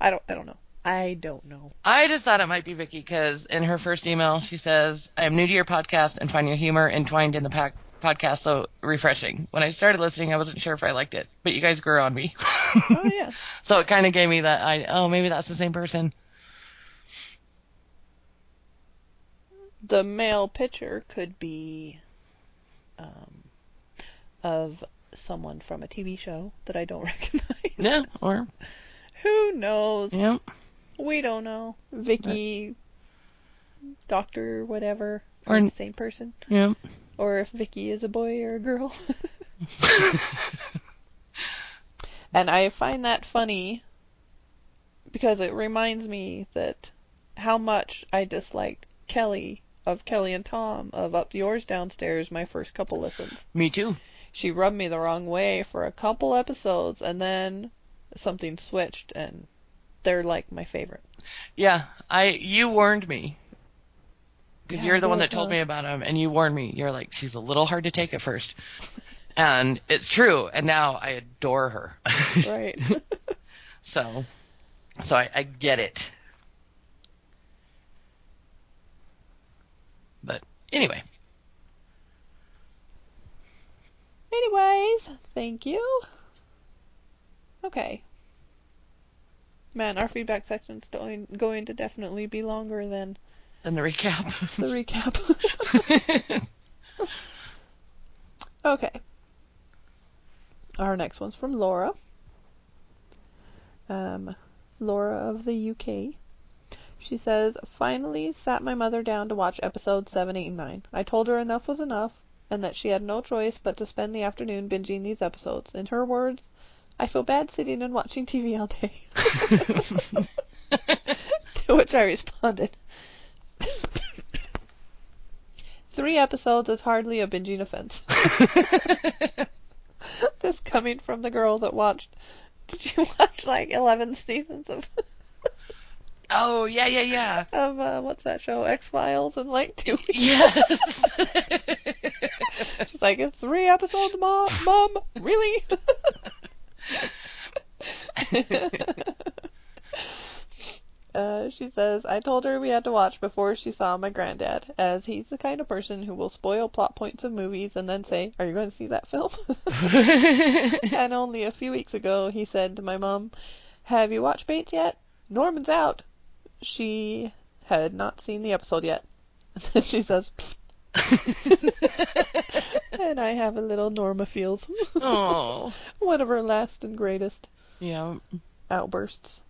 I don't. I don't know. I don't know. I just thought it might be Vicky because in her first email she says, "I am new to your podcast and find your humor entwined in the pack podcast so refreshing. When I started listening, I wasn't sure if I liked it, but you guys grew on me. Oh yeah. so it kind of gave me that I oh maybe that's the same person. the male picture could be um, of someone from a TV show that I don't recognize. Yeah, or Who knows? yeah, We don't know. Vicky, Doctor, whatever, Or- the same person, yeah. or if Vicky is a boy or a girl. and I find that funny because it reminds me that how much I disliked Kelly of Kelly and Tom of Up Yours Downstairs my first couple listens. me too. She rubbed me the wrong way for a couple episodes and then something switched and they're like my favorite. Yeah, I you warned me because Yeah, you're the one that told me about him, and you warned me. You're like, she's a little hard to take at first, and it's true. And now I adore her. Right. so, so I, I get it. But anyway, Anyways, thank you. Okay. Man, our feedback section's going, going to definitely be longer than then the recap. the recap. okay. Our next one's from Laura. Um, Laura of the UK. She says, Finally sat my mother down to watch episode 7, 8, and 9. I told her enough was enough and that she had no choice but to spend the afternoon binging these episodes. In her words, I feel bad sitting and watching TV all day. to which I responded, Three episodes is hardly a binging offense. this coming from the girl that watched. Did you watch like 11 seasons of oh yeah, yeah, yeah. of uh, what's that show X Files in like two weeks? Yes. She's like, "It's three episodes, mom. Mom, really? uh, she says, I told her we had to watch before she saw my granddad, as he's the kind of person who will spoil plot points of movies and then say, Are you going to see that film? and only a few weeks ago, he said to my mom, Have you watched Bates yet? Norman's out. She had not seen the episode yet. And then she says, and I have a little Norma feels. oh, One of her last and greatest yeah. outbursts.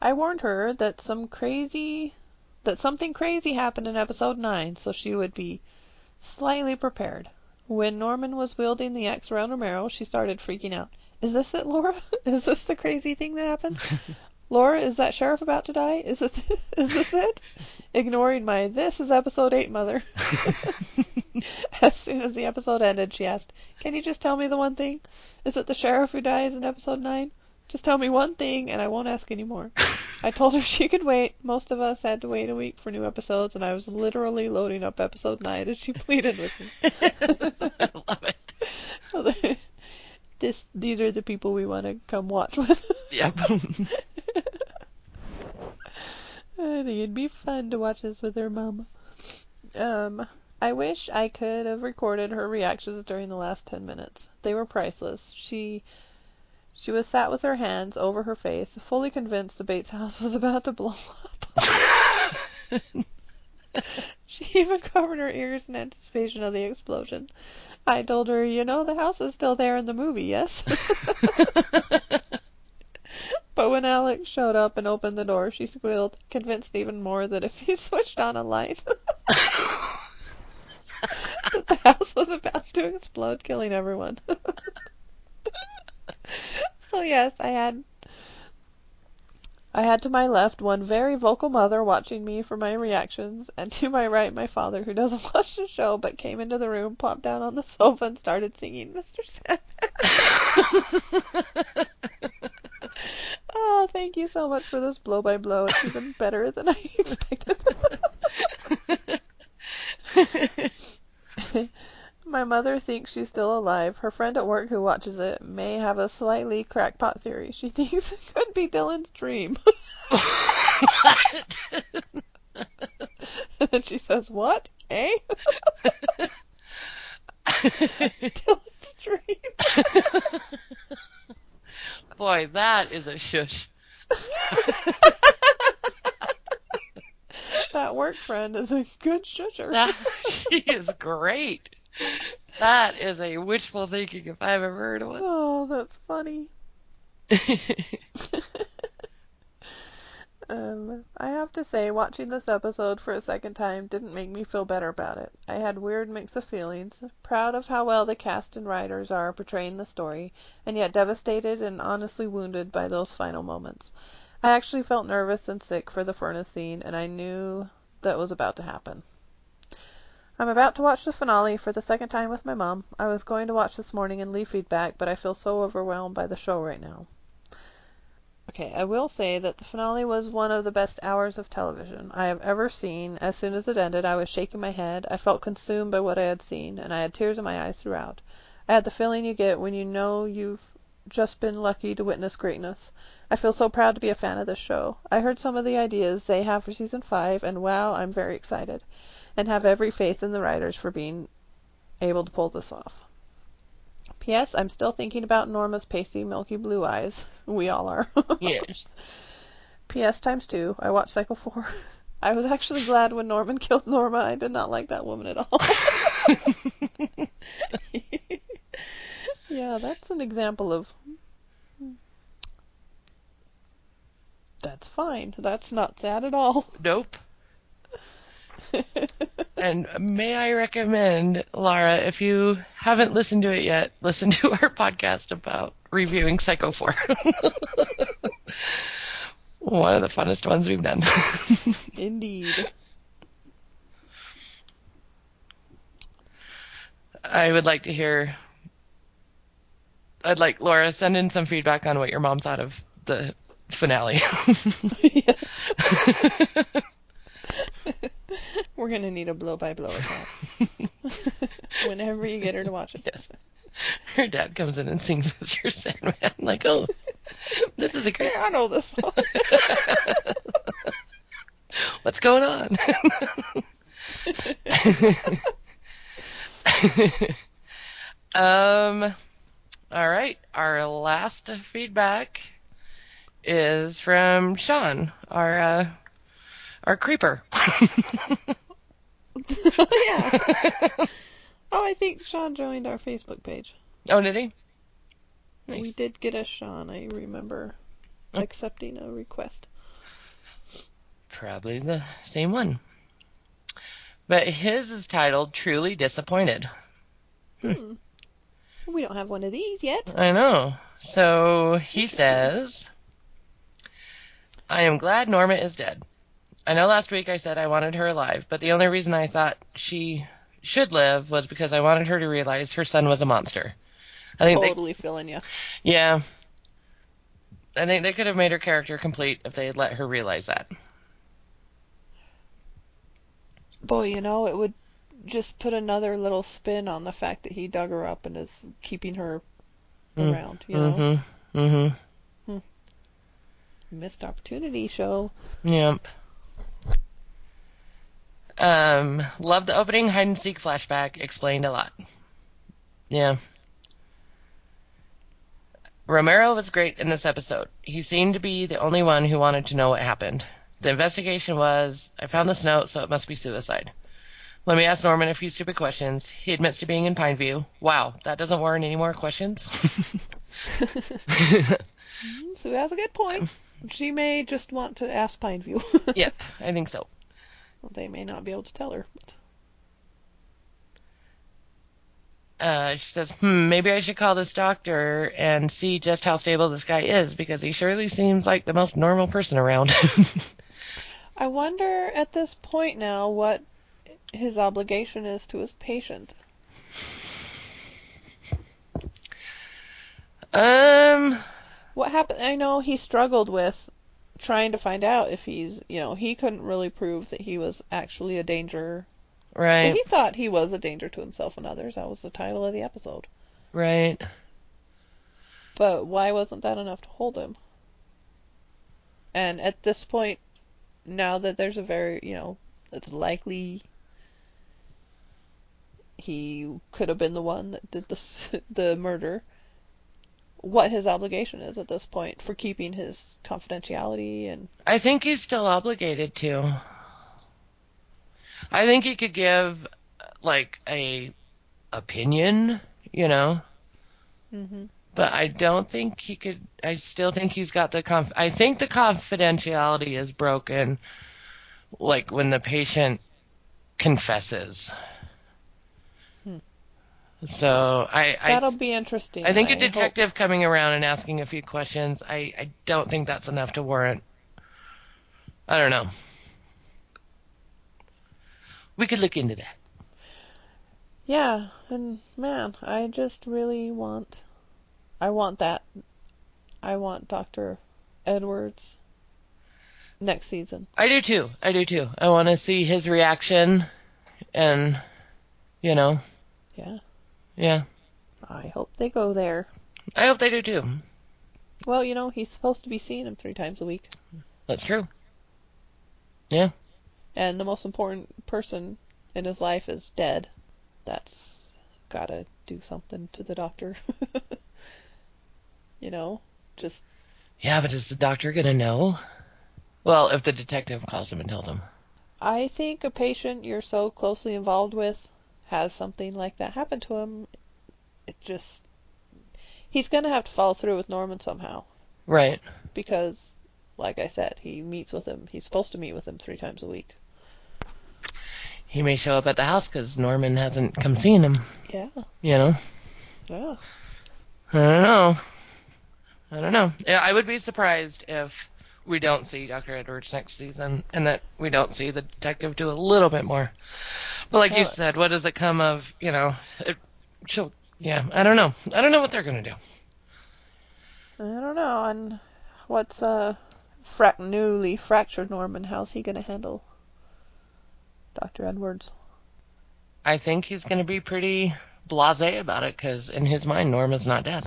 I warned her that some crazy that something crazy happened in episode 9, so she would be slightly prepared. When Norman was wielding the axe around Romero, she started freaking out. Is this it, Laura? Is this the crazy thing that happened? Laura, is that sheriff about to die? Is this is this it? Ignoring my this is episode 8, mother. as soon as the episode ended, she asked, "Can you just tell me the one thing? Is it the sheriff who dies in episode 9? Just tell me one thing and I won't ask anymore." I told her she could wait. Most of us had to wait a week for new episodes, and I was literally loading up episode 9 as she pleaded with me. I love it. this, these are the people we want to come watch with. Yep. I think it'd be fun to watch this with her mom. Um, I wish I could have recorded her reactions during the last 10 minutes. They were priceless. She she was sat with her hands over her face, fully convinced the Bates house was about to blow up. She even covered her ears in anticipation of the explosion. I told her, you know, the house is still there in the movie, yes? but when Alex showed up and opened the door, she squealed, convinced even more that if he switched on a light, that the house was about to explode, killing everyone. so yes, I had I had to my left one very vocal mother watching me for my reactions, and to my right my father, who doesn't watch the show but came into the room, plopped down on the sofa, and started singing Mr. Sandman. Oh, thank you so much for this blow by blow. It's even better than I expected. My mother thinks she's still alive. Her friend at work who watches it may have a slightly crackpot theory. She thinks it could be Dylan's dream. and she says, What? Eh? Dylan's dream. Boy, that is a shush. that work friend is a good shusher. That, she is great. That is a wishful thinking if I've ever heard of one. Oh, that's funny. um, I have to say, watching this episode for a second time didn't make me feel better about it. I had weird mix of feelings, proud of how well the cast and writers are portraying the story, and yet devastated and honestly wounded by those final moments. I actually felt nervous and sick for the furnace scene, and I knew that was about to happen. I'm about to watch the finale for the second time with my mom. I was going to watch this morning and leave feedback, but I feel so overwhelmed by the show right now. Okay, I will say that the finale was one of the best hours of television I have ever seen. As soon as it ended, I was shaking my head. I felt consumed by what I had seen, and I had tears in my eyes throughout. I had the feeling you get when you know you've just been lucky to witness greatness. I feel so proud to be a fan of this show. I heard some of the ideas they have for season 5, and wow, I'm very excited and have every faith in the writers for being able to pull this off. P.S. I'm still thinking about Norma's pasty, milky blue eyes. We all are. Yes. P.S. times two. I watched Psycho 4. I was actually glad when Norman killed Norma. I did not like that woman at all. yeah, that's an example of. That's fine. That's not sad at all. Nope. And may I recommend, Lara, if you haven't listened to it yet, listen to our podcast about reviewing Psycho 4. One of the funnest ones we've done. Indeed. I would like to hear. I'd like Laura send in some feedback on what your mom thought of the finale. yes. We're gonna need a blow by blow account. Whenever you get her to watch it. yes. Her dad comes in and sings Mr. Sandman. I'm like, oh, this is a great. I know this song. What's going on? um, all right. Our last feedback is from Sean, our uh, our creeper. yeah. Oh, I think Sean joined our Facebook page. oh, did he? We did get a Sean. I remember Oh. accepting a request. Probably the same one. But his is titled Truly Disappointed. Hmm. We don't have one of these yet. I know. So he says, I am glad Norma is dead. I know last week I said I wanted her alive, but the only reason I thought she should live was because I wanted her to realize her son was a monster. I think they, Totally feeling you. yeah. I think they could have made her character complete if they had let her realize that. Boy, you know, it would just put another little spin on the fact that he dug her up and is keeping her Mm. around, you know? Mm-hmm. Mm-hmm. Missed opportunity show. Yep. Um, love the opening hide and seek flashback. Explained a lot. Yeah. Romero was great in this episode. He seemed to be the only one who wanted to know what happened. The investigation was I found this note, so it must be suicide. Let me ask Norman a few stupid questions. He admits to being in Pineview. Wow, that doesn't warrant any more questions. Sue has a good point. She may just want to ask Pineview. yep, I think so. They may not be able to tell her. Uh, she says, hmm, maybe I should call this doctor and see just how stable this guy is because he surely seems like the most normal person around. I wonder at this point now what his obligation is to his patient. um, What happened? I know he struggled with trying to find out if he's, you know, he couldn't really prove that he was actually a danger. But right, he thought he was a danger to himself and others. That was the title of the episode. right. But why wasn't that enough to hold him? And at this point, now that there's a very, you know, it's likely he could have been the one that did this, the murder, what his obligation is at this point for keeping his confidentiality and I think he's still obligated to. I think he could give like a opinion, you know, hmm but I don't think he could. I still think he's got the conf. I think the confidentiality is broken, like when the patient confesses. So I, that'll be interesting. I think a hope- detective coming around and asking a few questions. I, I don't think that's enough to warrant. I don't know. We could look into that. Yeah, and man, I just really want, I want that. I want Dr. Edwards next season. I do too. I do too. I want to see his reaction, and you know, Yeah, yeah. I hope they go there. I hope they do too. Mm-hmm. Well, you know, he's supposed to be seeing him three times a week. That's true. Yeah. And the most important person in his life is dead. That's gotta do something to the doctor. you know, just Yeah, but is the doctor gonna know? Well, if the detective calls him and tells him. I think a patient you're so closely involved with has something like that happen to him. It just he's gonna have to follow through with Norman somehow Right. because, like I said, he meets with him. He's supposed to meet with him three times a week. He may show up at the house because Norman hasn't come seeing him. Yeah, You know. yeah. I don't know. I don't know. I would be surprised if we don't see Dr. Edwards next season and that we don't see the detective do a little bit more. But like you said, what does it come of, you know, it, she'll, yeah, I don't know. I don't know what they're going to do. I don't know. And what's uh, fra- newly fractured Norman? How's he gonna handle Dr. Edwards? I think he's going to be pretty blasé about it because in his mind, Norma's not dead.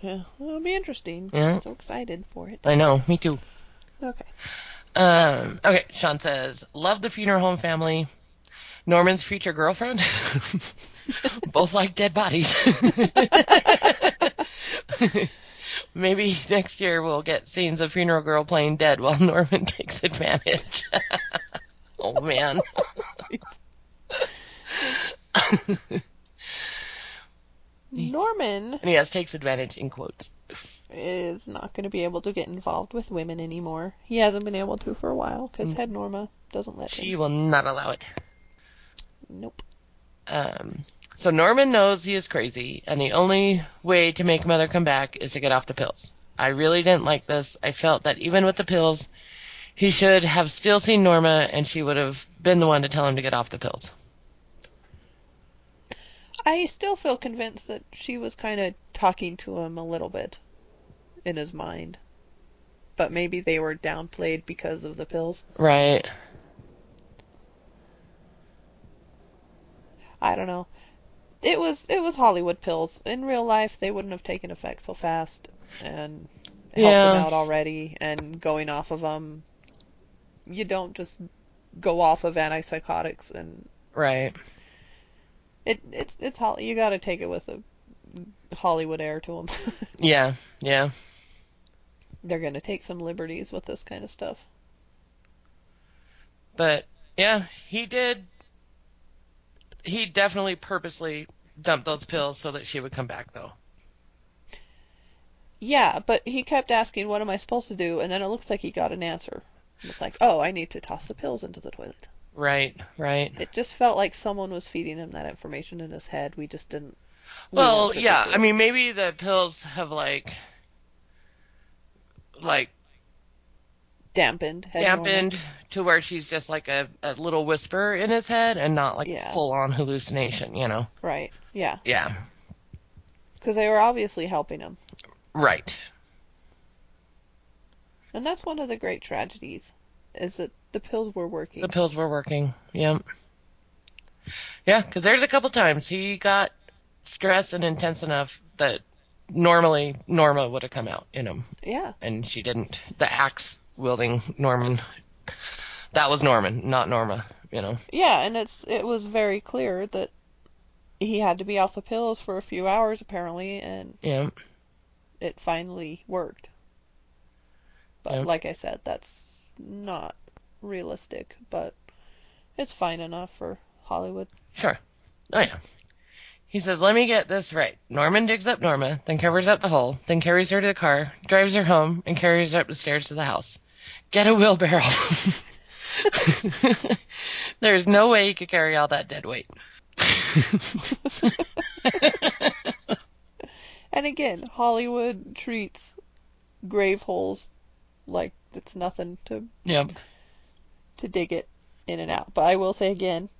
Yeah, well, it'll be interesting. Yeah. I'm so excited for it. I know, me too. Okay. Um, okay, Sean says, love the funeral home family. Norman's future girlfriend. Both like dead bodies. Maybe next year we'll get scenes of funeral girl playing dead while Norman takes advantage. oh man. Norman and yes, takes advantage in quotes. is not going to be able to get involved with women anymore. He hasn't been able to for a while because mm. head Norma doesn't let She him. will not allow it. Nope. Um, so Norman knows he is crazy, and the only way to make Mother come back is to get off the pills. I really didn't like this. I felt that even with the pills, he should have still seen Norma, and she would have been the one to tell him to get off the pills. I still feel convinced that she was kind of talking to him a little bit in his mind. But maybe they were downplayed because of the pills. Right. I don't know. It was it was Hollywood pills. In real life, they wouldn't have taken effect so fast and helped Yeah. him out already. And going off of them, you don't just go off of antipsychotics. And Right. it it's it's you got to take it with a Hollywood air to them. Yeah. Yeah. They're gonna take some liberties with this kind of stuff. But yeah, he did he definitely purposely dumped those pills so that she would come back, though. Yeah, but he kept asking, "What am I supposed to do?" And then it looks like he got an answer. It's like, "Oh, I need to toss the pills into the toilet." Right, right. It just felt like someone was feeding him that information in his head. We just didn't. we Well, yeah. I mean, maybe the pills have like, like dampened. head normal. dampened to where she's just like a, a little whisper in his head and not like Yeah. full on hallucination. You know? Right. Yeah, Yeah. because they were obviously helping him, Right. and that's one of the great tragedies, is that the pills were working. The pills were working. Yep. Yeah, because there's a couple times he got stressed and intense enough that normally Norma would have come out in him, yeah. and she didn't. The axe wielding Norman. That was Norman, not Norma. You know. Yeah, and it's it was very clear that he had to be off the pills for a few hours apparently, and Yeah. it finally worked. But Yeah. like I said, that's not realistic, but it's fine enough for Hollywood. Sure. Oh yeah. He says, "Let me get this right." Norman digs up Norma, then covers up the hole, then carries her to the car, drives her home, and carries her up the stairs to the house. Get a wheelbarrow. There's no way he could carry all that dead weight. And again, Hollywood treats grave holes like it's nothing to yep. to dig it in and out. But I will say again,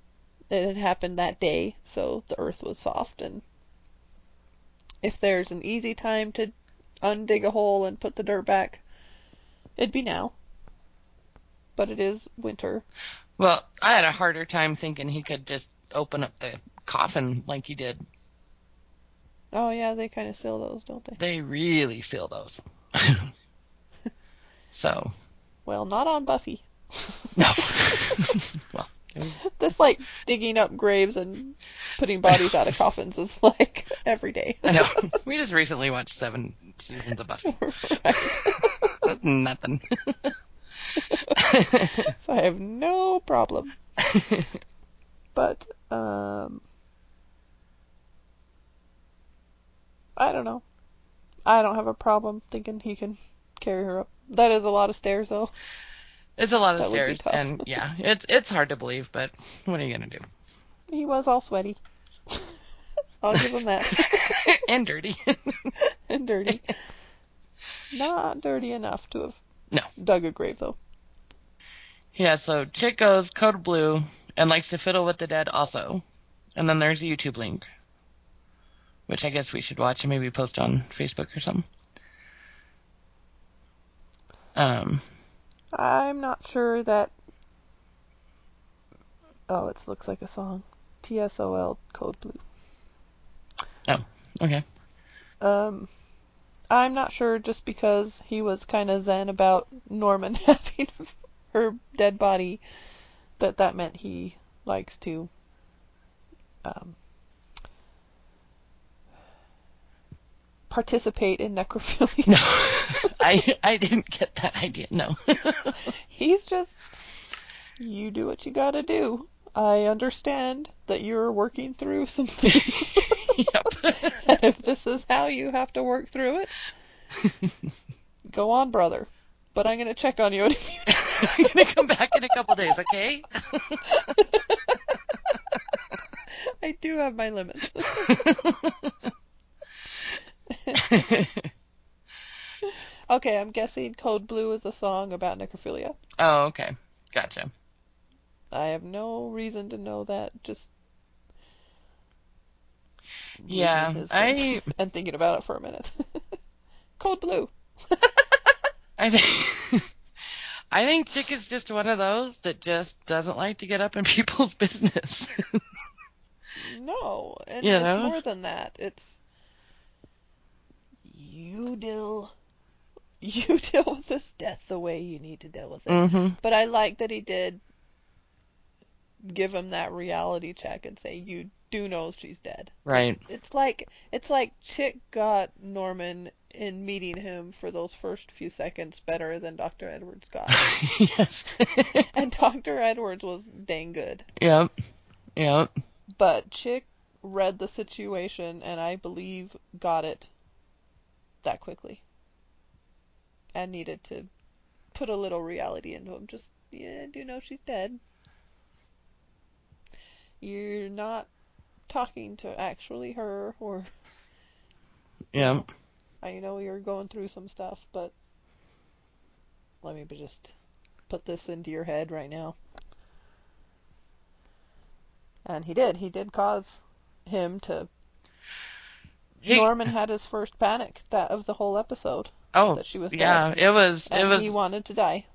it had happened that day, so the earth was soft and if there's an easy time to undig a hole and put the dirt back, it'd be now. But it is winter. Well, I had a harder time thinking he could just open up the coffin like he did. Oh yeah, they kind of seal those, don't they? They really seal those. so, Well, not on Buffy. no. well, This like digging up graves and putting bodies out of coffins is like every day. I know. We just recently watched seven seasons of Buffy. Nothing. So I have no problem. But um I don't know. I don't have a problem thinking he can carry her up. That is a lot of stairs though. It's a lot of That stairs, and yeah, it's it's hard to believe, but what are you gonna do? He was all sweaty. I'll give him that. and dirty. and dirty. Not dirty enough to have No. dug a grave though. Yeah, so chick goes code blue and likes to fiddle with the dead also, and then there's a YouTube link, which I guess we should watch and maybe post on Facebook or something. Um, I'm not sure that. Oh, it looks like a song. TSOL Code Blue. Oh, okay. Um, I'm not sure just because he was kind of zen about Norman having her dead body that that meant he likes to um, participate in necrophilia. No, I I didn't get that idea. No. He's just you do what you gotta do. I understand that you're working through some things. yep. and if this is how you have to work through it, go on, brother. But I'm gonna check on you in a few I'm gonna come back in a couple days, okay? I do have my limits. okay, I'm guessing Code Blue is a song about necrophilia. oh, okay. Gotcha. I have no reason to know that. Just Yeah, I and thinking about it for a minute. Cold Blue. I think I think Chick is just one of those that just doesn't like to get up in people's business. No, and You it's know? more than that. It's you deal you deal with this death the way you need to deal with it. hmm But I like that he did give him that reality check and say you do know she's dead. Right. It's like it's like Chick got Norman in meeting him for those first few seconds better than Dr. Edwards got. yes. and Dr. Edwards was dang good. yep. Yep. But Chick read the situation and I believe got it that quickly. And needed to put a little reality into him. Just, yeah, do know she's dead. You're not talking to actually her, or Yeah. I know you're going through some stuff, but let me just put this into your head right now. And he did. He did cause him to. He- Norman had his first panic that of the whole episode Oh, that she was yeah. dead, It was. and it was. he wanted to die.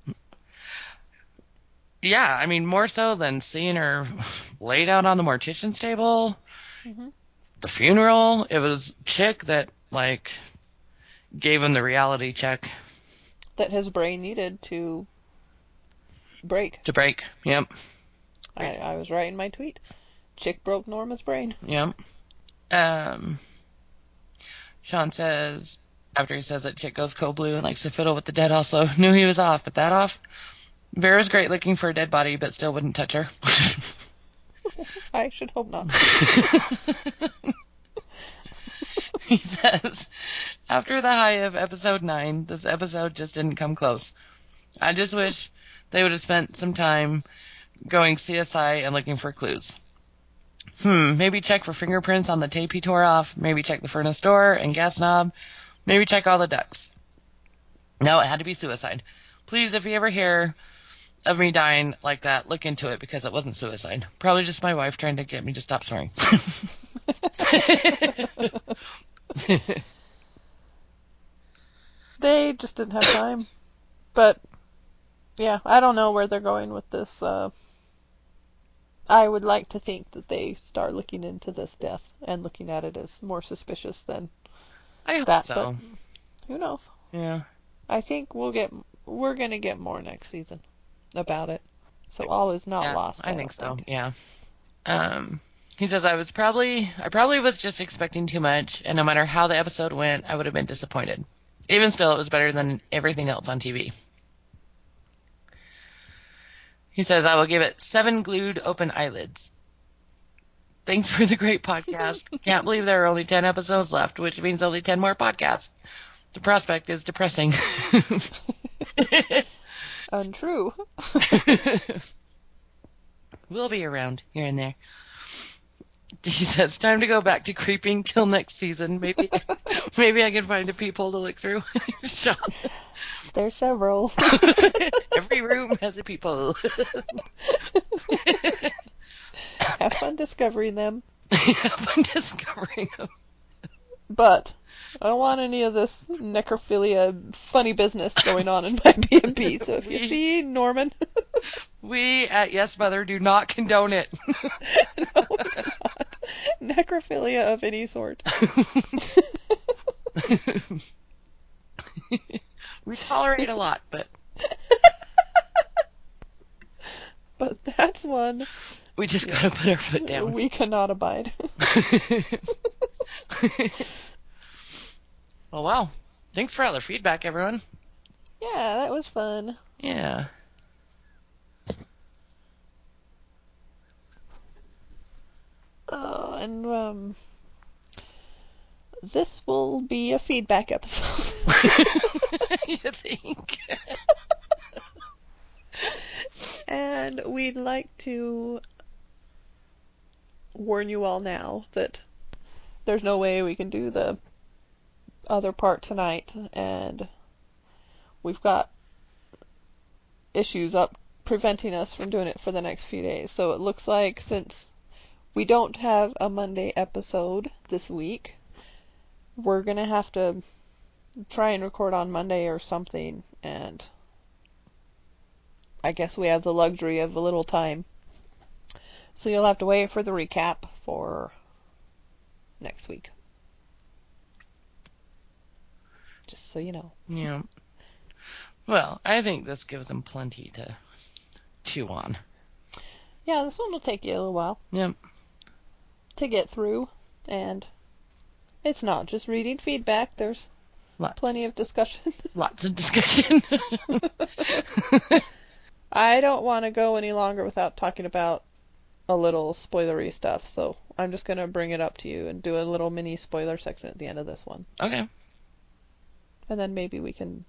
Yeah. I mean, more so than seeing her laid out on the mortician's table, Mhm. the funeral. It was Chick that like gave him the reality check That his brain needed to break. to break. Yep. I, I was right in my tweet. Chick broke Norma's brain. Yep. Um. Sean says after he says that Chick goes cold blue and likes to fiddle with the dead. Also knew he was off, but that off. Vera's great looking for a dead body, but still wouldn't touch her. I should hope not. he says, after the high of episode 9, this episode just didn't come close. I just wish they would have spent some time going CSI and looking for clues. Hmm, maybe check for fingerprints on the tape he tore off, maybe check the furnace door and gas knob, maybe check all the ducts. No, it had to be suicide. Please, if you ever hear of me dying like that, look into it because it wasn't suicide. Probably just my wife trying to get me to stop swearing. They just didn't have time. But yeah, I don't know where they're going with this. Uh, I would like to think that they start looking into this death and looking at it as more suspicious than I hope that. so. But who knows? Yeah. I think we'll get we're gonna get more next season about it. So all is not yeah, lost. I, I, think don't so. Yeah. Um, he says I was probably I probably was just expecting too much, and no matter how the episode went, I would have been disappointed. Even still, it was better than everything else on TV. He says I will give it seven glued open eyelids. Thanks for the great podcast. Can't believe there are only ten episodes left, which means only ten more podcasts. The prospect is depressing. Untrue. we'll be around here and there. He says, "Time to go back to creeping till next season. Maybe, maybe I can find a peephole to look through." There's several. Every room has a peephole. have fun discovering them. Have fun discovering them. But I don't want any of this necrophilia funny business going on in my B&B. So if you see Norman, We at Yes Mother do not condone it. no, we. necrophilia of any sort. we tolerate a lot, but But that's one we just gotta put our foot down. we cannot abide. well, wow. Thanks for all the feedback, everyone. yeah, that was fun. Yeah. Oh, and um, this will be a feedback episode. you think? and we'd like to warn you all now that there's no way we can do the other part tonight, and we've got issues up preventing us from doing it for the next few days. So it looks like since we don't have a Monday episode this week, we're gonna have to try and record on Monday or something, and I guess we have the luxury of a little time. So you'll have to wait for the recap for next week. Just so you know. Yeah. Well, I think this gives them plenty to chew on. Yeah, this one will take you a little while Yep. To get through, and it's not just reading feedback. There's Lots. plenty of discussion. lots of discussion. I don't want to go any longer without talking about a little spoilery stuff, so I'm just gonna bring it up to you and do a little mini spoiler section at the end of this one, Okay. and then maybe we can,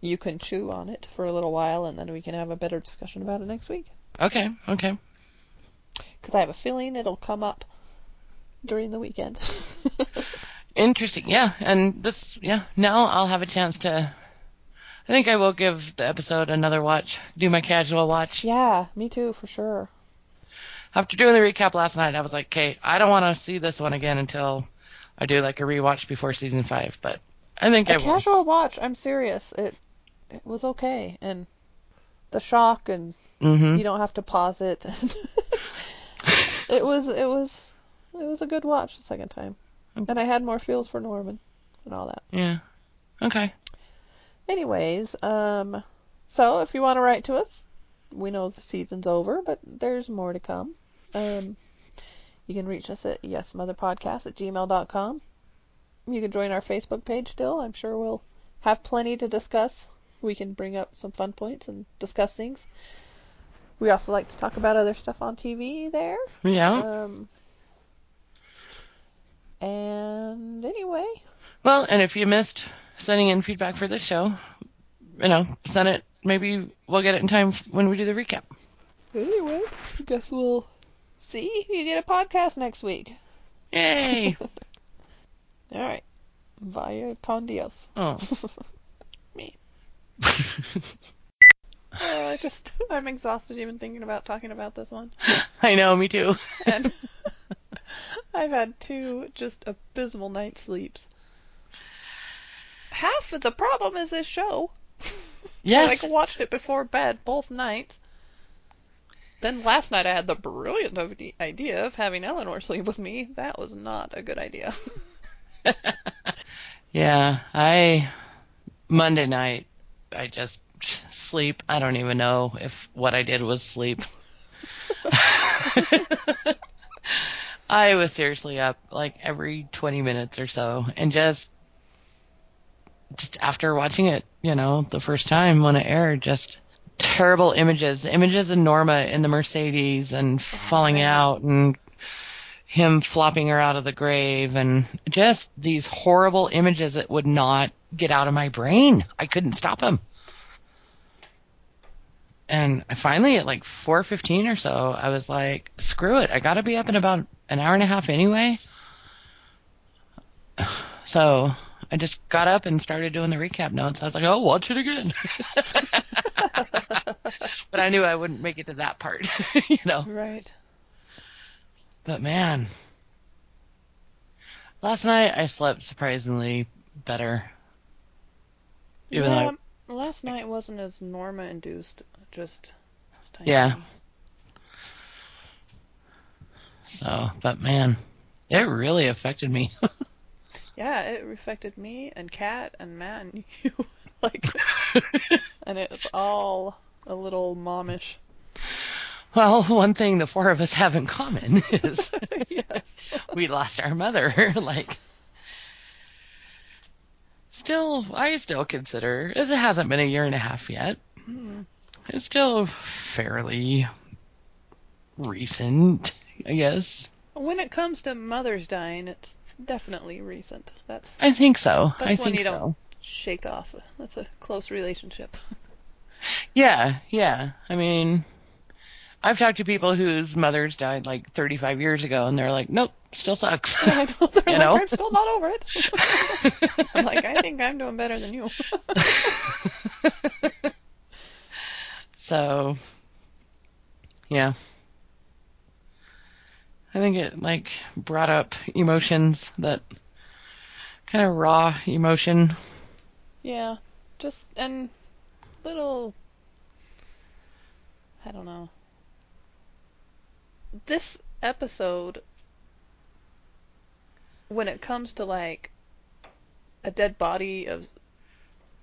you can chew on it for a little while, and then we can have a better discussion about it next week. Okay. Okay. Because I have a feeling it'll come up during the weekend. Interesting. Yeah. And this, yeah, now I'll have a chance to. I think I will give the episode another watch, do my casual watch. yeah, me too, for sure. After doing the recap last night, I was like, okay, I don't want to see this one again until I do like a rewatch before season five, but I think I A will. casual watch. I'm serious. It it was okay, and the shock, and hmm you don't have to pause it. it was it was it was a good watch the second time, Okay. and I had more feels for Norman and all that. Yeah. Okay. Anyways, um, so if you want to write to us, we know the season's over, but there's more to come. Um, you can reach us at yesmotherpodcast at gmail.com. You can join our Facebook page still. I'm sure we'll have plenty to discuss. We can bring up some fun points and discuss things. We also like to talk about other stuff on TV there. Yeah. Um, and anyway, Well, and if you missed sending in feedback for this show, you know, send it. Maybe we'll get it in time when we do the recap. anyway, I guess we'll see. You get a podcast next week. Yay! All right. Vaya con Dios. oh. Me. Uh, I just, I'm exhausted even thinking about talking about this one. I know, me too. And I've had two just abysmal night sleeps. Half of the problem is this show. Yes. I like watched it before bed both nights. Then last night I had the brilliant idea of having Eleanor sleep with me. That was not a good idea. Yeah, I Monday night I just sleep. I don't even know if what I did was sleep. I was seriously up like every 20 minutes or so and just just after watching it, you know, the first time when it aired, just terrible images, images of Norma in the Mercedes and falling out and him flopping her out of the grave and just these horrible images that would not get out of my brain. I couldn't stop them. And I finally at like 4:15 or so, I was like, "Screw it! I got to be up in about an hour and a half anyway." So I just got up and started doing the recap notes. I was like, "Oh, watch it again." but I knew I wouldn't make it to that part, you know. right. But man, last night I slept surprisingly better. Even yeah, though, last night wasn't as Norma induced. Just time. So, but man, it really affected me. Yeah, it affected me and Kat and Matt and you. like, and it's all a little momish. well, one thing the four of us have in common is yes. we lost our mother. like, still, I still consider, as it hasn't been a year and a half yet, Mm. it's still fairly recent, I guess. When it comes to mothers dying, it's definitely recent. That's I think so. That's I one think you so. don't shake off. That's a close relationship. Yeah, yeah. I mean, I've talked to people whose mothers died like 35 years ago, and they're like, "Nope, still sucks." I know. They're You like, know? I'm still not over it. I'm like, I think I'm doing better than you. so, yeah. I think it like brought up emotions that kind of raw emotion. yeah, just and little. I don't know. This episode, when it comes to like a dead body of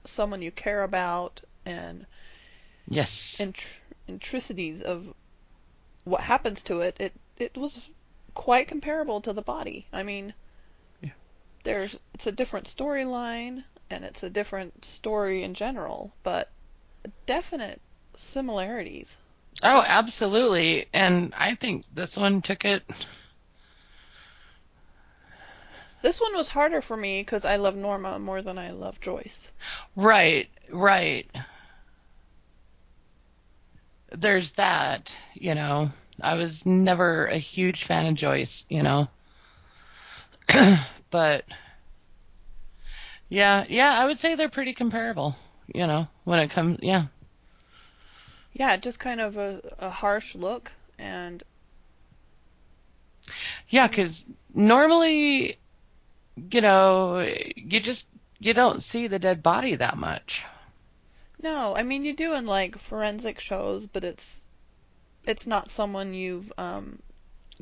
someone you care about and Yes. intr- intricities of what happens to it, it it was quite comparable to the body. I mean, Yeah. there's it's a different storyline and it's a different story in general, but definite similarities. Oh, absolutely. And I think this one took it. This one was harder for me because I love Norma more than I love Joyce. Right, right. There's that, you know. I was never a huge fan of Joyce, you know. but yeah, yeah, I would say they're pretty comparable, you know, when it comes, yeah. Yeah, just kind of a, a harsh look, and Yeah, because normally, you know, you just you don't see the dead body that much. no, I mean you do in like forensic shows, but it's it's not someone you've um,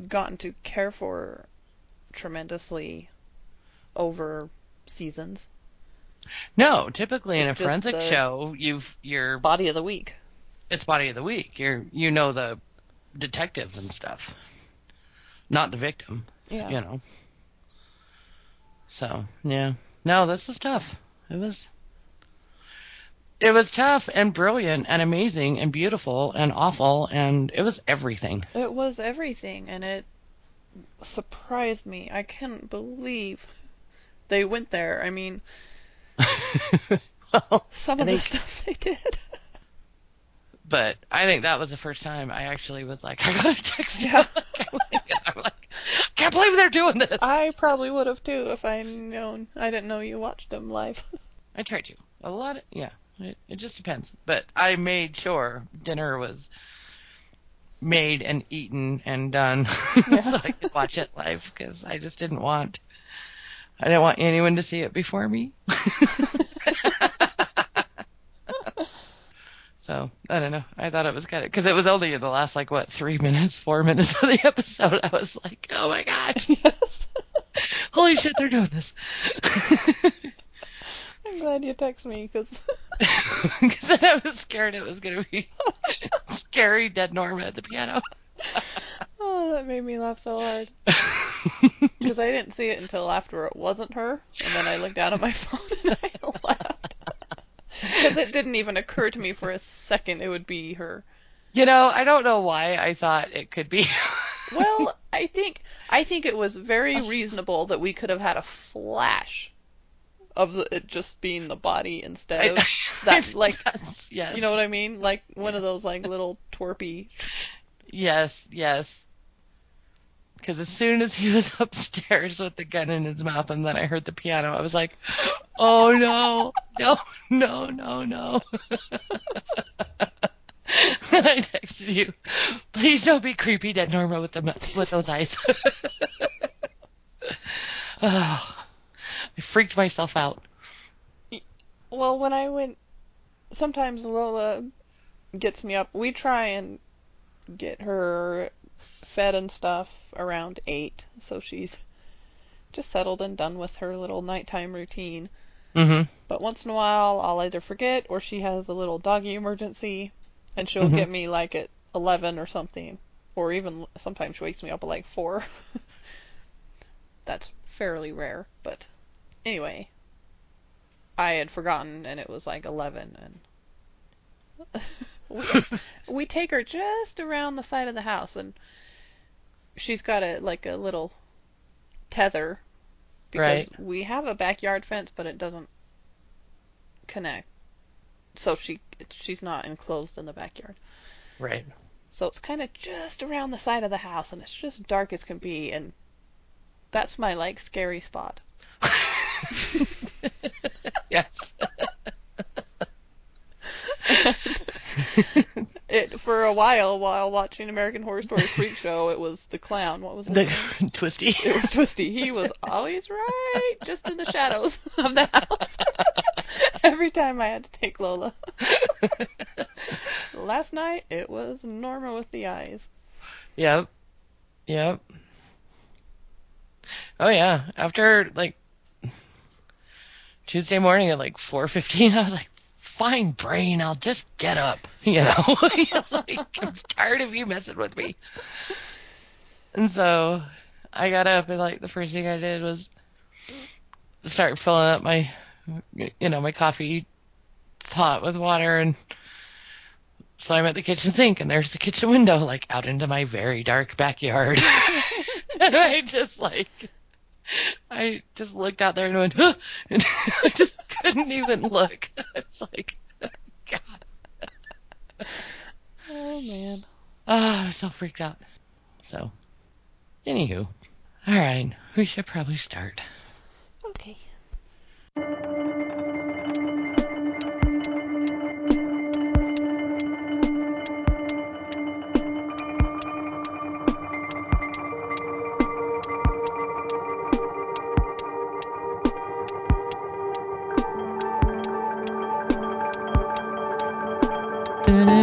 gotten to care for tremendously over seasons. No, typically in a forensic show, you've you're Body of the week. it's body of the week. You're you know the detectives and stuff, not the victim. Yeah. You know. So yeah, no, this was tough. It was. It was tough and brilliant and amazing and beautiful and awful and it was everything. It was everything, and it surprised me. I couldn't believe they went there. I mean, well, some I of the stuff they did. but I think that was the first time I actually was like, I gotta text you. Yeah. I'm like, I can't believe they're doing this. I probably would have too if I'd known. I didn't know you watched them live. I tried to. A lot of yeah. It, it just depends. But I made sure dinner was made and eaten and done so I could watch it live because I just didn't want I didn't want anyone to see it before me. so I don't know. I thought it was kind of because it was only in the last like what three minutes, four minutes of the episode. I was like, oh my god, yes. holy shit, they're doing this. I'm glad you text me because Because I was scared it was going to be scary dead Norma at the piano. oh, that made me laugh so hard. Because I didn't see it until after it wasn't her, and then I looked down at my phone and I laughed. Because it didn't even occur to me for a second it would be her. you know, I don't know why I thought it could be. Well, I think I think it was very reasonable that we could have had a flash of the, it just being the body instead of that, like That's- yes. you know what I mean, like one of those like little twerpy. Yes, yes. Because as soon as he was upstairs with the gun in his mouth and then I heard the piano, I was like, oh no, no, no, no, no. I texted you, please don't be creepy, dead Norma, with the with those eyes. oh, I freaked myself out. Well, when I went, sometimes Lola gets me up. We try and get her fed and stuff around eight, so she's just settled and done with her little nighttime routine. Mm-hmm. But once in a while, I'll either forget or she has a little doggy emergency, and she'll Mhm. get me like at 11 or something, or even sometimes she wakes me up at like 4. That's fairly rare, but anyway, I had forgotten and it was like 11 and we, we take her just around the side of the house and she's got a like a little tether because Right. we have a backyard fence but it doesn't connect so she she's not enclosed in the backyard Right. so it's kind of just around the side of the house and it's just dark as can be and that's my like scary spot yes. it for a while while watching American Horror Story Freak Show it was the clown what was it? the name twisty. It was Twisty. He was always right, just in the shadows of the house. Every time I had to take Lola. Last night it was Norma with the eyes. Yep. Yep. Oh yeah. After like Tuesday morning at like 4:15, I was like, "Fine brain, I'll just get up." You know, like, I'm tired of you messing with me. And so I got up and like the first thing I did was start filling up my, you know, my coffee pot with water and. So I'm at the kitchen sink, and there's the kitchen window, like out into my very dark backyard. and I just like I just looked out there and went, huh! and I just couldn't even look. It's like, God. Oh man. Oh, I was so freaked out. So, anywho, all right, we should probably start. Okay. Good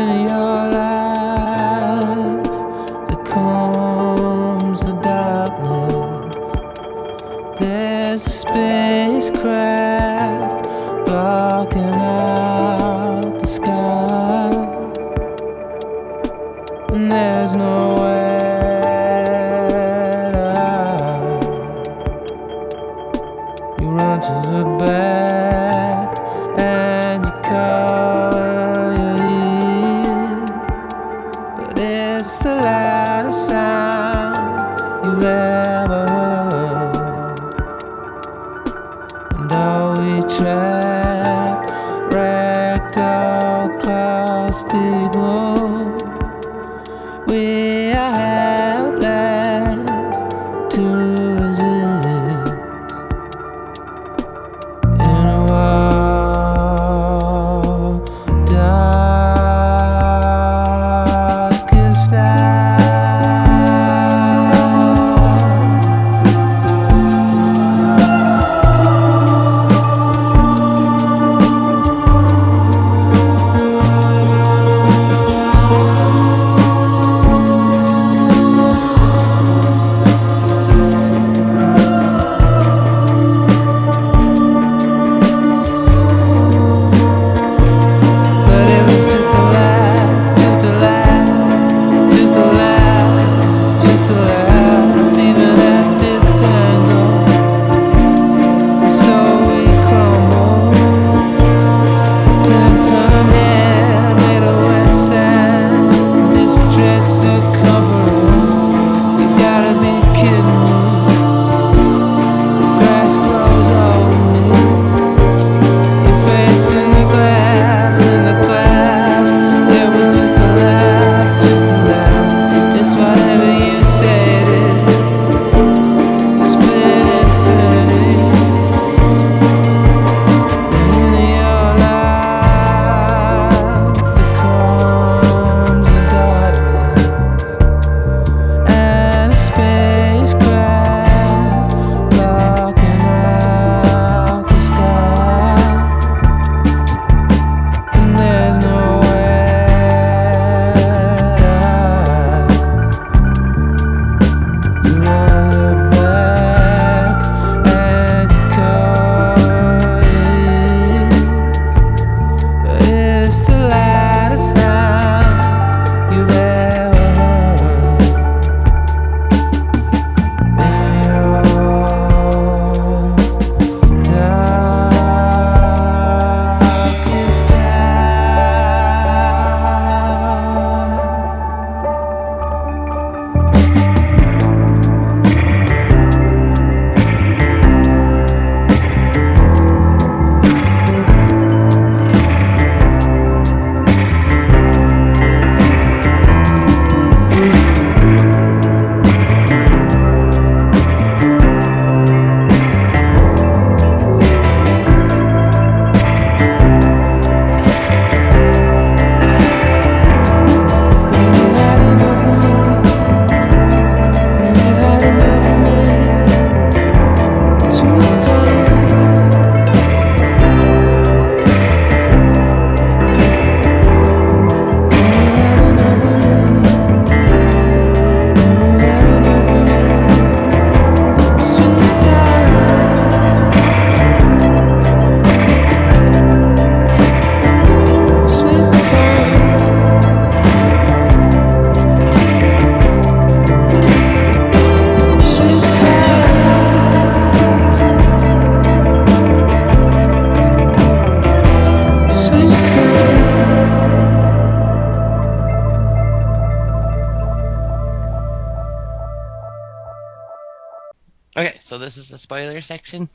this is the spoiler section.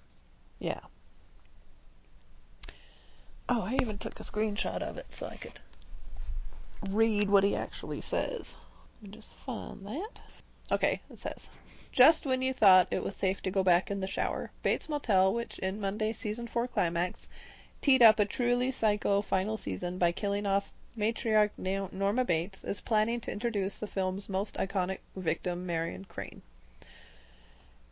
Yeah. Oh, I even took a screenshot of it so I could read what he actually says. Just find that. Okay, it says Just when you thought it was safe to go back in the shower, Bates Motel, which in Monday's season 4 climax teed up a truly psycho final season by killing off matriarch Norma Bates, is planning to introduce the film's most iconic victim, Marion Crane.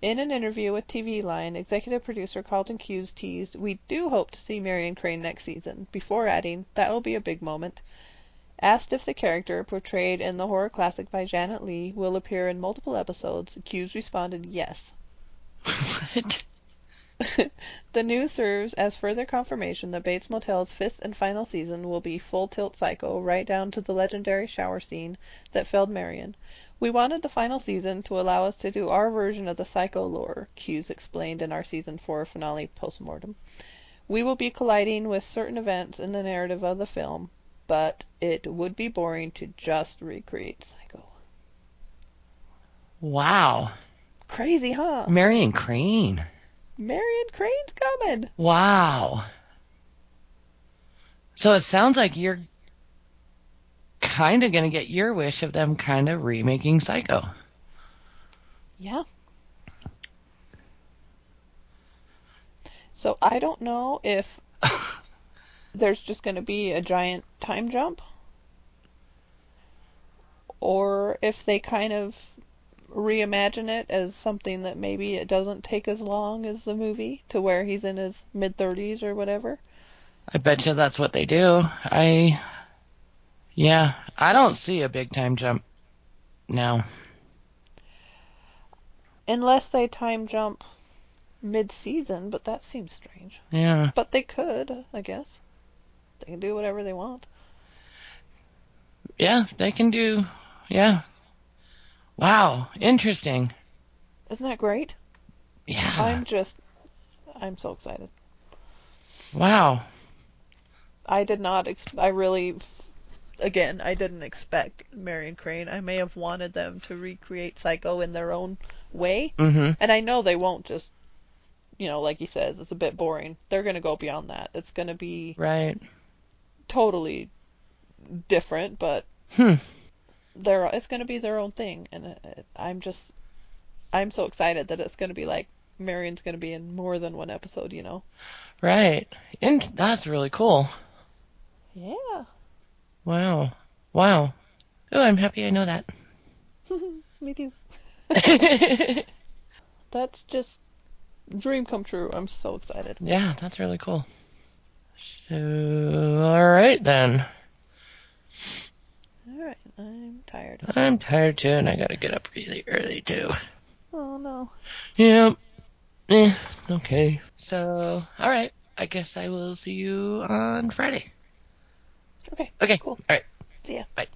In an interview with TV Line, executive producer Carlton Cuse teased, We do hope to see Marion Crane next season, before adding, That'll be a big moment. Asked if the character, portrayed in the horror classic by Janet Leigh, will appear in multiple episodes, Cuse responded, Yes. what? the news serves as further confirmation that Bates Motel's fifth and final season will be full tilt psycho, right down to the legendary shower scene that felled Marion. We wanted the final season to allow us to do our version of the psycho lore, Cuse explained in our season 4 finale postmortem. We will be colliding with certain events in the narrative of the film, but it would be boring to just recreate Psycho. Wow. Crazy, huh? Marion Crane. Marion Crane's coming. Wow. So it sounds like you're kind of going to get your wish of them kind of remaking Psycho. Yeah. So I don't know if there's just going to be a giant time jump or if they kind of reimagine it as something that maybe it doesn't take as long as the movie to where he's in his mid 30s or whatever. I bet you that's what they do. I, yeah, I don't see a big time jump now. Unless they time jump mid season, but that seems strange. Yeah. But they could, I guess. They can do whatever they want. Yeah, they can do, yeah. Wow, interesting. Isn't that great? Yeah. I'm just, I'm so excited. Wow. I did not, ex- I really, again, I didn't expect Marion Crane. I may have wanted them to recreate Psycho in their own way. Mm-hmm. And I know they won't just, you know, like he says, it's a bit boring. They're going to go beyond that. It's going to be Right. totally different, but Hmm. they're, it's going to be their own thing. And it, it, I'm just, I'm so excited that it's going to be like, Marion's going to be in more than one episode, you know? Right. And that's really cool. Yeah. Wow. Wow. Oh, I'm happy I know that. Me too. That's just dream come true. I'm so excited. yeah, that's really cool. So, alright then. All right, I'm tired. I'm tired too, and I gotta get up really early too. Oh no. Yep. Eh, okay. So, alright. I guess I will see you on Friday. Okay. Okay. Cool. Alright. See ya. Bye.